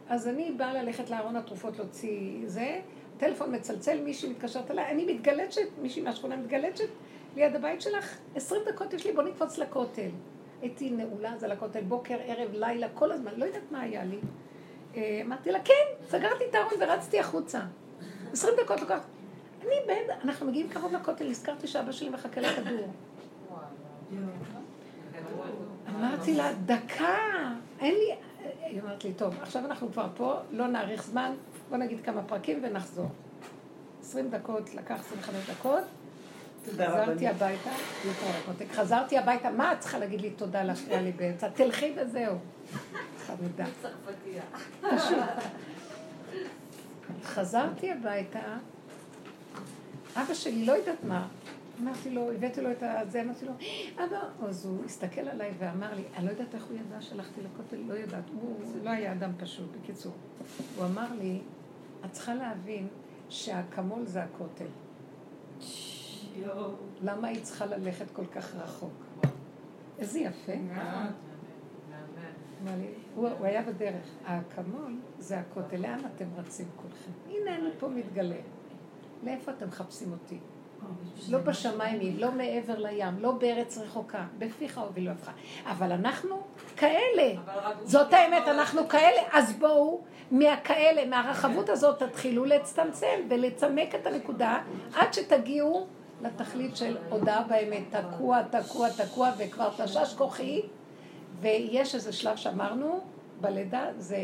אז אני באה ללכת לארון התרופות להוציא זה, טלפון מצלצל, מישהי מתקשרת אליי, אני מתגלצת, מישהי מהשכונה מתגלצת ליד הבית שלך, עשרים דקות יש לי, בוא נקפוץ לכותל. הייתי נעולה, זה לכותל, בוקר, ערב, לילה, כל הזמן, לא יודעת מה היה לי. אה, אמרתי לה, כן, סגרתי את הארון ורצתי החוצה. עשרים דקות לוקח. אני בין, אנחנו מגיעים קרוב לכותל, נזכרתי שאבא שלי מחכה לכדור. אמרתי לה, דקה, אין לי... היא אומרת לי, טוב, עכשיו אנחנו כבר פה, לא נאריך זמן, בוא נגיד כמה פרקים ונחזור. עשרים דקות, לקח עשרים וחמש דקות, חזרתי הביתה, חזרתי הביתה, מה את צריכה להגיד לי תודה להפריע לי באמצע? תלכי וזהו. חמודה. פשוט. חזרתי הביתה, אבא שלי, לא יודעת מה, אמרתי לו, הבאתי לו את הזה, אמרתי לו, אבא, אז הוא הסתכל עליי ואמר לי, אני לא יודעת איך הוא ידע שהלכתי לכותל, לא יודעת, הוא לא היה אדם פשוט, בקיצור. הוא אמר לי, את צריכה להבין שהאקמול זה הכותל. למה היא צריכה ללכת כל כך רחוק? איזה יפה. הוא היה בדרך. האקמול זה הכותל, לאן אתם רצים כולכם? הנה אני פה מתגלה. לאיפה אתם מחפשים אותי? לא בשמיים היא, לא מעבר לים, לא בארץ רחוקה, בפיך הובילו אבך. אבל אנחנו כאלה. זאת האמת, אנחנו כאלה. אז בואו, מהכאלה, מהרחבות הזאת, תתחילו להצטמצם ולצמק את הנקודה עד שתגיעו לתכלית של הודעה באמת. תקוע, תקוע, תקוע, וכבר תשש כוחי. ויש איזה שלב שאמרנו, בלידה, זה,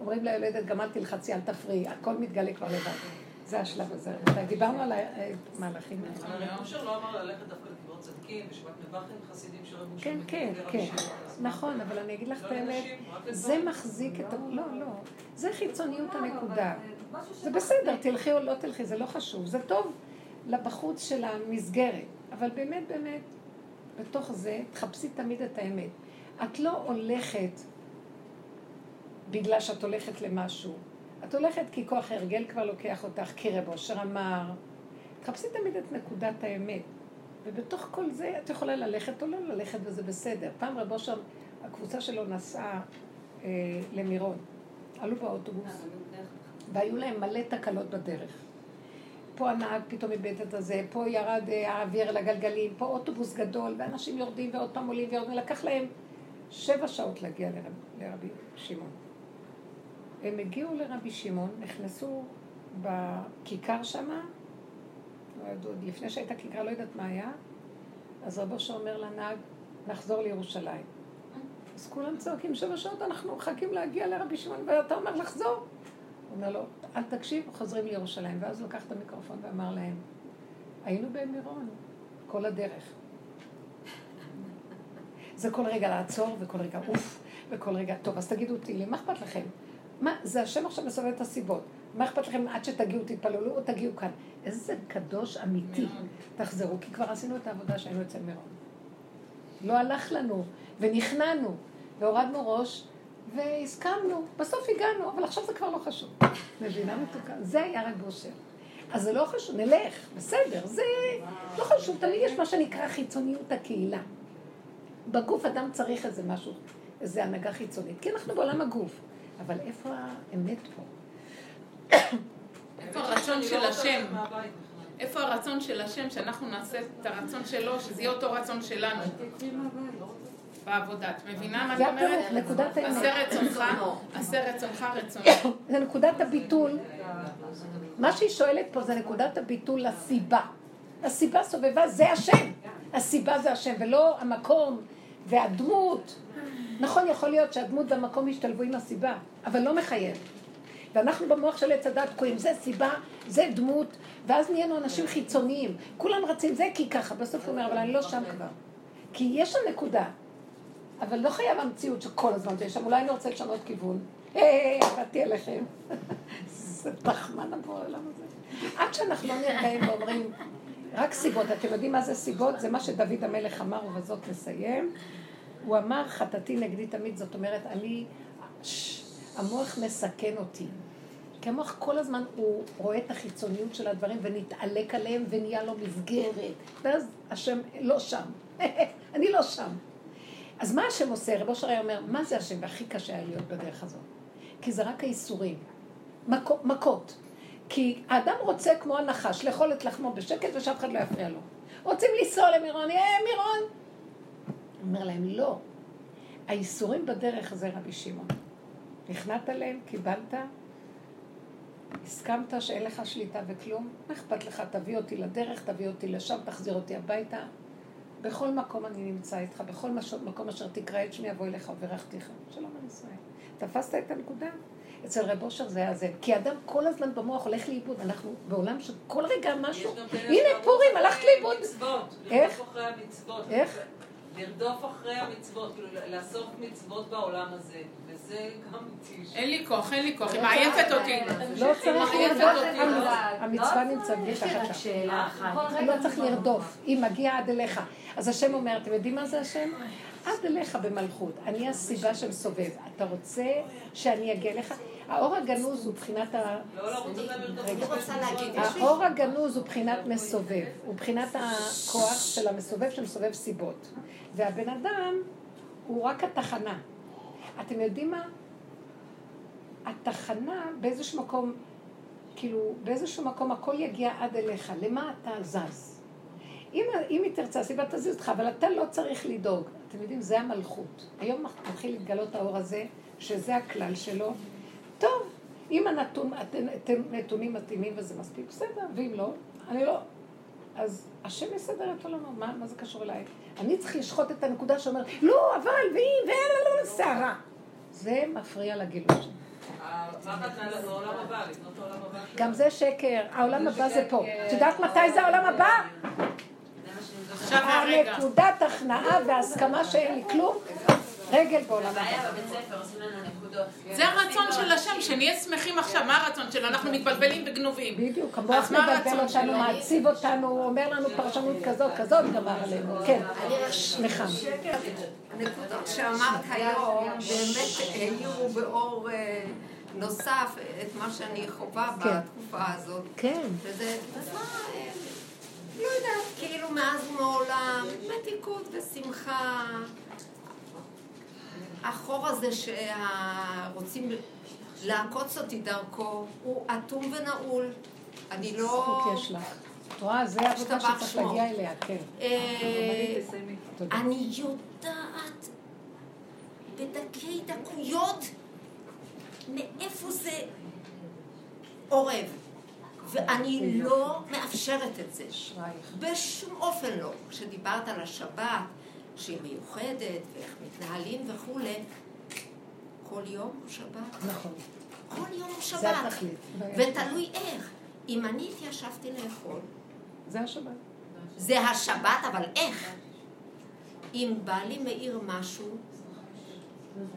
אומרים ליולדת, גם אל תלחצי, אל תפריעי, הכל מתגלה כבר לבד. זה השלב הזה. דיברנו על המהלכים האלה. אבל הרב לא אמר ללכת דווקא לקברות צדיקים, בשבת נבחים חסידים של רבו כן, כן, כן. נכון, אבל אני אגיד לך את האמת, זה מחזיק את ה... לא, לא. זה חיצוניות הנקודה. זה בסדר, תלכי או לא תלכי, זה לא חשוב. זה טוב לבחוץ של המסגרת. אבל באמת, באמת, בתוך זה, תחפשי תמיד את האמת. את לא הולכת בגלל שאת הולכת למשהו. את הולכת כי כוח הרגל כבר לוקח אותך, כי רב אושר אמר. תחפשי תמיד את נקודת האמת. ובתוך כל זה את יכולה ללכת או לא ללכת וזה בסדר. פעם רב אושר, הקבוצה שלו נסעה אה, למירון. עלו באוטובוס, והיו להם מלא תקלות בדרך. פה הנהג פתאום איבד את הזה, פה ירד אה, האוויר לגלגלים, פה אוטובוס גדול, ואנשים יורדים ועוד פעם עולים ויורדים, לקח להם שבע שעות להגיע לרב, לרבי שמעון. הם הגיעו לרבי שמעון, נכנסו בכיכר שמה, עוד לפני שהייתה כיכר, לא יודעת מה היה, אז רבו שאומר לנהג, נחזור לירושלים. אז כולם צועקים שבע שעות, אנחנו מחכים להגיע לרבי שמעון, ואתה אומר לחזור. הוא אומר לו, אל תקשיב, חוזרים לירושלים. ואז הוא לקח את המיקרופון ואמר להם, היינו במירון, כל הדרך. זה כל רגע לעצור, וכל רגע אוף, וכל רגע, טוב, אז תגידו אותי, מה אכפת לכם? מה, זה השם עכשיו מסובב את הסיבות. מה אכפת לכם עד שתגיעו, תתפללו או תגיעו כאן? איזה קדוש אמיתי. תחזרו, כי כבר עשינו את העבודה שהיינו אצל מירון. לא הלך לנו, ונכנענו, והורדנו ראש, והסכמנו. בסוף הגענו, אבל עכשיו זה כבר לא חשוב. מבינה מתוקה? זה היה רק גושר. אז זה לא חשוב, נלך, בסדר, זה לא חשוב, תמיד יש מה שנקרא חיצוניות הקהילה. בגוף אדם צריך איזה משהו, איזה הנהגה חיצונית, כי אנחנו בעולם הגוף. אבל איפה האמת פה? איפה הרצון של השם? איפה הרצון של השם, שאנחנו נעשה את הרצון שלו, שזה יהיה אותו רצון שלנו בעבודה. את מבינה מה זה אני אומרת? הפירוש, נקודת עשה האמת. רצונך, עשה רצונך רצונו. זה נקודת הביטול. מה שהיא שואלת פה זה נקודת הביטול לסיבה. הסיבה סובבה, זה השם. הסיבה זה השם, ולא המקום והדמות. נכון, יכול להיות שהדמות והמקום ישתלבו עם הסיבה, אבל לא מחייב. ואנחנו במוח של עץ הדת תקועים, זה סיבה, זה דמות, ואז נהיינו אנשים חיצוניים. כולם רצים זה כי ככה, בסוף הוא אומר, אבל אני לא שם כבר. כי יש שם נקודה, אבל לא חייב המציאות שכל הזמן תהיה שם, אולי אני רוצה לשנות כיוון. היי, עבדתי עליכם. זה תחמן עבור העולם הזה. עד שאנחנו לא נרגעים ואומרים, רק סיבות. אתם יודעים מה זה סיבות? זה מה שדוד המלך אמר, ובזאת נסיים. הוא אמר, חטאתי נגדי תמיד, זאת אומרת, אני, ש- המוח מסכן אותי. כי המוח כל הזמן הוא רואה את החיצוניות של הדברים ונתעלק עליהם ונהיה לו מסגרת. ואז השם לא שם. אני לא שם. אז מה השם עושה? רב אושר היה אומר, מה זה השם? והכי קשה היה להיות בדרך הזאת. כי זה רק הייסורים. מכות. מכות. כי האדם רוצה כמו הנחש, לאכול את לחמו בשקט ושאף אחד לא יפריע לו. רוצים לנסוע למירון, אה, מירון! אומר להם, לא. הייסורים בדרך זה רבי שמעון. נכנעת להם, קיבלת, הסכמת שאין לך שליטה וכלום, מה אכפת לך? תביא אותי לדרך, תביא אותי לשם, תחזיר אותי הביתה. בכל מקום אני נמצא איתך, בכל. מקום אשר תקרא את שמי אבוא אליך וברכתי לך. שלום על ישראל. תפסת את הנקודה? אצל רב אושר זה היה זה. כי אדם כל הזמן במוח הולך לאיבוד. אנחנו בעולם שכל רגע משהו... הנה פורים, הלכת לאיבוד. מצוות, איך? איך? לרדוף אחרי המצוות, כאילו לעשות מצוות בעולם הזה, וזה גם מתיש. אין לי כוח, אין לי כוח, היא מעייפת אותי. לא צריך לרדוף. המצווה נמצאת יש לי מתחת רק שם. שאלה אחת. לא צריך לרדוף, היא מגיעה עד אליך. אז השם אומר, אתם יודעים מה זה השם? עד אליך במלכות. אני הסיבה של סובב. אתה רוצה שאני אגיע אליך? האור הגנוז הוא בחינת ה... לא. להגיד, האור הגנוז הוא בחינת מסובב. הוא בחינת הכוח של המסובב שמסובב סיבות. והבן אדם הוא רק התחנה. אתם יודעים מה? התחנה באיזשהו מקום, כאילו, באיזשהו מקום הכל יגיע עד אליך. למה אתה זז? אם, אם היא תרצה, הסיבה תזיז אותך, אבל אתה לא צריך לדאוג. אתם יודעים, זה המלכות. היום מתחיל להתגלות האור הזה, שזה הכלל שלו. טוב, אם הנתון, אתם- אתם נתונים מתאימים וזה מספיק, בסדר, ואם לא, אני לא. אז השם יסדר את עולמו, מה, מה זה קשור אליי? אני צריך לשחוט את הנקודה שאומרת, לא, אבל, ואם, וסערה. זה מפריע לגילוי שלי. הפחד מהעולם הבא, לבנות העולם הבא. שלנו. גם זה שקר, העולם הבא זה פה. את יודעת מתי זה העולם הבא? זה. הנקודת הכנעה והסכמה שאין לי כלום, רגל בעולם הבא. הבעיה בבית ספר עושים לנו נקודות. זה הרצון של השם, שנהיה שמחים עכשיו. מה הרצון שלו? אנחנו מתבלבלים וגנובים. בדיוק, המוח מבלבל אותנו? מעציב אותנו, אומר לנו פרשנות כזאת, כזאת, גמר עלינו. כן, נחם. הנקודות שאמרת היום באמת העירו באור אה, נוסף את מה שאני חווה כן. בתקופה הזאת. כן. וזה תקופה, אה, לא יודעת, כאילו מאז ומעולם, מתיקות ושמחה. החור הזה שרוצים לעקוץ אותי דרכו, הוא אטום ונעול. אני לא... יש לך. את רואה, זה העבודה שצריך. להגיע אליה, כן. אה. אני יודעת בדקי דקויות מאיפה זה עורב, ואני לא מאפשרת את זה. בשום אופן לא. כשדיברת על השבת, שהיא מיוחדת, ואיך מתנהלים וכולי, כל יום הוא שבת. נכון. כל יום הוא זה שבת. התכלית. ותלוי איך. אם אני התיישבתי לאכול, זה השבת. זה השבת, אבל איך? אם בעלי מאיר משהו,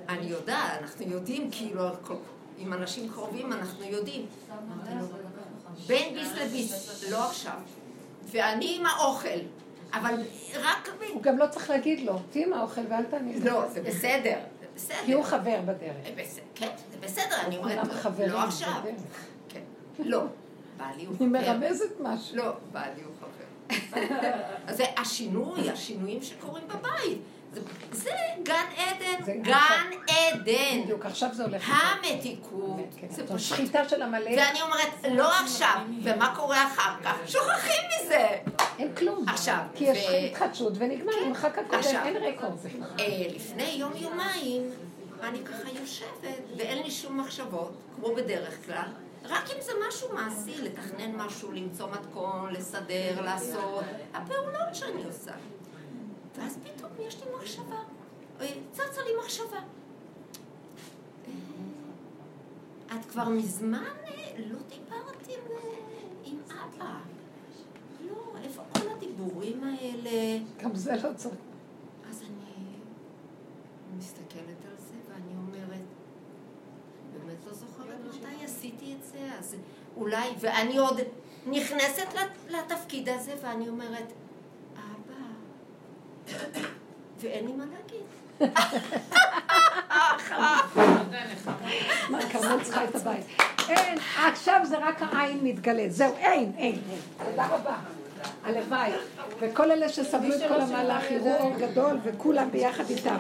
אני יודעת, אנחנו יודעים כאילו, עם אנשים קרובים אנחנו יודעים. בין ביס לביס, לא עכשיו. ואני עם האוכל, אבל רק... הוא גם לא צריך להגיד לו, תהיי עם האוכל ואל תעני. לא, זה בסדר, בסדר. כי הוא חבר בדרך. כן, זה בסדר, אני אומרת, כולם חברים לא עכשיו. כן, לא. בעלי הוא היא חבר. מרמזת משהו. לא, בעלי הוא חבר. אז זה השינוי, השינויים שקורים בבית. זה, זה גן עדן, זה גן עדן. בדיוק, עכשיו זה הולך. המתיקות, כן, זה זו פשוט. שחיטה של עמלק, ואני אומרת, לא עכשיו, ומה קורה אחר כך? שוכחים מזה. אין כלום. עכשיו, כי יש התחדשות ונגמר, נמחק הקודם, עכשיו. אין רקורד. אה, לפני יום-יומיים, אני ככה יושבת, ואין לי שום מחשבות, כמו בדרך כלל, רק אם זה משהו מעשי, לתכנן משהו, למצוא מתכון, לסדר, לעשות, הפעולות שאני עושה. ואז פתאום יש לי מחשבה, צצה לי מחשבה. אה, את כבר מזמן אה, לא דיברת עם, אה, עם אבא. לא, איפה כל הדיבורים האלה? גם זה לא צריך. אז אני מסתכלת על זה ואני אומרת, באמת לא זוכרת מתי עשיתי את זה, אז אולי, ואני עוד נכנסת לת- לתפקיד הזה ואני אומרת, אבא, ואין לי מה להגיד. מה, כרמל צריכה את הבית. אין, עכשיו זה רק העין מתגלה. זהו, אין, אין, אין. תודה רבה. הלוואי. וכל אלה שסבלו את כל המהלך יראו אור גדול וכולם ביחד איתם.